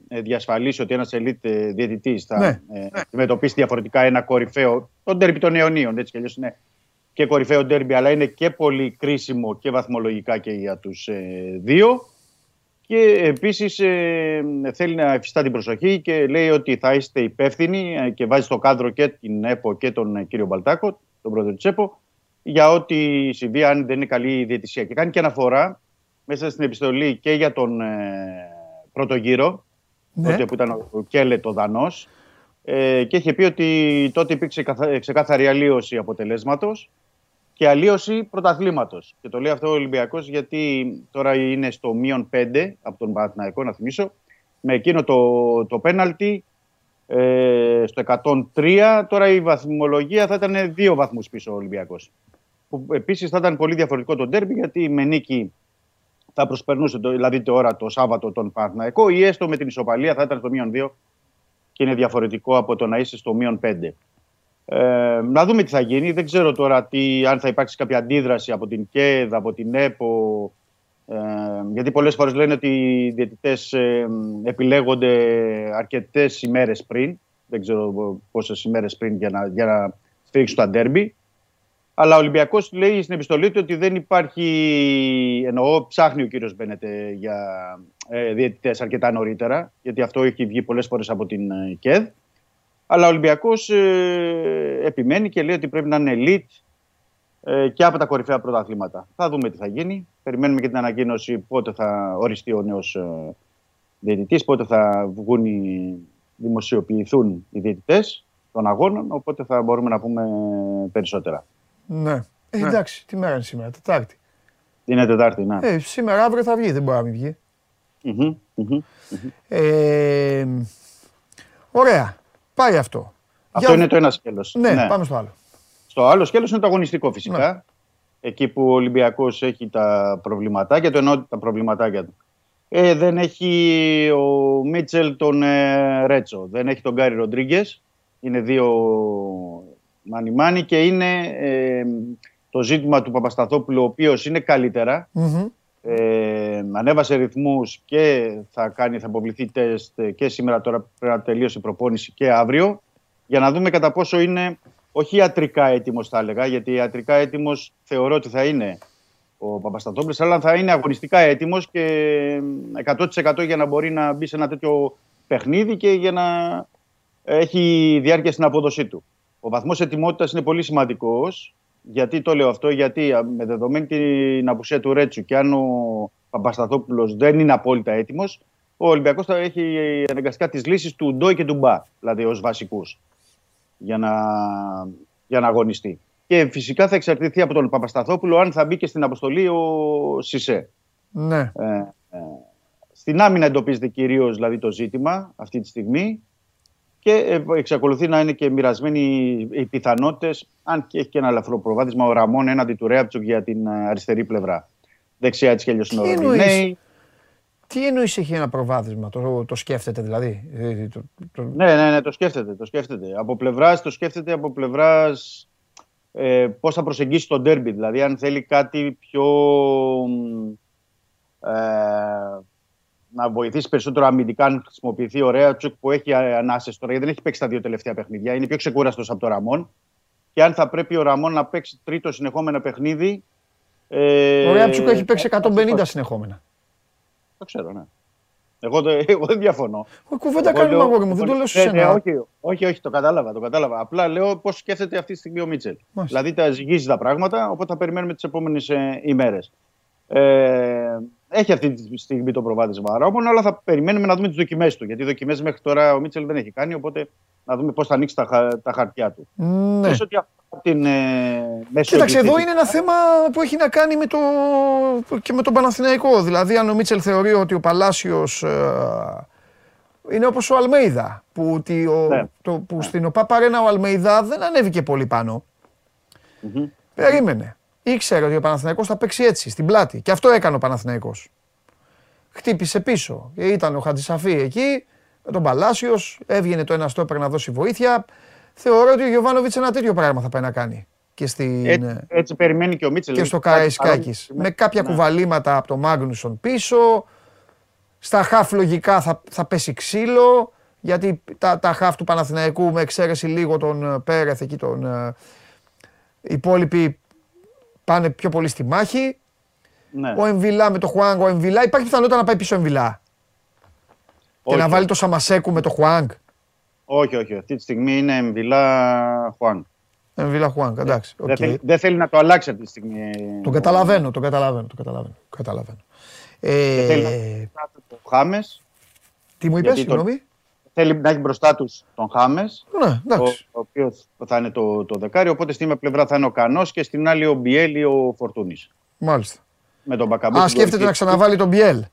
ε, διασφαλίσει ότι ένας ελίτ ε, διαιτητής θα Ναι. ε, αντιμετωπίσει διαφορετικά ένα κορυφαίο, τον ντέρμπι των αιωνίων, έτσι κι αλλιώς είναι και κορυφαίο ντέρμπι, αλλά είναι και πολύ κρίσιμο και βαθμολογικά και για τους ε, δύο. Και επίσης ε, θέλει να εφιστά την προσοχή και λέει ότι θα είστε υπεύθυνοι ε, και βάζει στο κάδρο και την ΕΠΟ και τον ε, κύριο Μπαλτάκο, τον πρόεδρο της ΕΠΟ, για ό,τι συμβεί αν δεν είναι καλή η διαιτησία. Και κάνει και αναφορά μέσα στην επιστολή και για τον ε, πρώτο γύρο, ναι. τότε που ήταν ο Κέλε το Δανός, ε, και είχε πει ότι τότε υπήρξε καθα- ξεκάθαρη αλλίωση αποτελέσματος και αλλίωση πρωταθλήματος. Και το λέει αυτό ο Ολυμπιακός γιατί τώρα είναι στο μείον 5 από τον Παναθηναϊκό, να θυμίσω, με εκείνο το, το πέναλτι ε, στο 103. Τώρα η βαθμολογία θα ήταν δύο βαθμούς πίσω ο Ολυμπιακός. Που επίσης θα ήταν πολύ διαφορετικό το ντέρμπι γιατί με νίκη θα προσπερνούσε το, δηλαδή τώρα το Σάββατο τον Παναθηναϊκό ή έστω με την ισοπαλία θα ήταν στο μείον 2 και είναι διαφορετικό από το να είσαι στο μείον 5. Ε, να δούμε τι θα γίνει. Δεν ξέρω τώρα τι, αν θα υπάρξει κάποια αντίδραση από την ΚΕΔ, από την ΕΠΟ. Ε, γιατί πολλές φορές λένε ότι οι διαιτητές ε, επιλέγονται αρκετές ημέρες πριν. Δεν ξέρω πόσες ημέρες πριν για να, για να στηρίξουν τα ντέρμπι. Αλλά ο Ολυμπιακός λέει στην επιστολή του ότι δεν υπάρχει, εννοώ ψάχνει ο κύριος Μπένετε για ε, διαιτητές αρκετά νωρίτερα, γιατί αυτό έχει βγει πολλές φορές από την ε, ΚΕΔ. Αλλά ο Ολυμπιακός ε, επιμένει και λέει ότι πρέπει να είναι elite ε, και από τα κορυφαία πρωταθλήματα. Θα δούμε τι θα γίνει. Περιμένουμε και την ανακοίνωση πότε θα οριστεί ο νέος ε, διαιτητής, πότε θα βγουν οι, δημοσιοποιηθούν οι διαιτητές των αγώνων, οπότε θα μπορούμε να πούμε περισσότερα. ναι. Ε, εντάξει, τι μέρα είναι σήμερα, Τετάρτη. Είναι Τετάρτη, ναι. Ε, σήμερα αύριο θα βγει, δεν μπορεί να μην βγει. Μμμ, μμμ. Ε, ωραία, πάει αυτό. Αυτό Για- είναι το ένα σκέλος. Ναι, πάμε στο άλλο. Στο άλλο σκέλος είναι το αγωνιστικό φυσικά. Εκεί που ο Ολυμπιακός έχει τα προβληματάκια του, ενώ τα προβληματάκια του. Ε, δεν έχει ο Μίτσελ τον ε, Ρέτσο, δεν έχει τον Γκάρι Ροντρίγκες. Είναι δύο μανιμάνι και είναι ε, το ζήτημα του Παπασταθόπουλου, ο οποίος είναι καλύτερα. Μμμ. Ε, ανέβασε ρυθμούς και θα, κάνει, θα αποβληθεί τεστ και σήμερα τώρα πρέπει να τελείωσε η προπόνηση και αύριο για να δούμε κατά πόσο είναι όχι ιατρικά έτοιμος θα έλεγα γιατί ιατρικά έτοιμος θεωρώ ότι θα είναι ο Παπασταθόπουλος αλλά θα είναι αγωνιστικά έτοιμος και 100% για να μπορεί να μπει σε ένα τέτοιο παιχνίδι και για να έχει διάρκεια στην απόδοσή του. Ο βαθμός ετοιμότητας είναι πολύ σημαντικός γιατί το λέω αυτό, γιατί α, με δεδομένη την απουσία του Ρέτσου και αν ο Παπασταθόπουλος δεν είναι απόλυτα έτοιμος, ο Ολυμπιακός θα έχει αναγκαστικά τις λύσεις του Ντόι και του Μπα, δηλαδή ως βασικούς, για να, για να αγωνιστεί. Και φυσικά θα εξαρτηθεί από τον Παπασταθόπουλο αν θα μπει και στην αποστολή ο Σισε. Ναι. Ε, ε, Στην άμυνα εντοπίζεται κυρίως δηλαδή, το ζήτημα αυτή τη στιγμή και ε, εξακολουθεί να είναι και μοιρασμένοι οι πιθανότητες, αν και έχει και ένα ελαφρό προβάδισμα, ο Ραμόν έναντι του Ρέαπτσουκ για την ε, αριστερή πλευρά. Δεξιά της Χέλιος είναι ο εννοείς; Ροντινέη. Τι εννοείς έχει ένα προβάδισμα, το, το σκέφτεται δηλαδή; Ε, το- το- Ναι, ναι, ναι, το σκέφτεται. Το σκέφτεται. Από πλευράς, το σκέφτεται από πλευράς ε, πώς θα προσεγγίσει το ντέρμπι. Δηλαδή, αν θέλει κάτι πιο. μ, Ε, να βοηθήσει περισσότερο αμυντικά, αν χρησιμοποιηθεί ο Ρέατσουκ που έχει ανάσες τώρα, γιατί δεν έχει παίξει τα δύο τελευταία παιχνίδια. Είναι πιο ξεκούραστος από το Ραμόν. Και αν θα πρέπει ο Ραμόν να παίξει τρίτο συνεχόμενο παιχνίδι. Ε, Ο Ρέαψουκ έχει παίξει θα 150 σηκώσει. συνεχόμενα. Το ξέρω, ναι. Εγώ, δεν- εγώ δεν διαφωνώ. Ο κουβέντα Εγώ κάνουμε λέω- αγόρι μου, δεν το λέω σε Ναι, ναι, σένα. όχι, όχι, όχι, το κατάλαβα, το κατάλαβα. Απλά λέω πώ σκέφτεται αυτή τη στιγμή ο Μίτσελ. Μάλιστα. Δηλαδή τα ζυγίζει τα πράγματα, οπότε θα περιμένουμε τι επόμενε ημέρε. Ε, έχει αυτή τη στιγμή το προβάδισμα Ρόμον, αλλά θα περιμένουμε να δούμε τι δοκιμέ του. Γιατί δοκιμέ μέχρι τώρα ο Μίτσελ δεν έχει κάνει, οπότε να δούμε πώς θα ανοίξει τα, χα- τα χαρτιά του. Ναι. Και σε ό,τι αφορά την ε, μέσο Κοίταξε, εδώ επιθετική- είναι ένα θέμα που έχει να κάνει με το... και με τον Παναθηναϊκό. Δηλαδή, αν ο Μίτσελ θεωρεί ότι ο Παλάσιος ε, είναι όπως ο Αλμέιδα, που, ότι ο, Ναι. το, που στην ΟΠΑ Παρένα ο Αλμέιδα δεν ανέβηκε πολύ πάνω. Μμμ. Περίμενε. Ήξερε ότι ο Παναθηναϊκός θα παίξει έτσι, στην πλάτη. Και αυτό έκανε ο Παναθηναϊκός. Χτύπησε πίσω. Και ήταν ο Χατζησαφή εκεί, με τον Παλάσιος, έβγαινε το ένα στόπερ να δώσει βοήθεια. Θεωρώ ότι ο Γιωβάνοβιτς ένα τέτοιο πράγμα θα πάει να κάνει. Και, στην, Έτσι, έτσι περιμένει και ο Μίτσελ. και στο Κάτι Καραϊσκάκης. παρόμοιο. Με κάποια Ναι. κουβαλήματα από τον Μάγνουσον πίσω. Στα χαφ λογικά θα, θα πέσει ξύλο. Γιατί τα, τα χαφ του Παναθηναϊκού με εξαίρεση λίγο τον ε, Πέρεθ εκεί τον... ε, οι υπόλοιποι πάνε πιο πολύ στη μάχη. Ναι. Ο Εμβιλά με το Χουάνγκ. Ο Εμβιλά υπάρχει πιθανότητα να πάει πίσω ο Εμβιλά. Και Όχι. να βάλει το Σαμασέκου με το Χουάνγκ. όχι, όχι. Αυτή τη στιγμή είναι Εμβιλά Χουάν. Εμβιλά Χουάνγκ, εντάξει. Δεν, οκ. θέλει, δεν θέλει να το αλλάξει αυτή τη στιγμή. Τον καταλαβαίνω, τον καταλαβαίνω, τον καταλαβαίνω. καταλαβαίνω. Δεν θέλει Ε, να το Χάμες. τι μου είπες, γιατί τον- συγγνώμη; Θέλει να έχει μπροστά τους τον Χάμες, Ναι, ο, εντάξει. ο οποίος θα είναι το, το δεκάρι. Οπότε στην μία πλευρά θα είναι ο Κανός και στην άλλη ο Μπιέλ ή ο Φορτούνης. Μάλιστα. Με τον Μπακαμπού. Α, στην σκέφτεται να κορυφή. ξαναβάλει τον Μπιέλ.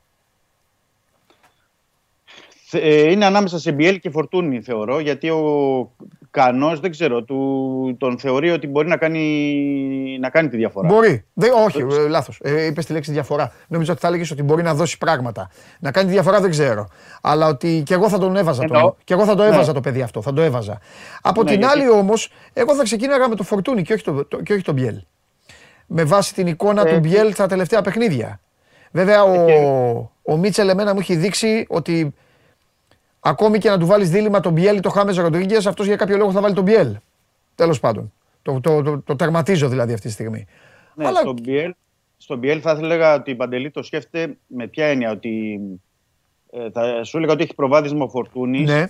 Ε, είναι ανάμεσα σε Μπιέλ και Φορτούνη, θεωρώ, γιατί ο Κανός δεν ξέρω, του, τον θεωρεί ότι μπορεί να κάνει, να κάνει τη διαφορά. Μπορεί. Δεν, όχι, ε, λάθος. Ε, Είπες τη λέξη διαφορά. Νομίζω ότι θα έλεγες ότι μπορεί να δώσει πράγματα. Να κάνει τη διαφορά δεν ξέρω. Αλλά ότι και εγώ θα τον έβαζα. Εννοώ. Τον, και εγώ θα το Ναι. έβαζα το παιδί αυτό. Θα το έβαζα. Από Ναι, την γιατί- άλλη όμως, εγώ θα ξεκίναγα με το Φορτούνι και όχι το, το, και όχι το Μπιέλ. Με βάση την εικόνα Ε, του Μπιέλ στα τελευταία παιχνίδια. Βέβαια, ο, και- ο Μίτσελ εμένα μου έχει δείξει ότι ακόμη και να του βάλεις δίλημα τον Μπιέλ ή το Χάμες Ροντρίγκες, αυτός για κάποιο λόγο θα βάλει τον Μπιέλ. Τέλος πάντων. Το, το, το, το τερματίζω δηλαδή αυτή τη στιγμή. Ναι, Αλλά- στον, Μπιέλ, στον Μπιέλ θα έλεγα ότι η Παντελή το σκέφτεται με ποια έννοια. Ότι, ε, θα σου έλεγα ότι έχει προβάδισμα ο Φορτούνης. Ναι.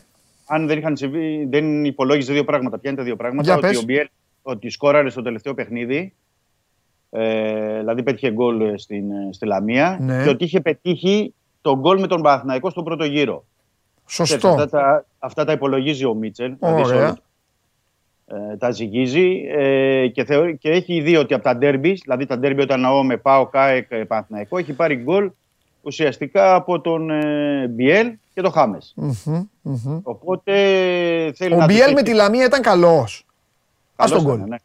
Αν δεν, είχαν συμβεί, δεν υπολόγιζε δύο πράγματα. Ποια είναι τα δύο πράγματα; Για ότι πες. ο Μπιέλ ότι σκόραρε στο τελευταίο παιχνίδι. Ε, δηλαδή πέτυχε γκολ ε, στην, ε, στη Λαμία. Ναι. Και ότι είχε πετύχει το γκολ με τον Παναθηναϊκό στον πρώτο γύρο. Ξέρεις, Σωστό. Αυτά τα, αυτά τα υπολογίζει ο Μίτσελ. δηλαδή σε Ωραία. όλο το- ε, τα ζυγίζει ε, και, θεωρεί, και έχει δει ότι από τα ντέρμπι, δηλαδή τα ντέρμπι όταν ναώ με Πάο Κάεκ ε, Παναθηναϊκό, έχει πάρει γκολ ουσιαστικά από τον ε, Μπιέλ και τον Χάμες. Μμμ, μμμ. Οπότε θέλει Ο να Μπιέλ τους με έχει- τη Λαμία ήταν καλός. Α καλός τον ήταν, γκολ. Ναι,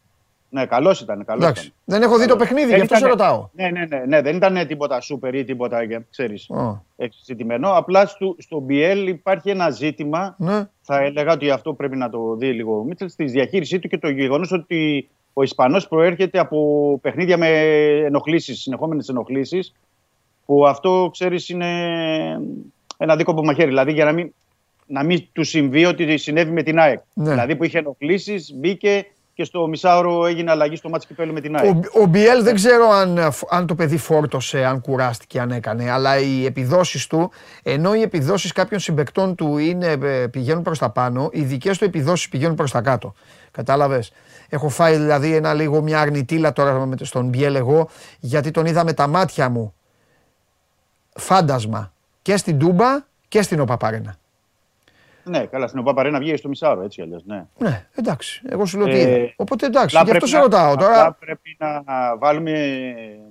ναι καλός ήταν. Καλός Εντάξει. ήταν. Δεν έχω δει το Καλός. παιχνίδι, Δεν γι' αυτό σε ήτανε- ρωτάω. Ναι, ναι, ναι, ναι, δεν ήταν τίποτα σούπερ ή τίποτα, ξέρεις, Α, εξητημένο. Απλά στο, στο Μπιέλ υπάρχει ένα ζήτημα Ναι. θα έλεγα ότι αυτό πρέπει να το δει λίγο ο Μίτσελ στη διαχείρισή του και το γεγονός ότι ο Ισπανός προέρχεται από παιχνίδια με ενοχλήσεις, συνεχόμενες ενοχλήσεις. Που αυτό ξέρεις είναι ένα δίκοπο μαχαίρι. Δηλαδή για να μην, να μην του συμβεί ότι συνέβη με την ΑΕΚ. Ναι. Δηλαδή που είχε ενοχλήσεις, μπήκε και στο μισάωρο έγινε αλλαγή στο μάτσο κυπέλου με την ΑΕΚ. Ο, ο Μπιέλ δεν ξέρω αν, αν το παιδί φόρτωσε, αν κουράστηκε, αν έκανε, αλλά οι επιδόσεις του, ενώ οι επιδόσεις κάποιων συμπεκτών του είναι, ε, πηγαίνουν προς τα πάνω, οι δικές του επιδόσεις πηγαίνουν προς τα κάτω. Κατάλαβες; Έχω φάει δηλαδή ένα λίγο μια αρνητήλα τώρα με- στον Μπιέλ εγώ, γιατί τον είδα με τα μάτια μου φάντασμα και στην Τούμπα και στην Οπαπαρένα. Ναι, καλά, στην ΟΠΑΠΑΡΕΝΑ βγήκε στο μισάωρο, έτσι κι αλλιώς, ναι. Ναι, εντάξει. Εγώ σου λέω τι Ε, είδα. Οπότε εντάξει, Απλά γι' αυτό πρέπει σε να- ρωτάω απλά τώρα. πρέπει να βάλουμε,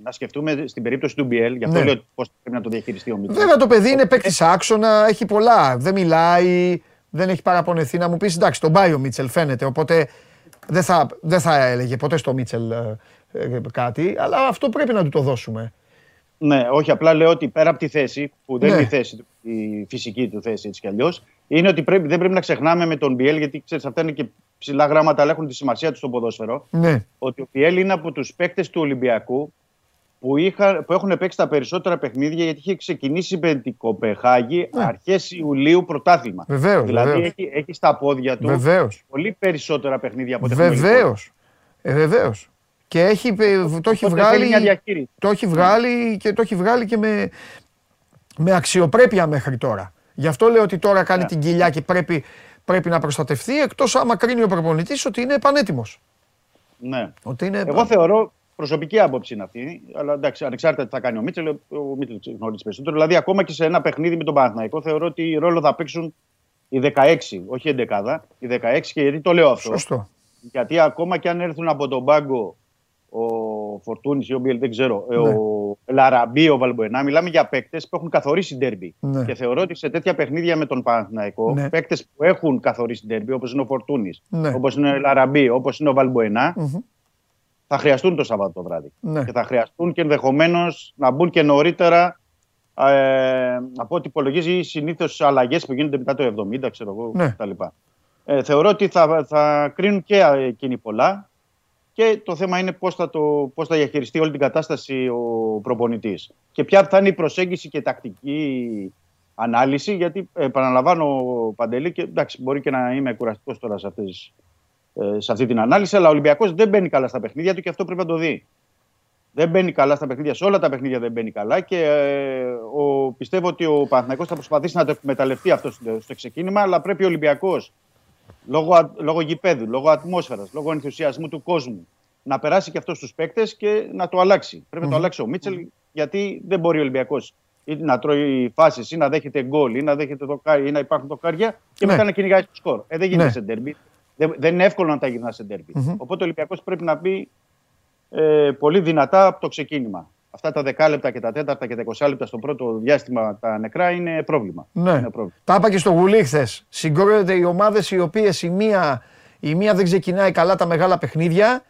να σκεφτούμε στην περίπτωση του BL, γι' αυτό Ναι. λέω πώς πρέπει να το διαχειριστεί ο Μίτσελ. Βέβαια το παιδί είναι παίκτης άξονα, έχει πολλά. Δεν μιλάει, δεν έχει παραπονεθεί. Να μου πεις εντάξει, τον πάει ο Μίτσελ φαίνεται. Οπότε δεν θα, δεν θα έλεγε ποτέ στο Μίτσελ ε, ε, κάτι. Αλλά αυτό πρέπει να του το δώσουμε. Ναι, όχι, απλά λέω ότι πέρα από τη θέση, που δεν Ναι. είναι η θέση, του, η φυσική του θέση έτσι κι αλλιώς, είναι ότι πρέπει, δεν πρέπει να ξεχνάμε με τον BL, γιατί ξέρεις, αυτά είναι και ψηλά γράμματα, αλλά έχουν τη σημασία τους στο ποδόσφαιρο. Ναι, Ότι ο BL είναι από τους παίκτες του Ολυμπιακού που, είχα, που έχουν παίξει τα περισσότερα παιχνίδια, γιατί είχε ξεκινήσει με την Κοπεχάγη Ναι. αρχές Ιουλίου πρωτάθλημα. Βεβαίως, Δηλαδή βεβαίως. έχει, έχει στα πόδια του βεβαίως. πολύ περισσότερα παιχνίδια από ό,τι έχουμε Βεβαίω. Ε, βεβαίως. Και έχει, ε, το έχει Οπότε θέλει βγάλει. μια διαχείριση. Το έχει βγάλει και το έχει βγάλει και με, με αξιοπρέπεια μέχρι τώρα. Γι' αυτό λέω ότι τώρα κάνει Ναι. την κοιλιά και πρέπει, πρέπει να προστατευτεί εκτός άμα κρίνει ο προπονητής ότι είναι επανέτοιμος. Ναι. Ότι είναι Εγώ θεωρώ προσωπική άποψη είναι αυτή, αλλά εντάξει, ανεξάρτητα τι θα κάνει ο Μίτσελ, ο Μίτσελ γνωρίζει περισσότερο. Δηλαδή, ακόμα και σε ένα παιχνίδι με τον Παναθηναϊκό, θεωρώ ότι ρόλο θα παίξουν οι 16, όχι η 11, οι 16 και γιατί το λέω αυτό. σωστό. Γιατί ακόμα και αν έρθουν από τον πάγκο ο Φορτούνης ή ο Μπιέλ, δεν ξέρω, ε, Ναι. ο Λαραμπή, ο Βαλμποενά, μιλάμε για παίκτες που έχουν καθορίσει ντέρμπι. Ναι. Και θεωρώ ότι σε τέτοια παιχνίδια με τον Παναθηναϊκό, Ναι. παίκτες που έχουν καθορίσει ντέρμπι, όπως είναι ο Φορτούνης, Ναι. όπως είναι ο Λαραμπή, όπως είναι ο Βαλμποενά, Μμμ. θα χρειαστούν το Σαββάτο το βράδυ. Ναι. Και θα χρειαστούν και ενδεχομένως να μπουν και νωρίτερα ε, από ό,τι υπολογίζει συνήθως αλλαγές που γίνονται μετά το 70, ξέρω εγώ Ναι. κτλ. Ε, θεωρώ ότι θα, θα κρίνουν και εκείνοι πολλά και το θέμα είναι πώς θα, το, πώς θα διαχειριστεί όλη την κατάσταση ο προπονητής. Και ποια θα είναι η προσέγγιση και τακτική ανάλυση, γιατί ε, επαναλαμβάνω Παντελή και εντάξει μπορεί και να είμαι κουραστικός τώρα σε, αυτές, ε, σε αυτή την ανάλυση, αλλά ο Ολυμπιακός δεν μπαίνει καλά στα παιχνίδια του και αυτό πρέπει να το δει. Δεν μπαίνει καλά στα παιχνίδια, σε όλα τα παιχνίδια δεν μπαίνει καλά και ε, ο, πιστεύω ότι ο Παναθηναϊκός θα προσπαθήσει να το εκμεταλλευτεί αυτό στο, στο ξεκίνημα, αλλά πρέπει ο Ολυμπιακός λόγω, α- λόγω γηπέδου, λόγω ατμόσφαιρας, λόγω ενθουσιασμού του κόσμου να περάσει και αυτός στους παίκτες και να το αλλάξει. Πρέπει να το αλλάξει ο Μίτσελ γιατί δεν μπορεί ο Ολυμπιακός ή να τρώει φάσεις ή να δέχεται γκολ ή να, δέχεται το, ή να υπάρχουν δοκάρια και Ναι. μετά να κυνηγάει το σκορ. Ε, δεν γίνεται Ναι. σε ντέρμπι. Δεν, δεν είναι εύκολο να τα γυρνά σε ντέρμπι. Μμμ. Οπότε ο Ολυμπιακός πρέπει να μπει ε, πολύ δυνατά από το ξεκίνημα. Αυτά τα δεκάλεπτα και τα τέταρτα και τα 20 λεπτά στο πρώτο διάστημα τα νεκρά είναι πρόβλημα. Ναι. Είναι πρόβλημα. Τα είπα και στο Γουλή χθες. Συγκρούονται οι ομάδες οι οποίες η μία, η μία δεν ξεκινάει καλά τα μεγάλα παιχνίδια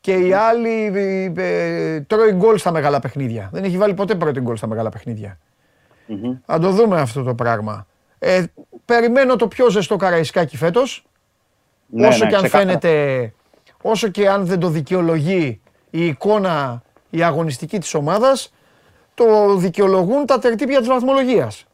και η άλλη ε, ε, τρώει γκολ στα μεγάλα παιχνίδια. Δεν έχει βάλει ποτέ πρώτη γκολ στα μεγάλα παιχνίδια. Μμμ. Θα το δούμε αυτό το πράγμα. Ε, περιμένω το πιο ζεστό καραϊσκάκι φέτος. Ναι, όσο ναι, και αν ξεκάθαρα. φαίνεται, όσο και αν δεν το δικαιολογεί η εικόνα, η αγωνιστική της ομάδας, το δικαιολογούν τα τερτύπια της βαθμολογίας.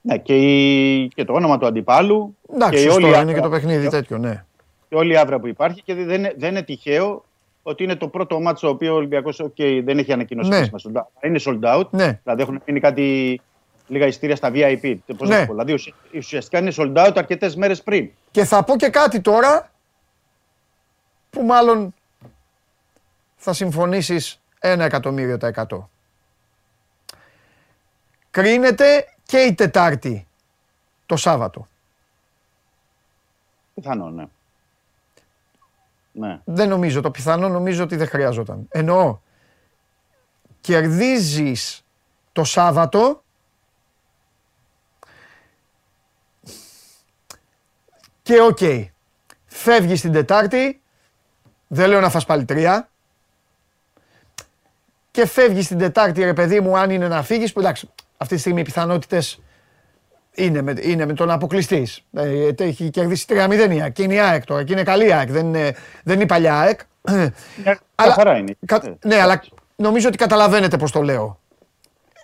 Ναι, και, η, και το όνομα του αντιπάλου. Εντάξει, και η σωστό, όλη είναι άβρα- και το παιχνίδι τέτοιο, ναι. Και όλη η άβρα που υπάρχει και δεν, είναι- δεν είναι τυχαίο ότι είναι το πρώτο μάτσο το οποίο ο Ολυμπιακός okay, δεν έχει ανακοινώσει Ναι. επίσημα sold out. Είναι sold out. Ναι. Δηλαδή έχουν μείνει κάτι λίγα ειστήρια στα VIP. Πώς να Ναι. το πω, Δηλαδή ουσια- ουσιαστικά είναι sold out αρκετές μέρες πριν. Και θα πω και κάτι τώρα που μάλλον θα συμφωνήσεις ένα εκατομμύριο τα εκατό. Κρίνεται και η Τετάρτη το Σάββατο. Πιθανό, ναι. Ναι. Δεν νομίζω, το πιθανό νομίζω ότι δεν χρειαζόταν. Εννοώ, κερδίζεις το Σάββατο και οκ. Φεύγεις την Τετάρτη, δεν λέω να φας πάλι τρία, και φεύγεις την Τετάρτη ρε παιδί μου αν είναι να φύγεις, που εντάξει αυτή τη στιγμή οι πιθανότητες είναι με, είναι με το να αποκλειστεί. Ε, έχει κερδίσει 3-0 η ΑΕΚ και είναι η ΑΕΚ τώρα και είναι καλή η ΑΕΚ, δεν είναι, δεν είναι η παλιά ΑΕΚ. Μια χαρά είναι. κα- Ε, ναι, αλλά νομίζω ότι καταλαβαίνετε πώς το λέω.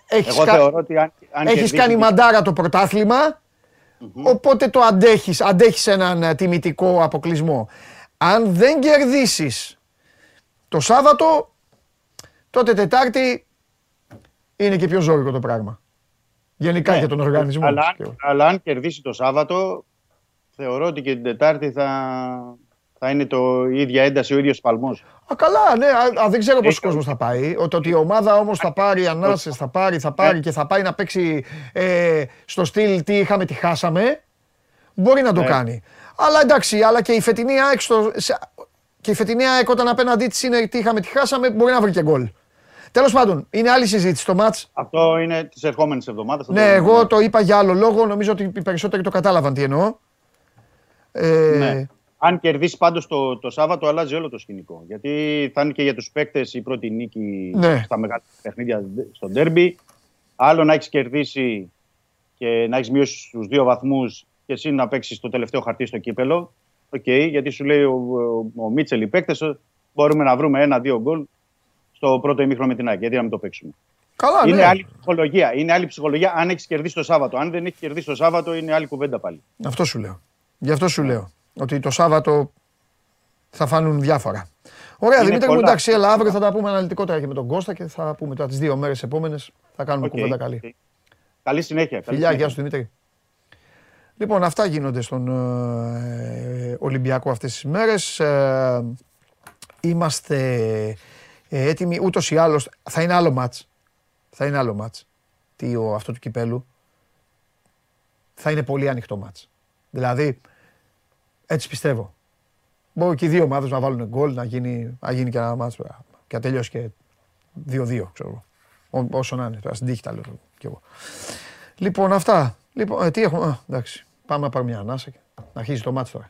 Έχεις, Εγώ κα- θεωρώ ότι αν, αν έχεις κερδίσει κάνει την- μαντάρα το πρωτάθλημα, οπότε το αντέχεις, αντέχεις έναν ε, τιμητικό αποκλεισμό. Αν δεν κερδίσεις το Σάββατο, τότε Τετάρτη είναι και πιο ζώρικο το πράγμα. Γενικά Ναι, για τον οργανισμό. Αλλά, Και- αλλά αν κερδίσει το Σάββατο, θεωρώ ότι και την Τετάρτη θα, θα είναι το, η ίδια ένταση, ο ίδιος παλμός. Α, καλά, ναι, α, α, δεν ξέρω πόσος Έχει- κόσμος θα πάει. Ο- Το ότι η ομάδα όμως θα πάρει ανάσες, θα πάρει, θα πάρει και θα πάει να παίξει ε, στο στυλ τι είχαμε, τι χάσαμε. Μπορεί να το Ναι. κάνει. Αλλά εντάξει, αλλά και η φετινή ΑΕΚ στο- σε- και η φετινή ΑΕΚ όταν απέναντί της είναι τι είχαμε, τι χάσαμε, μπορεί να βρει και γκολ. Τέλος πάντων, είναι άλλη συζήτηση το μάτ. Αυτό είναι της ερχόμενης εβδομάδας. Ναι, εγώ το είπα για άλλο λόγο. Νομίζω ότι οι περισσότεροι το κατάλαβαν τι εννοώ. Ε, Ναι. Αν κερδίσει πάντως το, το Σάββατο, αλλάζει όλο το σκηνικό. Γιατί θα είναι και για τους παίκτες η πρώτη νίκη Ναι. στα μεγάλα παιχνίδια στο ντέρμπι. Άλλο να έχεις κερδίσει και να έχεις μειώσει στους δύο βαθμούς και εσύ να παίξεις το τελευταίο χαρτί στο κύπελο. Οκ, γιατί σου λέει ο, ο, ο Μίτσελ οι παίκτες μπορούμε να βρούμε ένα-δύο γκολ στο πρώτο ημίχρονο με την ΑΕΚ. Γιατί να μην το παίξουμε. καλά, είναι ναι. άλλη ψυχολογία. Είναι άλλη ψυχολογία αν έχεις κερδίσει το Σάββατο. Αν δεν έχεις κερδίσει το Σάββατο, είναι άλλη κουβέντα πάλι. Αυτό σου λέω. Γι' αυτό σου λέω. Ότι το Σάββατο θα φανούν διάφορα. Ωραία, Είναι Δημήτρη μου, πολλά. εντάξει, έλα αύριο θα τα πούμε αναλυτικότερα και με τον Κώστα και θα πούμε τώρα τις δύο μέρες επόμενες. Θα κάνουμε Οκ. κουβέντα καλή. Καλή συνέχεια. καλή Φιλιά, συνέχεια. γεια σου Δημήτρη. Λοιπόν, αυτά γίνονται στον ε, Ολυμπιακό αυτές τις μέρες. Ε, είμαστε ε, έτοιμοι, ούτως ή άλλως, θα είναι άλλο ματς. Θα είναι άλλο ματς. Τι, ο, αυτό του κυπέλου. Θα είναι πολύ ανοιχτό ματς. Δηλαδή, έτσι πιστεύω. Μπορεί και οι δύο ομάδες να βάλουν γκολ, να γίνει, να γίνει και ένα μάτς και να τελειώσει και 2-2, ξέρω εγώ. Ό- Όσο να είναι, τώρα στην τύχη τα λέω κι εγώ. Λοιπόν, αυτά. Λοιπόν, ε, τι έχουμε. Α, εντάξει. Πάμε να πάρουμε μια ανάσα και να αρχίσει το μάτι τώρα.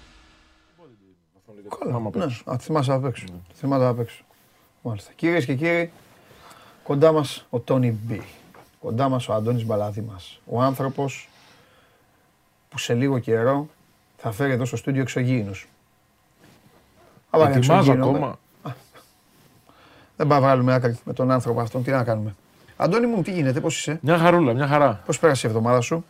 Καλά. Ναι. Α, θυμάσαι απ' έξω. Θυμάσαι απ' έξω. Μάλιστα. Κυρίες και κύριοι, κοντά μας ο Τόνι Μπι. Κοντά μας ο Αντώνης Μπαλαδήμας. Ο άνθρωπος που σε λίγο καιρό θα φέρει εδώ στο στούντιο εξωγήινους. Αλλά είναι Ετοιμάζω εξωγήινο, ακόμα. Δεν πάμε να βγάλουμε άκρη με τον άνθρωπο αυτόν. Τι να κάνουμε. Αντώνη μου, τι γίνεται, πώς είσαι, Μια χαρούλα, μια χαρά. πώς πέρασε η εβδομάδα σου;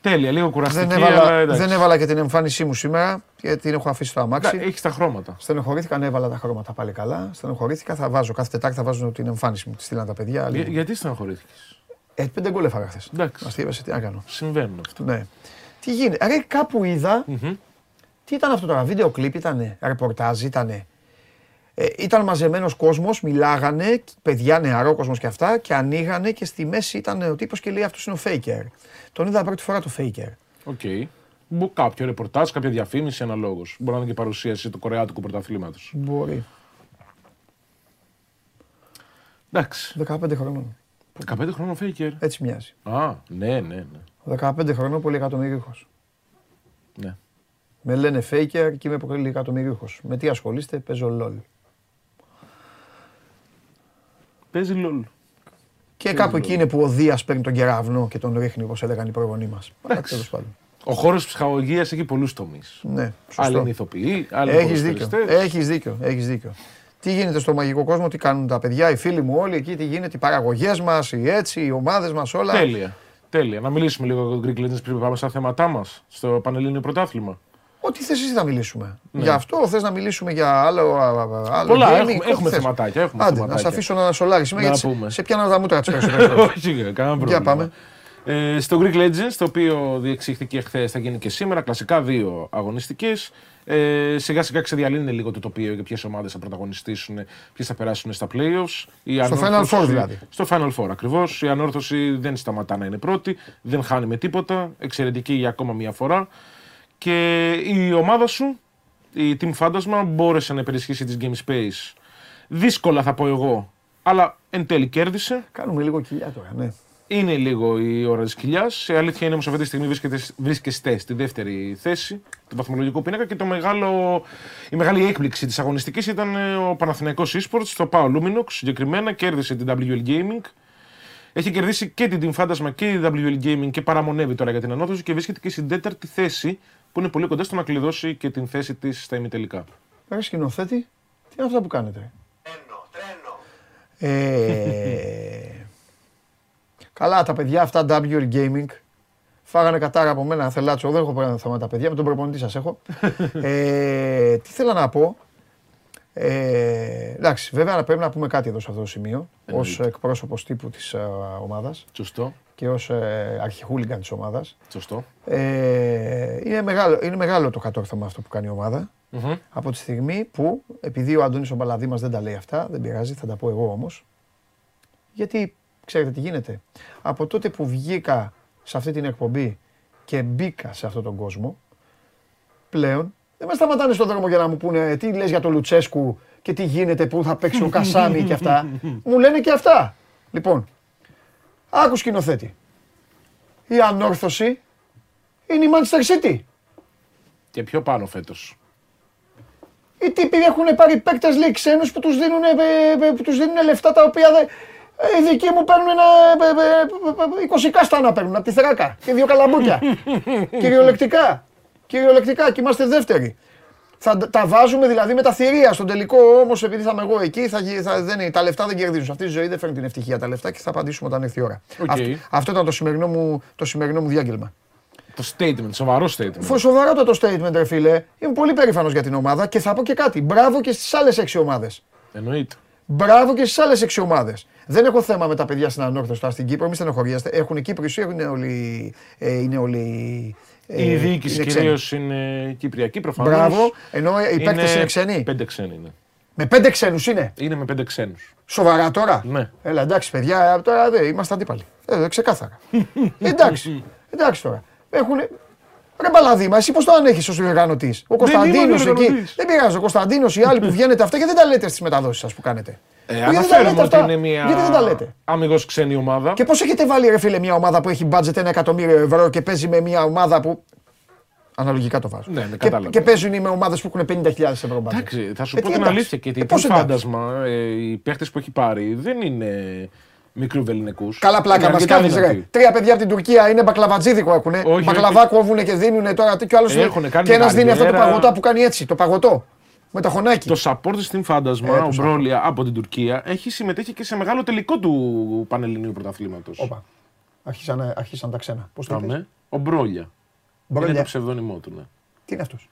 Τέλεια, λίγο κουραστική, Δεν αλλά έβαλα, εντάξει. δεν έβαλα και την εμφάνισή μου σήμερα, γιατί την έχω αφήσει στο αμάξι. Έχεις τα χρώματα. Στενοχωρήθηκα, αν έβαλα τα χρώματα πάλι καλά. Στενοχωρήθηκα, θα βάζω. Κάθε Τετάρτη θα βάζω την εμφάνιση μου. Τη στείλαν τα παιδιά. Για- λίγο. γιατί στεναχωρήθηκε. Ε, πέντε γκολ έφαγα χθες. Εντάξει. Μας τι είπες, τι να κάνω. Συμβαίνουν αυτά. Ναι. Τι γίνεται. Ρε, κάπου είδα. Μμμ. Τι ήταν αυτό τώρα, βίντεο κλιπ ήταν, ρεπορτάζ ήταν. Ε, ήταν μαζεμένος κόσμος, μιλάγανε, παιδιά νεαρό κόσμος και αυτά και ανοίγανε και στη μέση ήταν ο τύπος και λέει αυτός είναι ο Faker. Τον είδα πρώτη φορά το Faker. Οκ. Μπο- Κάποιο ρεπορτάζ, κάποια διαφήμιση, αναλόγως. Μπορεί να είναι και παρουσίαση του Κορεάτικου πρωταθλήματος. Μπορεί. Εντάξει. 15 χρονών. 15 χρόνια Faker. Έτσι μοιάζει. Α, ναι, ναι, ναι. 15 χρονών πολύ εκατομμυρίουχος. ναι. Με λένε faker και είμαι πολύ εκατομμυρίουχος. Με τι ασχολείστε, παίζω LOL. Παίζει LOL. Και κάπου εκεί είναι που ο Δίας παίρνει τον κεραυνό και τον ρίχνει, όπως έλεγαν οι προγονείς μας. Αλλά Εντάξει. τέλος πάντων. Ο χώρος ψυχαγωγίας έχει πολλούς τομείς. Ναι, Άλλοι σωστό. είναι ηθοποιοί, άλλοι Έχεις δίκιο, ποδοσφαιριστές. έχεις δίκιο, έχεις δίκιο. Τι γίνεται στο μαγικό κόσμο, τι κάνουν τα παιδιά, οι φίλοι μου όλοι εκεί, τι γίνεται, οι παραγωγές μας, οι έτσι, οι ομάδες μας, όλα. Τέλεια. Τέλεια. Να μιλήσουμε λίγο για το Greek Legends πριν πάμε στα θέματά μας στο Πανελλήνιο Πρωτάθλημα. Ό,τι θες εσύ θα μιλήσουμε. Ναι. Για αυτό θες να μιλήσουμε για άλλο, α, α, άλλο Πολλά, gaming, έχουμε- ό,τι έχουμε θες. θεματάκια, έχουμε Άντε, να θεματάκια. σε αφήσω να σολάρεις σήμερα, Να γιατί σε- πούμε. σε πιάνω τα μούτρα της Όχι, κανένα πρόβλημα. Για πάμε. Ε, στο Greek Legends, το οποίο διεξήχθηκε χθες, θα γίνει και σήμερα. Κλασικά δύο αγωνιστικές. Ε, σιγά σιγά ξεδιαλύνει λίγο το τοπίο για ποιες ομάδες θα πρωταγωνιστήσουν, ποιες θα περάσουν στα playoffs. Η Στο ανόρθωση- Final Four δηλαδή. Στο Final Four ακριβώς. Η ανόρθωση δεν σταματά να είναι πρώτη, δεν χάνει με τίποτα. Εξαιρετική για ακόμα μία φορά. Και η ομάδα σου, η Team Fantasma, μπόρεσε να υπερισχύσει τη Game Space. Δύσκολα θα πω εγώ, αλλά εν τέλει κέρδισε. Κάνουμε λίγο κοιλιά τώρα, ναι. Είναι λίγο η ώρα της κοιλιάς. Η αλήθεια είναι όμως αυτή τη στιγμή βρίσκεται, βρίσκεστε στη δεύτερη θέση του βαθμολογικού πίνακα και το μεγάλο, η μεγάλη έκπληξη της αγωνιστικής ήταν ε, ο Παναθηναϊκός Esports, το Pau Luminox συγκεκριμένα. Κέρδισε την WL Gaming. Έχει κερδίσει και την Team Fantasma και η WL Gaming και παραμονεύει τώρα για την ανώθωση και βρίσκεται και στην τέταρτη θέση που είναι πολύ κοντά στο να κλειδώσει και την θέση της στα ημιτελικά. Ρε σκηνοθέτη, τι είναι αυτά που κάνετε; Τρένο, τρένο. Ε, καλά, τα παιδιά αυτά WL Gaming Φάγανε κατάρα από μένα, θελάτσο. Δεν έχω πρόβλημα με τα παιδιά, με τον προπονητή σας έχω. ε, τι θέλω να πω. Ε, εντάξει, βέβαια πρέπει να πούμε κάτι εδώ σε αυτό το σημείο. Ω Εννοείται. εκπρόσωπος τύπου της ομάδας Σωστό. και ως ε, αρχιχούλιγκαν της ομάδας. Σωστό. Ε, είναι, μεγάλο, είναι μεγάλο το κατόρθωμα αυτό που κάνει η ομάδα. Μμμ. Από τη στιγμή που, επειδή ο Αντώνης ο Μπαλαδήμας δεν τα λέει αυτά, δεν πειράζει, θα τα πω εγώ όμως. Γιατί, ξέρετε τι γίνεται. Από τότε που βγήκα σε αυτή την εκπομπή και μπήκα σε αυτόν τον κόσμο, πλέον δεν με σταματάνε στον δρόμο για να μου πούνε τι λες για τον Λουτσέσκου και τι γίνεται, πού θα παίξει ο Κασάμι και αυτά. *laughs* μου λένε και αυτά. Λοιπόν, άκου σκηνοθέτη. Η ανόρθωση είναι η Manchester City. Και πιο πάνω φέτος. Οι τύποι έχουν πάρει παίκτες λέει ξένους που τους δίνουν, ε, ε, που τους δίνουν λεφτά τα οποία δεν. Ε, Οι δικοί μου παίρνουν ένα. ε, ε, ε, 20 κάστανα παίρνουν από τη θράκα και δύο καλαμπούκια. *laughs* Κυριολεκτικά. Κυριολεκτικά και είμαστε δεύτεροι. Θα τα βάζουμε δηλαδή με τα θηρία στον τελικό όμως, επειδή θα είμαι εγώ εκεί, θα, γι- θα, δεν, είναι- τα λεφτά δεν κερδίζουν. Σε αυτή τη ζωή δεν φέρνει την ευτυχία τα λεφτά και θα απαντήσουμε όταν έρθει η ώρα. Οκ. Αυτό, αυτό ήταν το σημερινό μου, το σημερινό μου διάγγελμα. Το statement, σοβαρό statement. Φο- Σοβαρότατο statement, ρε φίλε. Είμαι πολύ περήφανος για την ομάδα και θα πω και κάτι. Μπράβο και στις άλλες έξι ομάδες. Εννοείται. Μπράβο και στις άλλες έξι ομάδες. Δεν έχω θέμα με τα παιδιά στην Ανόρθωση τώρα στην Κύπρο, μη στενοχωριέστε. Έχουν Κύπρου ή είναι όλοι. Ε, είναι όλοι ε, Η διοίκηση είναι ξένοι. κυρίως είναι κυπριακή προφανώς. Μπράβο, ενώ οι παίκτες είναι ξένοι. Πέντε ξένοι είναι. Με πέντε ξένους είναι. Είναι με πέντε ξένους. Σοβαρά τώρα. Ναι. Έλα, εντάξει, παιδιά, τώρα δεν είμαστε αντίπαλοι. Ε, ξεκάθαρα. *laughs* εντάξει, εντάξει τώρα. Έχουν. Ρε Μπαλαδίμα, εσύ πώς το ανέχεις ως διοργανωτή. Ο Κωνσταντίνο είμαι εκεί. διοργανωτής. Δεν πειράζει. Ο Κωνσταντίνος, οι άλλοι που βγαίνετε αυτά και δεν τα λέτε στις μεταδόσεις σας που κάνετε; Ε, Γιατί δεν τα αναφέρουμε λέτε ότι αυτά; είναι μια Γιατί δεν τα λέτε; αμυγός ξένη ομάδα. Και πώς έχετε βάλει, ρε φίλε, μια ομάδα που έχει budget ένα εκατομμύριο ευρώ και παίζει με μια ομάδα που. Αναλογικά το βάζω. Ναι, ναι, και, κατάλαβα. και παίζουν με ομάδες που έχουν 50.000 ευρώ budget. Εντάξει, θα σου Ε, πω τι την εντάξει. αλήθεια και Ε, τι πώς τι εντάξει. φάντασμα. Ε, οι παίχτες που έχει πάρει δεν είναι μικρού βεληνικούς. Καλά πλάκα μας κάνεις ρε. Τρία παιδιά από την Τουρκία είναι μπακλαβατζίδικο έχουν. Όχι, Μπακλαβά όχι. κόβουν και δίνουν τώρα. Και, άλλος Έχουνε κάνει και ένας δίνει αυτό το καριέρα. παγωτά που κάνει έτσι. Το παγωτό. Με το χωνάκι. Το support στην φάντασμα, Ε, το ο support. Μπρόλια από την Τουρκία, έχει συμμετέχει και σε μεγάλο τελικό του Πανελληνίου Πρωταθλήματος. Όπα. Άρχισαν, άρχισαν τα ξένα. Πώς το είπες; Ο Μπρόλια. Μπρόλια. Είναι το ψευδόνυμό του, ναι. Τι είναι αυτός;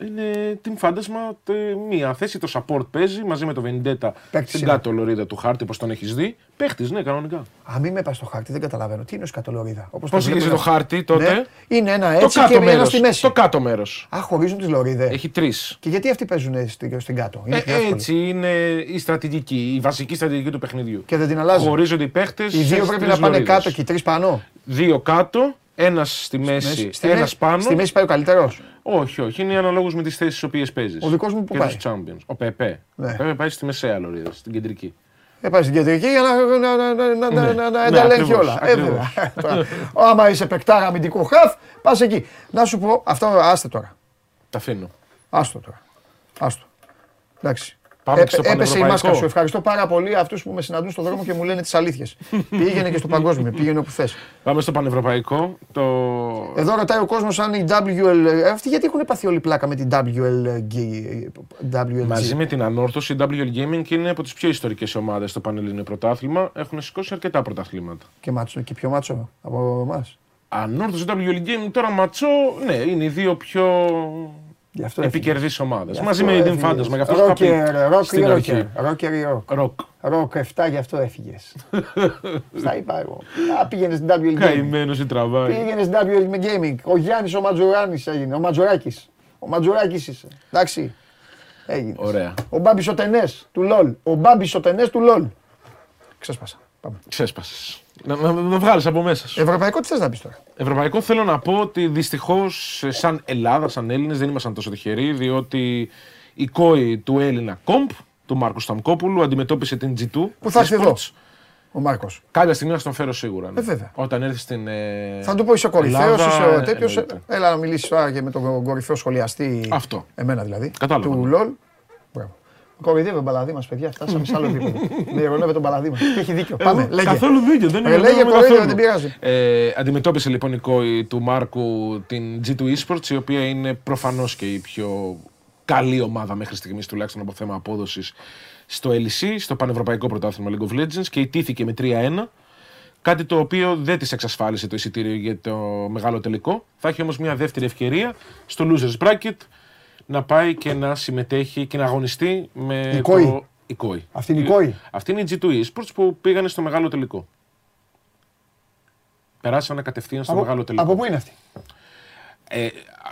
Είναι την φάντασμα τε- μία θέση. Το support παίζει μαζί με το Vendetta Παίκτης στην είναι. κάτω λωρίδα του χάρτη, όπως τον έχεις δει. Παίχτης, ναι, κανονικά. Α, μην με πας στο χάρτη, δεν καταλαβαίνω. Τι είναι ο σκατολορίδα. Όπως Πώς είχε βλέπω το να- χάρτη τότε; Ναι. Είναι ένα Το έτσι και κάτω ένα μέρος. στη μέση. Το κάτω μέρος. Α, χωρίζουν τις λωρίδες. Έχει τρεις. Και γιατί αυτοί παίζουν στην, στην κάτω; Είναι Ε, πιο εύκολο. έτσι είναι η στρατηγική, η βασική στρατηγική του παιχνιδιού. Και δεν την αλλάζουν. Χωρίζονται οι παίχτες. Οι δύο πρέπει να πάνε κάτω και οι τρεις πάνω. Δύο κάτω, ένας στη μέση, Στη ένας μέση- πάνω. Στη μέση πάει ο καλύτερος. Όχι, όχι, είναι αναλόγως με τις θέσεις τι οποίες παίζεις. Ο δικός μου που και πάει; τους Champions. Ο Πεπέ. Ναι. Ο Πεπέ πάει στη μεσαία λωρίδα, στην κεντρική. Ε, πάει στην κεντρική για να, να, να, να, να, Ναι. να, να Ναι, τα ελέγχει ακριβώς, όλα. Ε, ακριβώς. βέβαια. *laughs* Τώρα, Άμα είσαι παικτάρα αμυντικό χαφ, πας εκεί. Να σου πω, αυτό άστε τώρα. Τα αφήνω. Άστο τώρα. Άστο. Εντάξει. Πάμε Έπε- στο έπεσε η πανευρωπαϊκό. μάσκα σου. Ευχαριστώ πάρα πολύ αυτούς που με συναντούν στον δρόμο και μου λένε τις αλήθειες. *laughs* πήγαινε και στο παγκόσμιο, πήγαινε όπου θες. Πάμε στο πανευρωπαϊκό. Το... Εδώ ρωτάει ο κόσμος αν η WL. ε, Αυτοί γιατί έχουν πάθει όλη πλάκα με την WLG. WLG. Μαζί με την ανόρθωση, η WL Gaming είναι από τις πιο ιστορικές ομάδες στο Πανελλήνιο Πρωτάθλημα. Έχουν σηκώσει αρκετά πρωταθλήματα. Και, μάτσο, και πιο μάτσο από εμάς. Ανόρθωση WL Gaming τώρα ματσό, ναι, είναι οι δύο πιο Γι' αυτό επικερδείς ομάδες. Γι' Μαζί αυτό με την έφυγες. Φάντασμα. Γι' αυτό σου είχα πει Ρόκερ, ρόκ ή στην ρόκερ. αρχή. Ρόκερ ή ρόκ. Ροκ. Ρόκ 7 γι' αυτό έφυγες. *laughs* Στα είπα εγώ. Α, πήγαινες στην WL Gaming. Καημένος ή τραβάει. Πήγαινες στην WL Gaming. Ο Γιάννης ο Ματζουράνης έγινε. Ο Ματζουράκης. Ο Ματζουράκης είσαι. Εντάξει. Έγινε. Ωραία. Ο Μπάμπης ο Τενές του LOL. Ο Μπάμπης ο Τενές του LOL. Ξέσπασα. Πάμε. Ξέσπασες. Να, να, να βγάλεις από μέσα σου. Ευρωπαϊκό τι θες να πεις τώρα; Ευρωπαϊκό θέλω να πω ότι δυστυχώς σαν Ελλάδα, σαν Έλληνες, δεν ήμασταν τόσο τυχεροί, διότι η κόη του Έλληνα κομπ, του Μάρκου Σταμκόπουλου, αντιμετώπισε την G2. Που θα έρθει eSports. εδώ. Ο Μάρκος. Κάποια στιγμή θα τον φέρω σίγουρα. ναι. Ε, βέβαια. Όταν έρθει στην. ε, Θα του πω είσαι ο κορυφαίος, Ελλάδα, είσαι ο τέτοιος. εννοείται. Έλα να μιλήσεις τώρα και με τον κορυφαίο σχολιαστή. Αυτό. Εμένα δηλαδή. Κατάλαβα, Του ναι. LOL. Μπράβο. Κοροϊδεύει ο μπαλαδί μας, παιδιά. Φτάσαμε σε άλλο *laughs* επίπεδο. Με ειρωνεύει τον μπαλαδί μας. Και έχει δίκιο. Πάμε. Λέγε. Καθόλου δίκιο, δεν Ρε, είναι λέγε καθόλου. κοροϊδεύει, δεν πειράζει. Ε, αντιμετώπισε λοιπόν η κόη του Μάρκου την G2 Esports, η οποία είναι προφανώς και η πιο καλή ομάδα μέχρι στιγμής τουλάχιστον από θέμα απόδοσης στο LEC, στο Πανευρωπαϊκό Πρωτάθλημα League of Legends και ιτήθηκε με 3-1. Κάτι το οποίο δεν της εξασφάλισε το εισιτήριο για το μεγάλο τελικό. Θα έχει όμως μια δεύτερη ευκαιρία στο Losers Bracket να πάει και να συμμετέχει και να αγωνιστεί με Η Κόη. το. Η Κόη. Αυτή είναι η Κόη. Αυτή είναι η G2 Esports που πήγανε στο μεγάλο τελικό. Περάσανε κατευθείαν στο Από, μεγάλο τελικό. από πού είναι αυτή; Ε,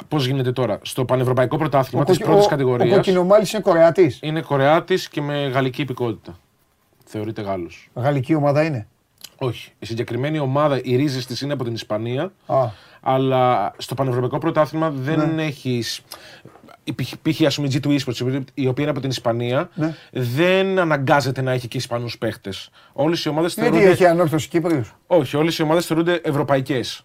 Πώς γίνεται τώρα, στο Πανευρωπαϊκό Πρωτάθλημα της κοκκι- πρώτης ο- Ο κατηγορίας κοκκινομάλης είναι Κορεατής. είναι Κορεάτης και με γαλλική υπηκότητα. Θεωρείται Γάλλος. Γαλλική ομάδα είναι; Όχι. Η συγκεκριμένη ομάδα, οι ρίζες της είναι από την Ισπανία, Α, αλλά στο Πανευρωπαϊκό Πρωτάθλημα δεν Ναι. έχει. Π.χ. ας πούμε η G2 Esports, η οποία είναι από την Ισπανία, Ναι. δεν αναγκάζεται να έχει και Ισπανούς παίχτες. Όλες οι ομάδες γιατί θεωρούνται. έχει ανόρθωση Κύπριους. Όχι, όλες οι ομάδες θεωρούνται ευρωπαϊκές.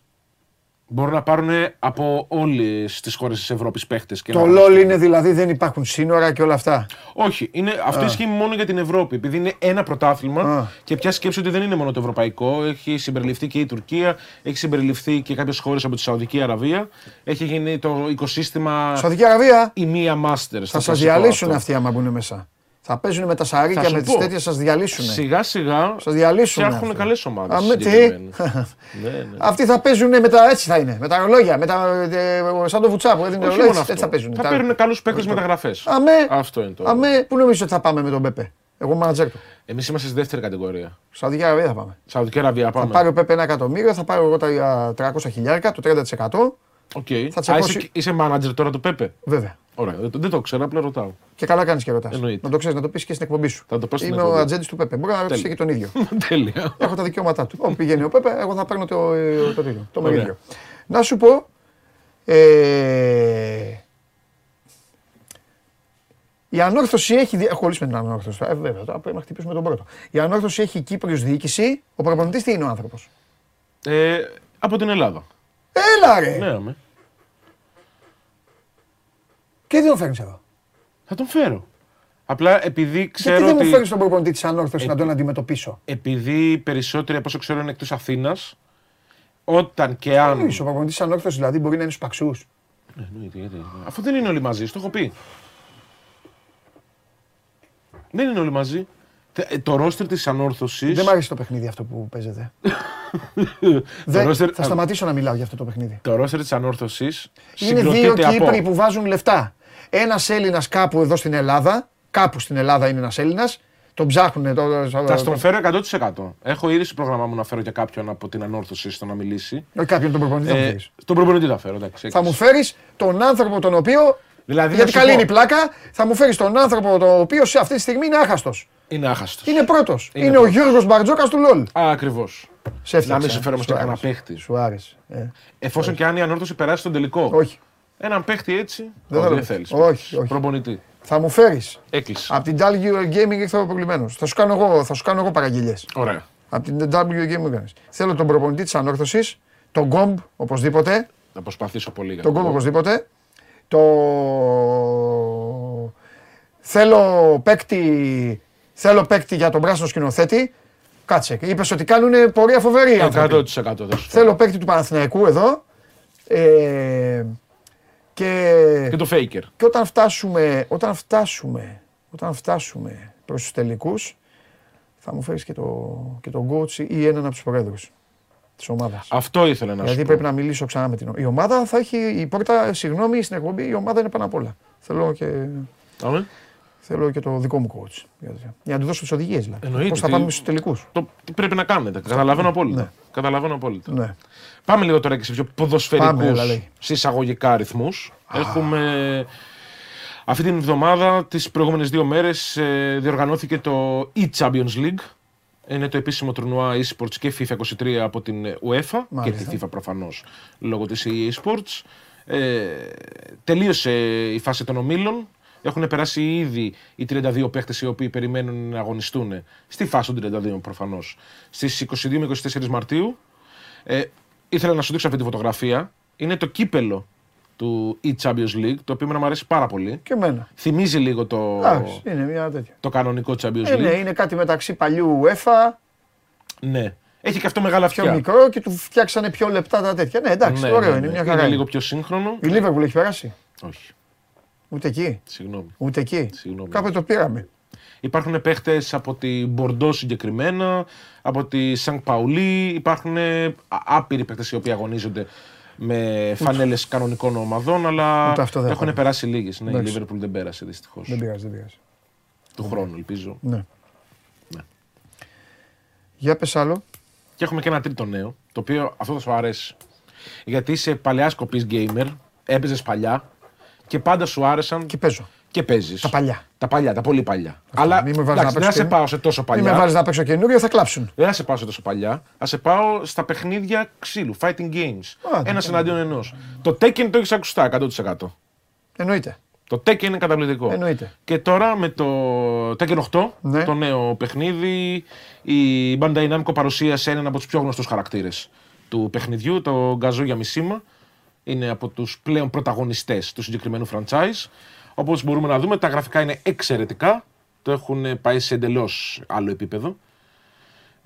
Μπορούν να πάρουν από όλες τις χώρες της Ευρώπης παίχτες. Το LOL είναι δηλαδή δεν υπάρχουν σύνορα και όλα αυτά. Όχι, είναι, αυτό ισχύει μόνο για την Ευρώπη. Επειδή είναι ένα πρωτάθλημα Α. και πια σκέψη ότι δεν είναι μόνο το ευρωπαϊκό. Έχει συμπεριληφθεί και η Τουρκία, έχει συμπεριληφθεί και κάποιες χώρες από τη Σαουδική Αραβία. Έχει γίνει το οικοσύστημα Σαουδική Αραβία; η μία Masters. θα σας διαλύσουν αυτοί άμα μπουν μέσα. Θα παίζουν με τα Θα σαρίκια, σου με τις πω. τέτοιες, σας διαλύσουν. Σιγά σιγά Σας διαλύσουν φτιάχνουν αυτό. καλές ομάδες. Α, με τι; *laughs* ναι, ναι. Αυτοί θα παίζουν με τα έτσι θα είναι. Με τα ρολόγια. Με τα, ε, σαν το βουτσά που έδινε Όχι ρολόγια. μόνο Έτσι, έτσι θα αυτό. παίζουν. Θα Τα- παίρνουν καλούς παίκτες μεταγραφές. Αμέ, Αυτό είναι το. αμέ, πού νομίζω ότι θα πάμε με τον Πέπε; Εγώ μάνατζερ του. Εμείς είμαστε στη δεύτερη κατηγορία. Σαουδική Αραβία θα πάμε. Σαουδική Αραβία Θα πάμε. πάρει ο Πέπε ένα εκατομμύριο, θα πάρω εγώ τα 300 χιλιάρικα, το 30%. Οκ. θα Α, τσακώσει- είσαι, είσαι manager τώρα του Πέπε; Βέβαια. Ωραία. Δεν, το- δεν το ξέρω, απλά ρωτάω. Και καλά κάνεις και ρωτάς. Εννοείται. Να το ξέρεις, να το πεις και στην εκπομπή σου. Θα το πω στην Είμαι ο εκπομπή. ατζέντης του Πέπε. Μπορεί να ρωτήσει και τον ίδιο. *laughs* Τέλεια. Έχω τα δικαιώματά του. Όπου πηγαίνει ο Πέπε, εγώ θα παίρνω το, ε, το, τέτοιο, το Ωραία. μερίδιο. Να σου πω. Ε, η ανόρθωση έχει. δι- Έχω κολλήσει με την ανόρθωση. Ε, βέβαια, τώρα πρέπει να χτυπήσουμε τον πρώτο. Η ανόρθωση έχει Κύπριος διοίκηση. Ο προπονητής τι είναι ο άνθρωπος; Ε, από την Ελλάδα. Έλα ρε! Ναι, αμέ. Και δεν τον φέρνεις εδώ. Θα τον φέρω. Απλά επειδή Γιατί ξέρω δεν μου ότι. φέρνεις τον προπονητή της ανόρθωσης να τον αντιμετωπίσω; Επειδή οι περισσότεροι από όσο ξέρω είναι εκτός Αθήνας, όταν και αν. Ο προπονητής της ανόρθωσης δηλαδή μπορεί να είναι στους παξού. Ναι, εννοείται, γιατί. Αφού δεν είναι όλοι μαζί, στο έχω πει. Δεν είναι όλοι μαζί. Τε- ε, Το ρόστερ της ανόρθωση. Δεν μ' αρέσει το παιχνίδι αυτό που παίζεται. *laughs* Το Δεν- roster- θα σταματήσω να μιλάω για αυτό το παιχνίδι. Το ρόστερ της ανόρθωσης. Είναι δύο Κύπροι που βάζουν λεφτά. Ένας Έλληνας κάπου εδώ στην Ελλάδα, κάπου στην Ελλάδα είναι ένας Έλληνας, τον ψάχνουν. Το, Θα στον φέρω 100%. Έχω ήδη στο πρόγραμμά μου να φέρω και κάποιον από την ανόρθωση στο να μιλήσει. Όχι κάποιον τον προπονητή θα μου Ε, φέρεις. τον προπονητή θα φέρω, εντάξει. Θα έξι. μου φέρεις τον άνθρωπο τον οποίο. Δηλαδή, γιατί να σου καλή πω, είναι η πλάκα, θα μου φέρεις τον άνθρωπο τον οποίο σε αυτή τη στιγμή είναι άχαστος. Είναι άχαστος. Είναι πρώτος. Είναι, Είναι ο πρώτος. Γιώργο Μπαρτζόκας του ΛΟΛ. Ακριβώς. Σε έφτιαξα. Να μην σου φέρω όμως Σου και κανένα άρεσε. παίχτη. Σου άρεσε. Ε, Εφόσον και αν η ανόρθωση περάσει στον τελικό. όχι. Έναν παίχτη έτσι. Δεν όχι, θέλω. δεν θέλεις. Όχι, όχι. Προπονητή. Θα μου φέρεις. Έκλεισε. Από την W Gaming ήρθε ο προβλημένο. Θα σου κάνω εγώ, θα σου κάνω εγώ παραγγελίες. Ωραία. Από την W Gaming έκανες. Θέλω τον προπονητή της ανόρθωσης, τον Γκομπ οπωσδήποτε. Θα προσπαθήσω πολύ. για Τον να Γκομπ το πω. οπωσδήποτε. Το. Θέλω παίκτη, θέλω παίκτη για τον πράσινο σκηνοθέτη. Κάτσε. Είπες ότι κάνουν πορεία φοβερή. οι άνθρωποι. 100% θα σου φέρω. Θέλω παίκτη του Παναθηναϊκού εδώ. Ε, και, Και το Faker. και όταν φτάσουμε, όταν φτάσουμε, όταν φτάσουμε προς τους τελικούς, θα μου φέρεις και, το, και τον coach ή έναν από τους πρόεδρους της ομάδας. Αυτό ήθελα να σου Γιατί πω. πρέπει να μιλήσω ξανά με την ομάδα. Η ομάδα θα έχει, η πρώτα, συγγνώμη, στην εκπομπή, η ομάδα είναι πάνω απ' όλα. Θέλω και, Αμέ. Θέλω και το δικό μου coach. Για, για να του δώσω τις οδηγίες δηλαδή. Εννοείται, Πώς θα τι- πάμε στους τελικούς. Το τι πρέπει να κάνετε. Καταλαβαίνω απόλυτα. Ναι. Καταλαβαίνω απόλυτα. Ναι. Πάμε λίγο τώρα και σε πιο ποδοσφαιρικούς Πάμε, έλα, λέει. συσσαγωγικά αριθμού. Έχουμε. Αυτή την εβδομάδα, τις προηγούμενες δύο μέρες, διοργανώθηκε το e-Champions League. Είναι το επίσημο τουρνουά e-sports και FIFA 23 από την ε, UEFA Μάλιστα. και τη FIFA προφανώς λόγω της EA Sports. Ε, τελείωσε η φάση των ομίλων. Έχουν περάσει ήδη οι 32 παίχτες οι οποίοι περιμένουν να αγωνιστούν στη φάση των 32 προφανώς. Στις 22 με 24 Μαρτίου ε, ήθελα να σου δείξω αυτή τη φωτογραφία. Είναι το κύπελο του e-Champions League, το οποίο εμένα μου αρέσει πάρα πολύ. Και εμένα. Θυμίζει λίγο το, Εντάξει, είναι μια τέτοια. το κανονικό Champions Ε, League. ναι, είναι κάτι μεταξύ παλιού UEFA, Ναι. Έχει και αυτό μεγάλα πιο αυτιά. μικρό και του φτιάξανε πιο λεπτά τα τέτοια. Ναι, εντάξει, Ναι, ωραίο ναι, είναι ναι. μια χαρά. Είναι είναι. λίγο πιο σύγχρονο. Η Liverpool έχει περάσει. Όχι. Ούτε εκεί. Συγγνώμη. Ούτε εκεί. Συγγνώμη. Κάποτε το πήραμε. Υπάρχουν παίχτες από την Μπορντό συγκεκριμένα, από τη Σαν Παουλί. Υπάρχουν ε, άπειροι παίχτες οι οποίοι αγωνίζονται με φανέλες κανονικών ομαδών, αλλά Ούτε αυτό δεν έχουν έχω. περάσει λίγες. Ναι, η Εντάξει. Λίβερπουλ δεν πέρασε δυστυχώς. Δεν πειράζει, δεν πειράζει. Του χρόνου, ελπίζω. Ναι. Ναι. Για πες άλλο. Και έχουμε και ένα τρίτο νέο, το οποίο αυτό θα σου αρέσει. Γιατί είσαι παλιά κοπή gamer, έπαιζες παλιά και πάντα σου άρεσαν Και παίζω. και παίζεις. Τα παλιά. Τα παλιά, τα πολύ παλιά. Αλλά Μην με βάζεις εντάξει, να δεν θα παίξω σε και- πάω σε τόσο Μην με παλιά. βάλεις να παίξω καινούριο, θα κλάψουν. Δεν θα σε πάω σε τόσο παλιά. Θα σε πάω στα παιχνίδια ξύλου, fighting games. Α, Ένας δεν εναντίον ενός. Το Tekken το έχεις ακουστά 100%. Εννοείται. Το Tekken είναι καταπληκτικό. Εννοείται. Και τώρα με το Tekken 8, Ναι. το νέο παιχνίδι, η Bandai Namco παρουσίασε έναν από τους πιο γνωστούς χαρακτήρες του παιχνιδιού, το Γκαζούγια Μισίμα. Είναι από τους πλέον πρωταγωνιστές του συγκεκριμένου franchise. Όπως μπορούμε να δούμε, τα γραφικά είναι εξαιρετικά. Το έχουν πάει σε εντελώς άλλο επίπεδο.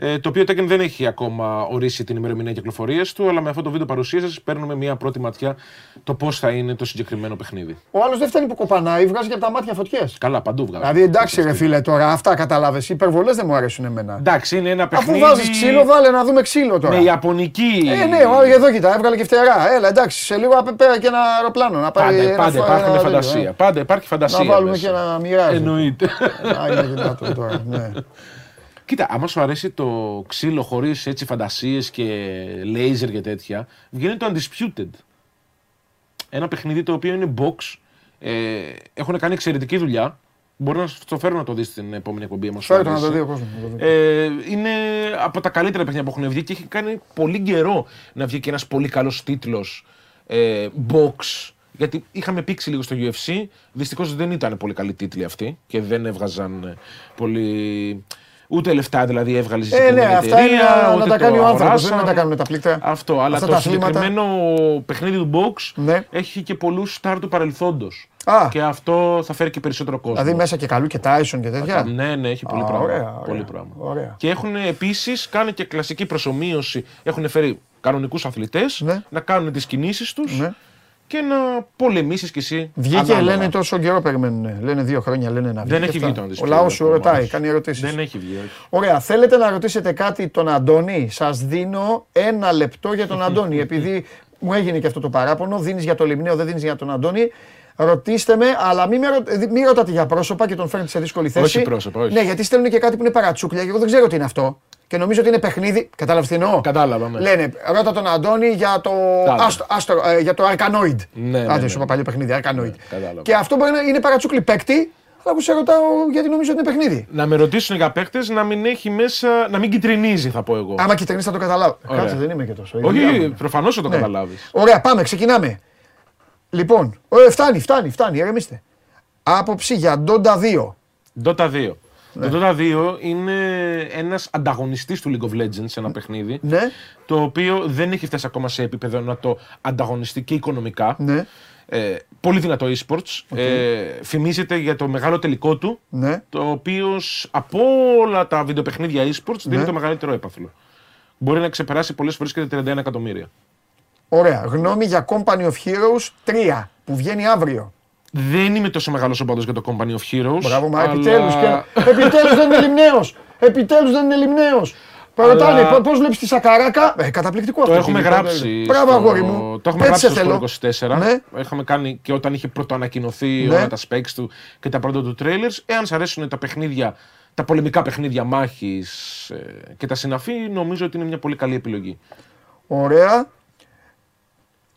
Ε, το οποίο Tekken δεν έχει ακόμα ορίσει την ημερομηνία κυκλοφορίας του, αλλά με αυτό το βίντεο παρουσίασης παίρνουμε μια πρώτη ματιά το πώς θα είναι το συγκεκριμένο παιχνίδι. Ο άλλος δεν φτάνει που κοπανάει, βγάζει και από τα μάτια φωτιές. Καλά, παντού βγάζει. Δηλαδή εντάξει ρε φίλε τώρα, αυτά κατάλαβε. Οι υπερβολές δεν μου αρέσουν εμένα. Εντάξει, είναι ένα Αφού παιχνίδι. βάζεις ξύλο, βάλε να δούμε ξύλο τώρα. Με ιαπωνική. Ε, ναι, ο, εδώ κοίτα, έβγαλε και φτερά. Έλα, εντάξει, σε λίγο απ' πέρα και ένα αεροπλάνο. Να πάρει Πάντα, ένα πάντα φα- υπάρχει ένα τέτοιο, φαντασία. ε. Πάντα υπάρχει φαντασία. Να βάλουμε μέσα. και ένα μοιράζ. Εννοείται. Α, είναι δυνατό τώρα, ναι. *laughs* Κοίτα, άμα σου αρέσει το ξύλο χωρίς έτσι φαντασίες και λέιζερ και τέτοια, βγαίνει το Undisputed. Ένα παιχνίδι το οποίο είναι box. Ε, έχουν κάνει εξαιρετική δουλειά. Μπορεί να σου το φέρω να το δεις στην επόμενη εκπομπή. άμα σου Φέρε το να αρέσει. το δει ο κόσμος. να το δει. Ε, είναι από τα καλύτερα παιχνίδια που έχουν βγει και έχει κάνει πολύ καιρό να βγει και ένας πολύ καλός τίτλος ε, box. Γιατί είχαμε πήξει λίγο στο UFC. Δυστυχώς δεν ήταν πολύ καλή τίτλοι αυτοί και δεν έβγαζαν ε, πολύ. Ούτε λεφτά δηλαδή έβγαλε η Ε, ναι, συγκεκριμένη αυτά είναι εταιρεία, να, να ούτε τα το κάνει ο άνθρωπο. Δεν αγοράσαν. είναι να τα κάνουμε τα πλήκτρα. Αυτό, αλλά Αυτά το τα αθλήματα. συγκεκριμένο παιχνίδι του box Ναι. έχει και πολλούς star του παρελθόντος. Α. Και αυτό θα φέρει και περισσότερο κόσμο. Δηλαδή μέσα και καλού και Τάισον και τέτοια. Ναι, ναι, έχει πολύ Α, πράγμα. ωραία, πολύ ωραία, πράγμα. ωραία. Και έχουν επίσης κάνει και κλασική προσωμείωση. Έχουν φέρει κανονικούς αθλητές Ναι. να κάνουν τις κινήσεις τους Ναι. Και να πολεμήσεις κι εσύ. Βγήκε, ανάλογα. λένε τόσο καιρό περιμένουν. Λένε δύο χρόνια, λένε να βγει. Δεν και έχει αυτά. βγει το Undisputed Ο λαός σου ακόμα, ρωτάει, όχι. κάνει ερωτήσεις. Δεν έχει βγει. όχι. Ωραία, θέλετε να ρωτήσετε κάτι τον Αντώνη; Σας δίνω ένα λεπτό για τον Αντώνη. *laughs* επειδή μου έγινε και αυτό το παράπονο, δίνεις για το Λιμνέο, δεν δίνεις για τον Αντώνη. Ρωτήστε με, αλλά μην, με ρω- μην ρωτάτε για πρόσωπα και τον φέρνετε σε δύσκολη θέση. Όχι πρόσωπα, όχι. Ναι, γιατί στέλνουν και κάτι που είναι παρατσούκλια και εγώ δεν ξέρω τι είναι αυτό. Και νομίζω ότι είναι παιχνίδι. Κατάλαβες τι εννοώ; Κατάλαβα, ναι. Λένε, ρώτα τον Αντώνη για το, Τάδε. άστρο, άστρο, ε, για το Arcanoid. Ναι, ναι, Άντε, ναι, σου είπα ναι. παλιό παιχνίδι, Arcanoid. κατάλαβα. και αυτό μπορεί να είναι παρατσούκλι παίκτη, αλλά που σε ρωτάω γιατί νομίζω ότι είναι παιχνίδι. Να με ρωτήσουν για παίχτε να μην έχει μέσα. να μην κυτρινίζει, θα πω εγώ. Άμα κοιτρινείς θα το καταλάβω. Ωραία. Κάτσε, δεν είμαι και τόσο. Η δουλειά μου Όχι, είναι. προφανώς θα το Ναι. καταλάβεις. Ωραία, πάμε, ξεκινάμε. Λοιπόν, ε, φτάνει, φτάνει, φτάνει, ηρεμήστε. Άποψη για Ντόντα 2. Dota 2. Ναι. Το Dota 2 είναι ένας ανταγωνιστής του League of Legends, ένα παιχνίδι. Ναι, Το οποίο δεν έχει φτάσει ακόμα σε επίπεδο να το ανταγωνιστεί και οικονομικά. ναι, Ε, πολύ δυνατό e-sports. Ε, φημίζεται για το μεγάλο τελικό του, ναι. το οποίο σ- από όλα τα βιντεοπαιχνίδια e-sports δίνει Ναι. το μεγαλύτερο έπαθλο. Μπορεί να ξεπεράσει πολλές φορές και τα 31 εκατομμύρια. Ωραία. Γνώμη για Company of Heroes 3 που βγαίνει αύριο. Δεν είμαι τόσο μεγάλος οπαδό για το Company of Heroes. Μπράβο, μα αλλά- επιτέλους. Και... επιτέλους δεν είναι λιμνέο. Επιτέλους δεν είναι λιμνέο. Ρωτάνε Αλλά- πώς βλέπεις τη Σακαράκα; Ε, καταπληκτικό Το αυτό. έχουμε λοιπόν. γράψει. Μπράβο, στο- αγόρι μου. Το έχουμε Έτσι γράψει σε στο θέλω. 24. Ναι. Είχαμε κάνει και όταν είχε πρωτοανακοινωθεί Ναι. όλα τα specs του και τα πρώτα του trailers. Εάν σα αρέσουν τα παιχνίδια, τα πολεμικά παιχνίδια μάχης και τα συναφή, νομίζω ότι είναι μια πολύ καλή επιλογή. Ωραία.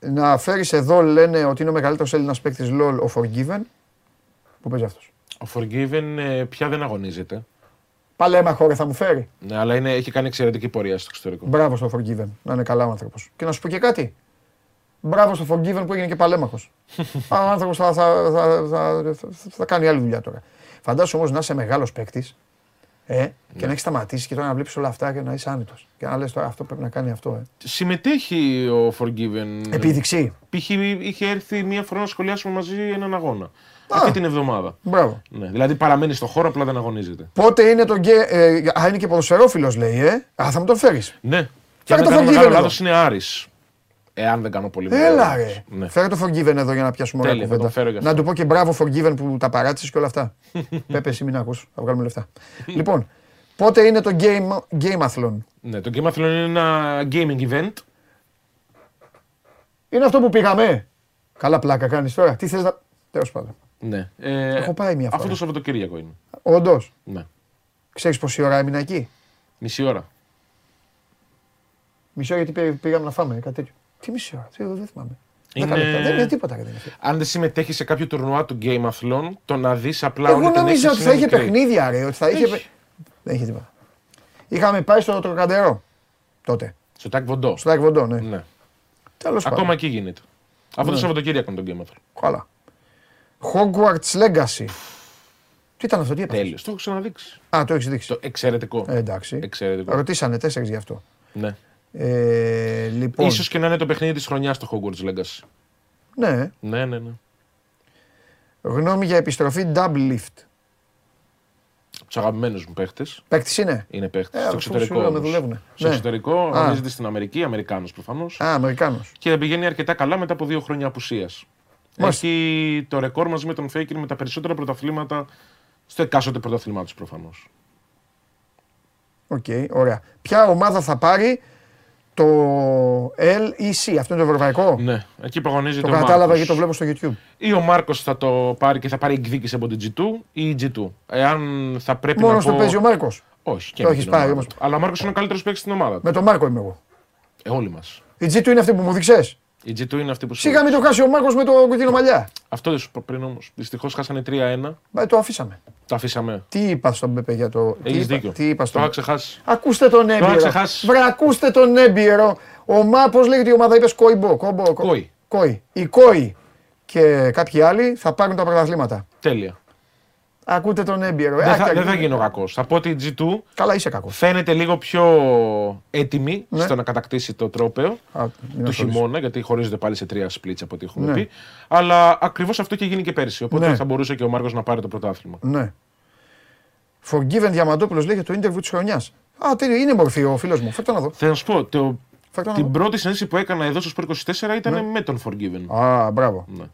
Να φέρεις εδώ, λένε ότι είναι ο μεγαλύτερος Έλληνας παίκτης LOL, ο Forgiven. Πού παίζει αυτός; Ο Forgiven ε, πια δεν αγωνίζεται. Παλέμαχο, ρε, θα μου φέρει. Ναι, αλλά είναι, έχει κάνει εξαιρετική πορεία στο εξωτερικό. Μπράβο στο Forgiven. Να είναι καλά ο άνθρωπος. Και να σου πω και κάτι. Μπράβο στο Forgiven που έγινε και παλέμαχος. *laughs* ο άνθρωπος θα, θα, θα, θα, θα, θα κάνει άλλη δουλειά τώρα. Φαντάσου όμως να είσαι μεγάλος παίκτης ε, και να έχεις σταματήσει και τώρα να βλέπεις όλα αυτά και να είσαι άνετος. Και να λες τώρα αυτό πρέπει να κάνει αυτό. Ε. Συμμετέχει ο Forgiven; Επίδειξη. Π.χ. είχε έρθει μία φορά να σχολιάσουμε μαζί έναν αγώνα. Αυτή την εβδομάδα. Μπράβο. Ναι, δηλαδή παραμένει στο χώρο, απλά δεν αγωνίζεται. Πότε είναι το γκέ. Ε, α, είναι και ποδοσφαιρόφιλος λέει, ε. Α, θα μου τον φέρεις. Ναι. Και Φέρε αν το δεν κάνω Forgiven μεγάλο εδώ. λάθος είναι Άρης. Εάν δεν κάνω πολύ Έλα μεγάλο ρε. λάθος. Ναι. Φέρε το Forgiven εδώ για να πιάσουμε ωραία Τέλεια, θα κουβέντα. τον φέρω γι' αυτό. Να του πω και μπράβο Forgiven που τα παράτησες και όλα αυτά. *laughs* Πέπε εσύ μην ακούς, θα βγάλουμε λεφτά. λοιπόν, πότε είναι το Game, Gameathlon; Ναι, το Game Athlon είναι ένα gaming event. Είναι αυτό που πήγαμε. Καλά πλάκα κάνεις τώρα. Τι θες να... Τέλος πάντων. Ναι. Ε, Έχω πάει μια Αυτό φορά. το Σαββατοκύριακο είναι. Όντως. Ναι. Ξέρεις πόση ώρα έμεινα εκεί; Μισή ώρα. Μισό γιατί πήγα- πήγαμε να φάμε κάτι τέτοιο. Τι μισή ώρα, τι, δεν θυμάμαι. Είναι- Δέκα λεπτά. Δεν είναι τίποτα κάτι τέτοιο. Αν δεν συμμετέχει σε κάποιο τουρνουά του Game Athlon, το να δεις απλά Εγώ όλη την νόμιζα έκθεση ότι θα είναι είχε μικρή. παιχνίδια, ρε. Ότι θα είχε. Έχει. παι- Δεν είχε τίποτα. Είχαμε πάει στο Τροκαντερό τότε. Στο Τάκ Βοντό. Στο Τάκ Βοντό, ναι. Ναι. Τέλος Ακόμα πάντων. εκεί γίνεται. Αυτό Ναι. το Σαββατοκύριακο είναι το Game Athlon. Καλά. Hogwarts Legacy. Τι ήταν αυτό, τι έπαθες; Τέλειος. Το έχω ξαναδείξει. Α, το έχεις δείξει. Το εξαιρετικό. Ε, εντάξει. Εξαιρετικό. Ρωτήσανε τέσσερις γι' αυτό. Ναι. Ε, λοιπόν. Ίσως και να είναι το παιχνίδι της χρονιάς το Hogwarts Legacy. Ναι. Ναι, ναι, ναι. Γνώμη για επιστροφή Double Lift. Τους αγαπημένους μου παίχτες. Παίκτης είναι; Είναι παίχτε. Ε, στο αφού εξωτερικό. σου λέω, με όμως. δουλεύουνε. Στο Ναι. εξωτερικό, Α. αγωνίζεται στην Αμερική, Αμερικάνος προφανώς. Α, Αμερικάνος. Και πηγαίνει αρκετά καλά μετά από δύο χρόνια απουσίας. Μάλιστα. Έχει το ρεκόρ μαζί με τον Faker με τα περισσότερα πρωταθλήματα στο εκάστοτε πρωταθλημά του προφανώς. Οκ, ωραία. Ποια ομάδα θα πάρει το LEC, αυτό είναι το ευρωπαϊκό; Ναι, εκεί που αγωνίζεται Το ο κατάλαβα Μάρκος. γιατί το βλέπω στο YouTube. Ή ο Μάρκος θα το πάρει και θα πάρει εκδίκηση από την G2 ή η G2. Εάν θα πρέπει Μόνος να το πω... παίζει ο Μάρκος. Όχι, και Το με έχεις την πάρει ομάδα όμως. του. Αλλά ο Μάρκος είναι ο καλύτερος παίκτης στην ομάδα. του. Με τον Μάρκο είμαι εγώ. Ε, όλοι μας. Η G2 είναι αυτή που μου δείξες; Η G2 είναι αυτή που σου Σιγά μην το χάσει ο Μάρκος με το κοκκινό μαλλιά. Αυτό δεν σου είπα πριν όμως. Δυστυχώς χάσανε 3-1. Μα το αφήσαμε. Το αφήσαμε. Τι είπας στον Πεπέ για το. τι Έχεις είπα, δίκιο. Τι είπα Το στον. είχα ξεχάσει. Ακούστε τον είχα έμπειρο. ξεχάσει. Βρε, ακούστε τον έμπειρο. Ο Μα, πώ λέγεται η ομάδα, είπες Κόιμπο. Κόμπο, κο- Κόι. Κόι. Οι Κόι και κάποιοι άλλοι θα πάρουν τα πρωταθλήματα. Τέλεια. Ακούτε τον έμπειρο. Δεν θα, Άκια, δεν θα γίνω κακός. Θα πω ότι η G2 Καλά, είσαι κακός. φαίνεται λίγο πιο έτοιμη Ναι. στο να κατακτήσει το τρόπαιο Α, μην του ασχολείσαι. χειμώνα, γιατί χωρίζονται πάλι σε τρία splits από ό,τι έχουμε Ναι. πει. Αλλά ακριβώς αυτό είχε γίνει και πέρσι. Οπότε Ναι. θα μπορούσε και ο Μάρκο να πάρει το πρωτάθλημα. Ναι. Forgiven Διαμαντόπουλος λέει για το interview της χρονιάς. Α, τέλειο, είναι μορφή ο φίλος μου. Φέρτε να δω. Θέλω να σου πω, το, Φέρτε να την δω. πρώτη συνέντευξη που έκανα εδώ στο Sport 24 ήταν με τον Forgiven. Α, μπράβο. Ναι.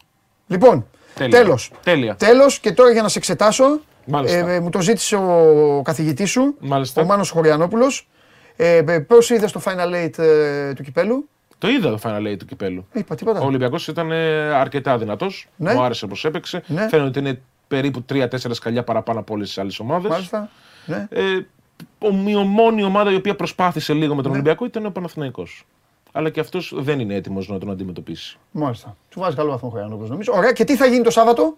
Λοιπόν, Τέλεια. τέλος. Τέλεια. Τέλος και τώρα για να σε εξετάσω, Μάλιστα. ε, ε, μου το ζήτησε ο καθηγητής σου, Μάλιστα. ο Μάνος Χωριανόπουλος. Ε, ε, πώς είδες το Final Eight ε, του κυπέλου; Το είδα το Final Eight του κυπέλου. Είπα τίποτα. Ο Ολυμπιακός ήταν ε, αρκετά δυνατός. Ναι. Μου άρεσε πώ έπαιξε. Ναι. Φαίνεται ότι είναι περίπου 3-4 σκαλιά παραπάνω από όλες τις άλλες ομάδες. Μάλιστα. Ναι. Ε, η μόνη ομάδα η οποία προσπάθησε λίγο με τον Ναι. Ολυμπιακό ήταν ο Παναθηναϊκός. Αλλά και αυτός δεν είναι έτοιμος να τον αντιμετωπίσει. Μάλιστα. Του βάζει καλό βαθμό ο Χωριανόπουλος νομίζω. Ωραία. Και τι θα γίνει το Σάββατο;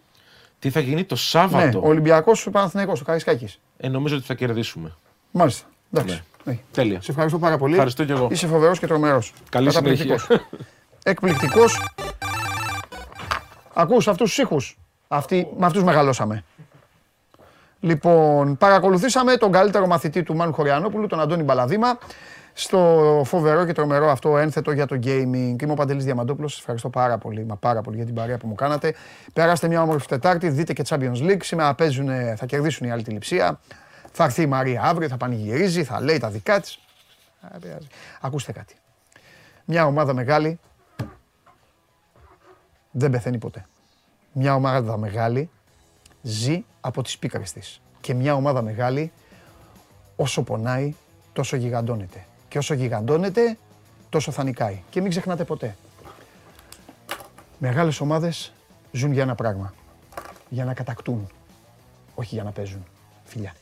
Τι θα γίνει το Ναι, Σάββατο; ο Ολυμπιακός ο Παναθηναϊκός, ο Καρισκάκης. Ε, νομίζω ότι θα κερδίσουμε. Μάλιστα. Εντάξει. Ναι. Τέλεια. Σε ευχαριστώ πάρα πολύ. Ευχαριστώ και εγώ. Είσαι φοβερός και τρομερός. Καλή συνέχεια. Καταπληκτικός. Εκπληκτικός. Ακούς αυτούς τους ήχους. Αυτοί, με αυτούς μεγαλώσαμε. Λοιπόν, παρακολουθήσαμε τον καλύτερο μαθητή του Μάνου Χωριανόπουλου, τον Αντώνη Μπαλαδήμα, στο φοβερό και τρομερό αυτό ένθετο για το gaming. Είμαι ο Παντελής Διαμαντόπουλος, σας ευχαριστώ πάρα πολύ, μα πάρα πολύ για την παρέα που μου κάνατε. Περάστε μια όμορφη Τετάρτη, δείτε και Champions League. Σήμερα παίζουν, θα κερδίσουν οι άλλοι τη λειψία. Θα έρθει η Μαρία αύριο, θα πανηγυρίζει, θα λέει τα δικά της. Α, δεν πειράζει. Ακούστε κάτι. Μια ομάδα μεγάλη δεν πεθαίνει ποτέ. Μια ομάδα μεγάλη ζει από τις πίκρες της. Και μια ομάδα μεγάλη όσο πονάει τόσο γιγαντώνεται. Και όσο γιγαντώνεται τόσο θα νικάει. Και μην ξεχνάτε ποτέ. Μεγάλες ομάδες ζουν για ένα πράγμα. Για να κατακτούν. Όχι για να παίζουν. Φιλιά.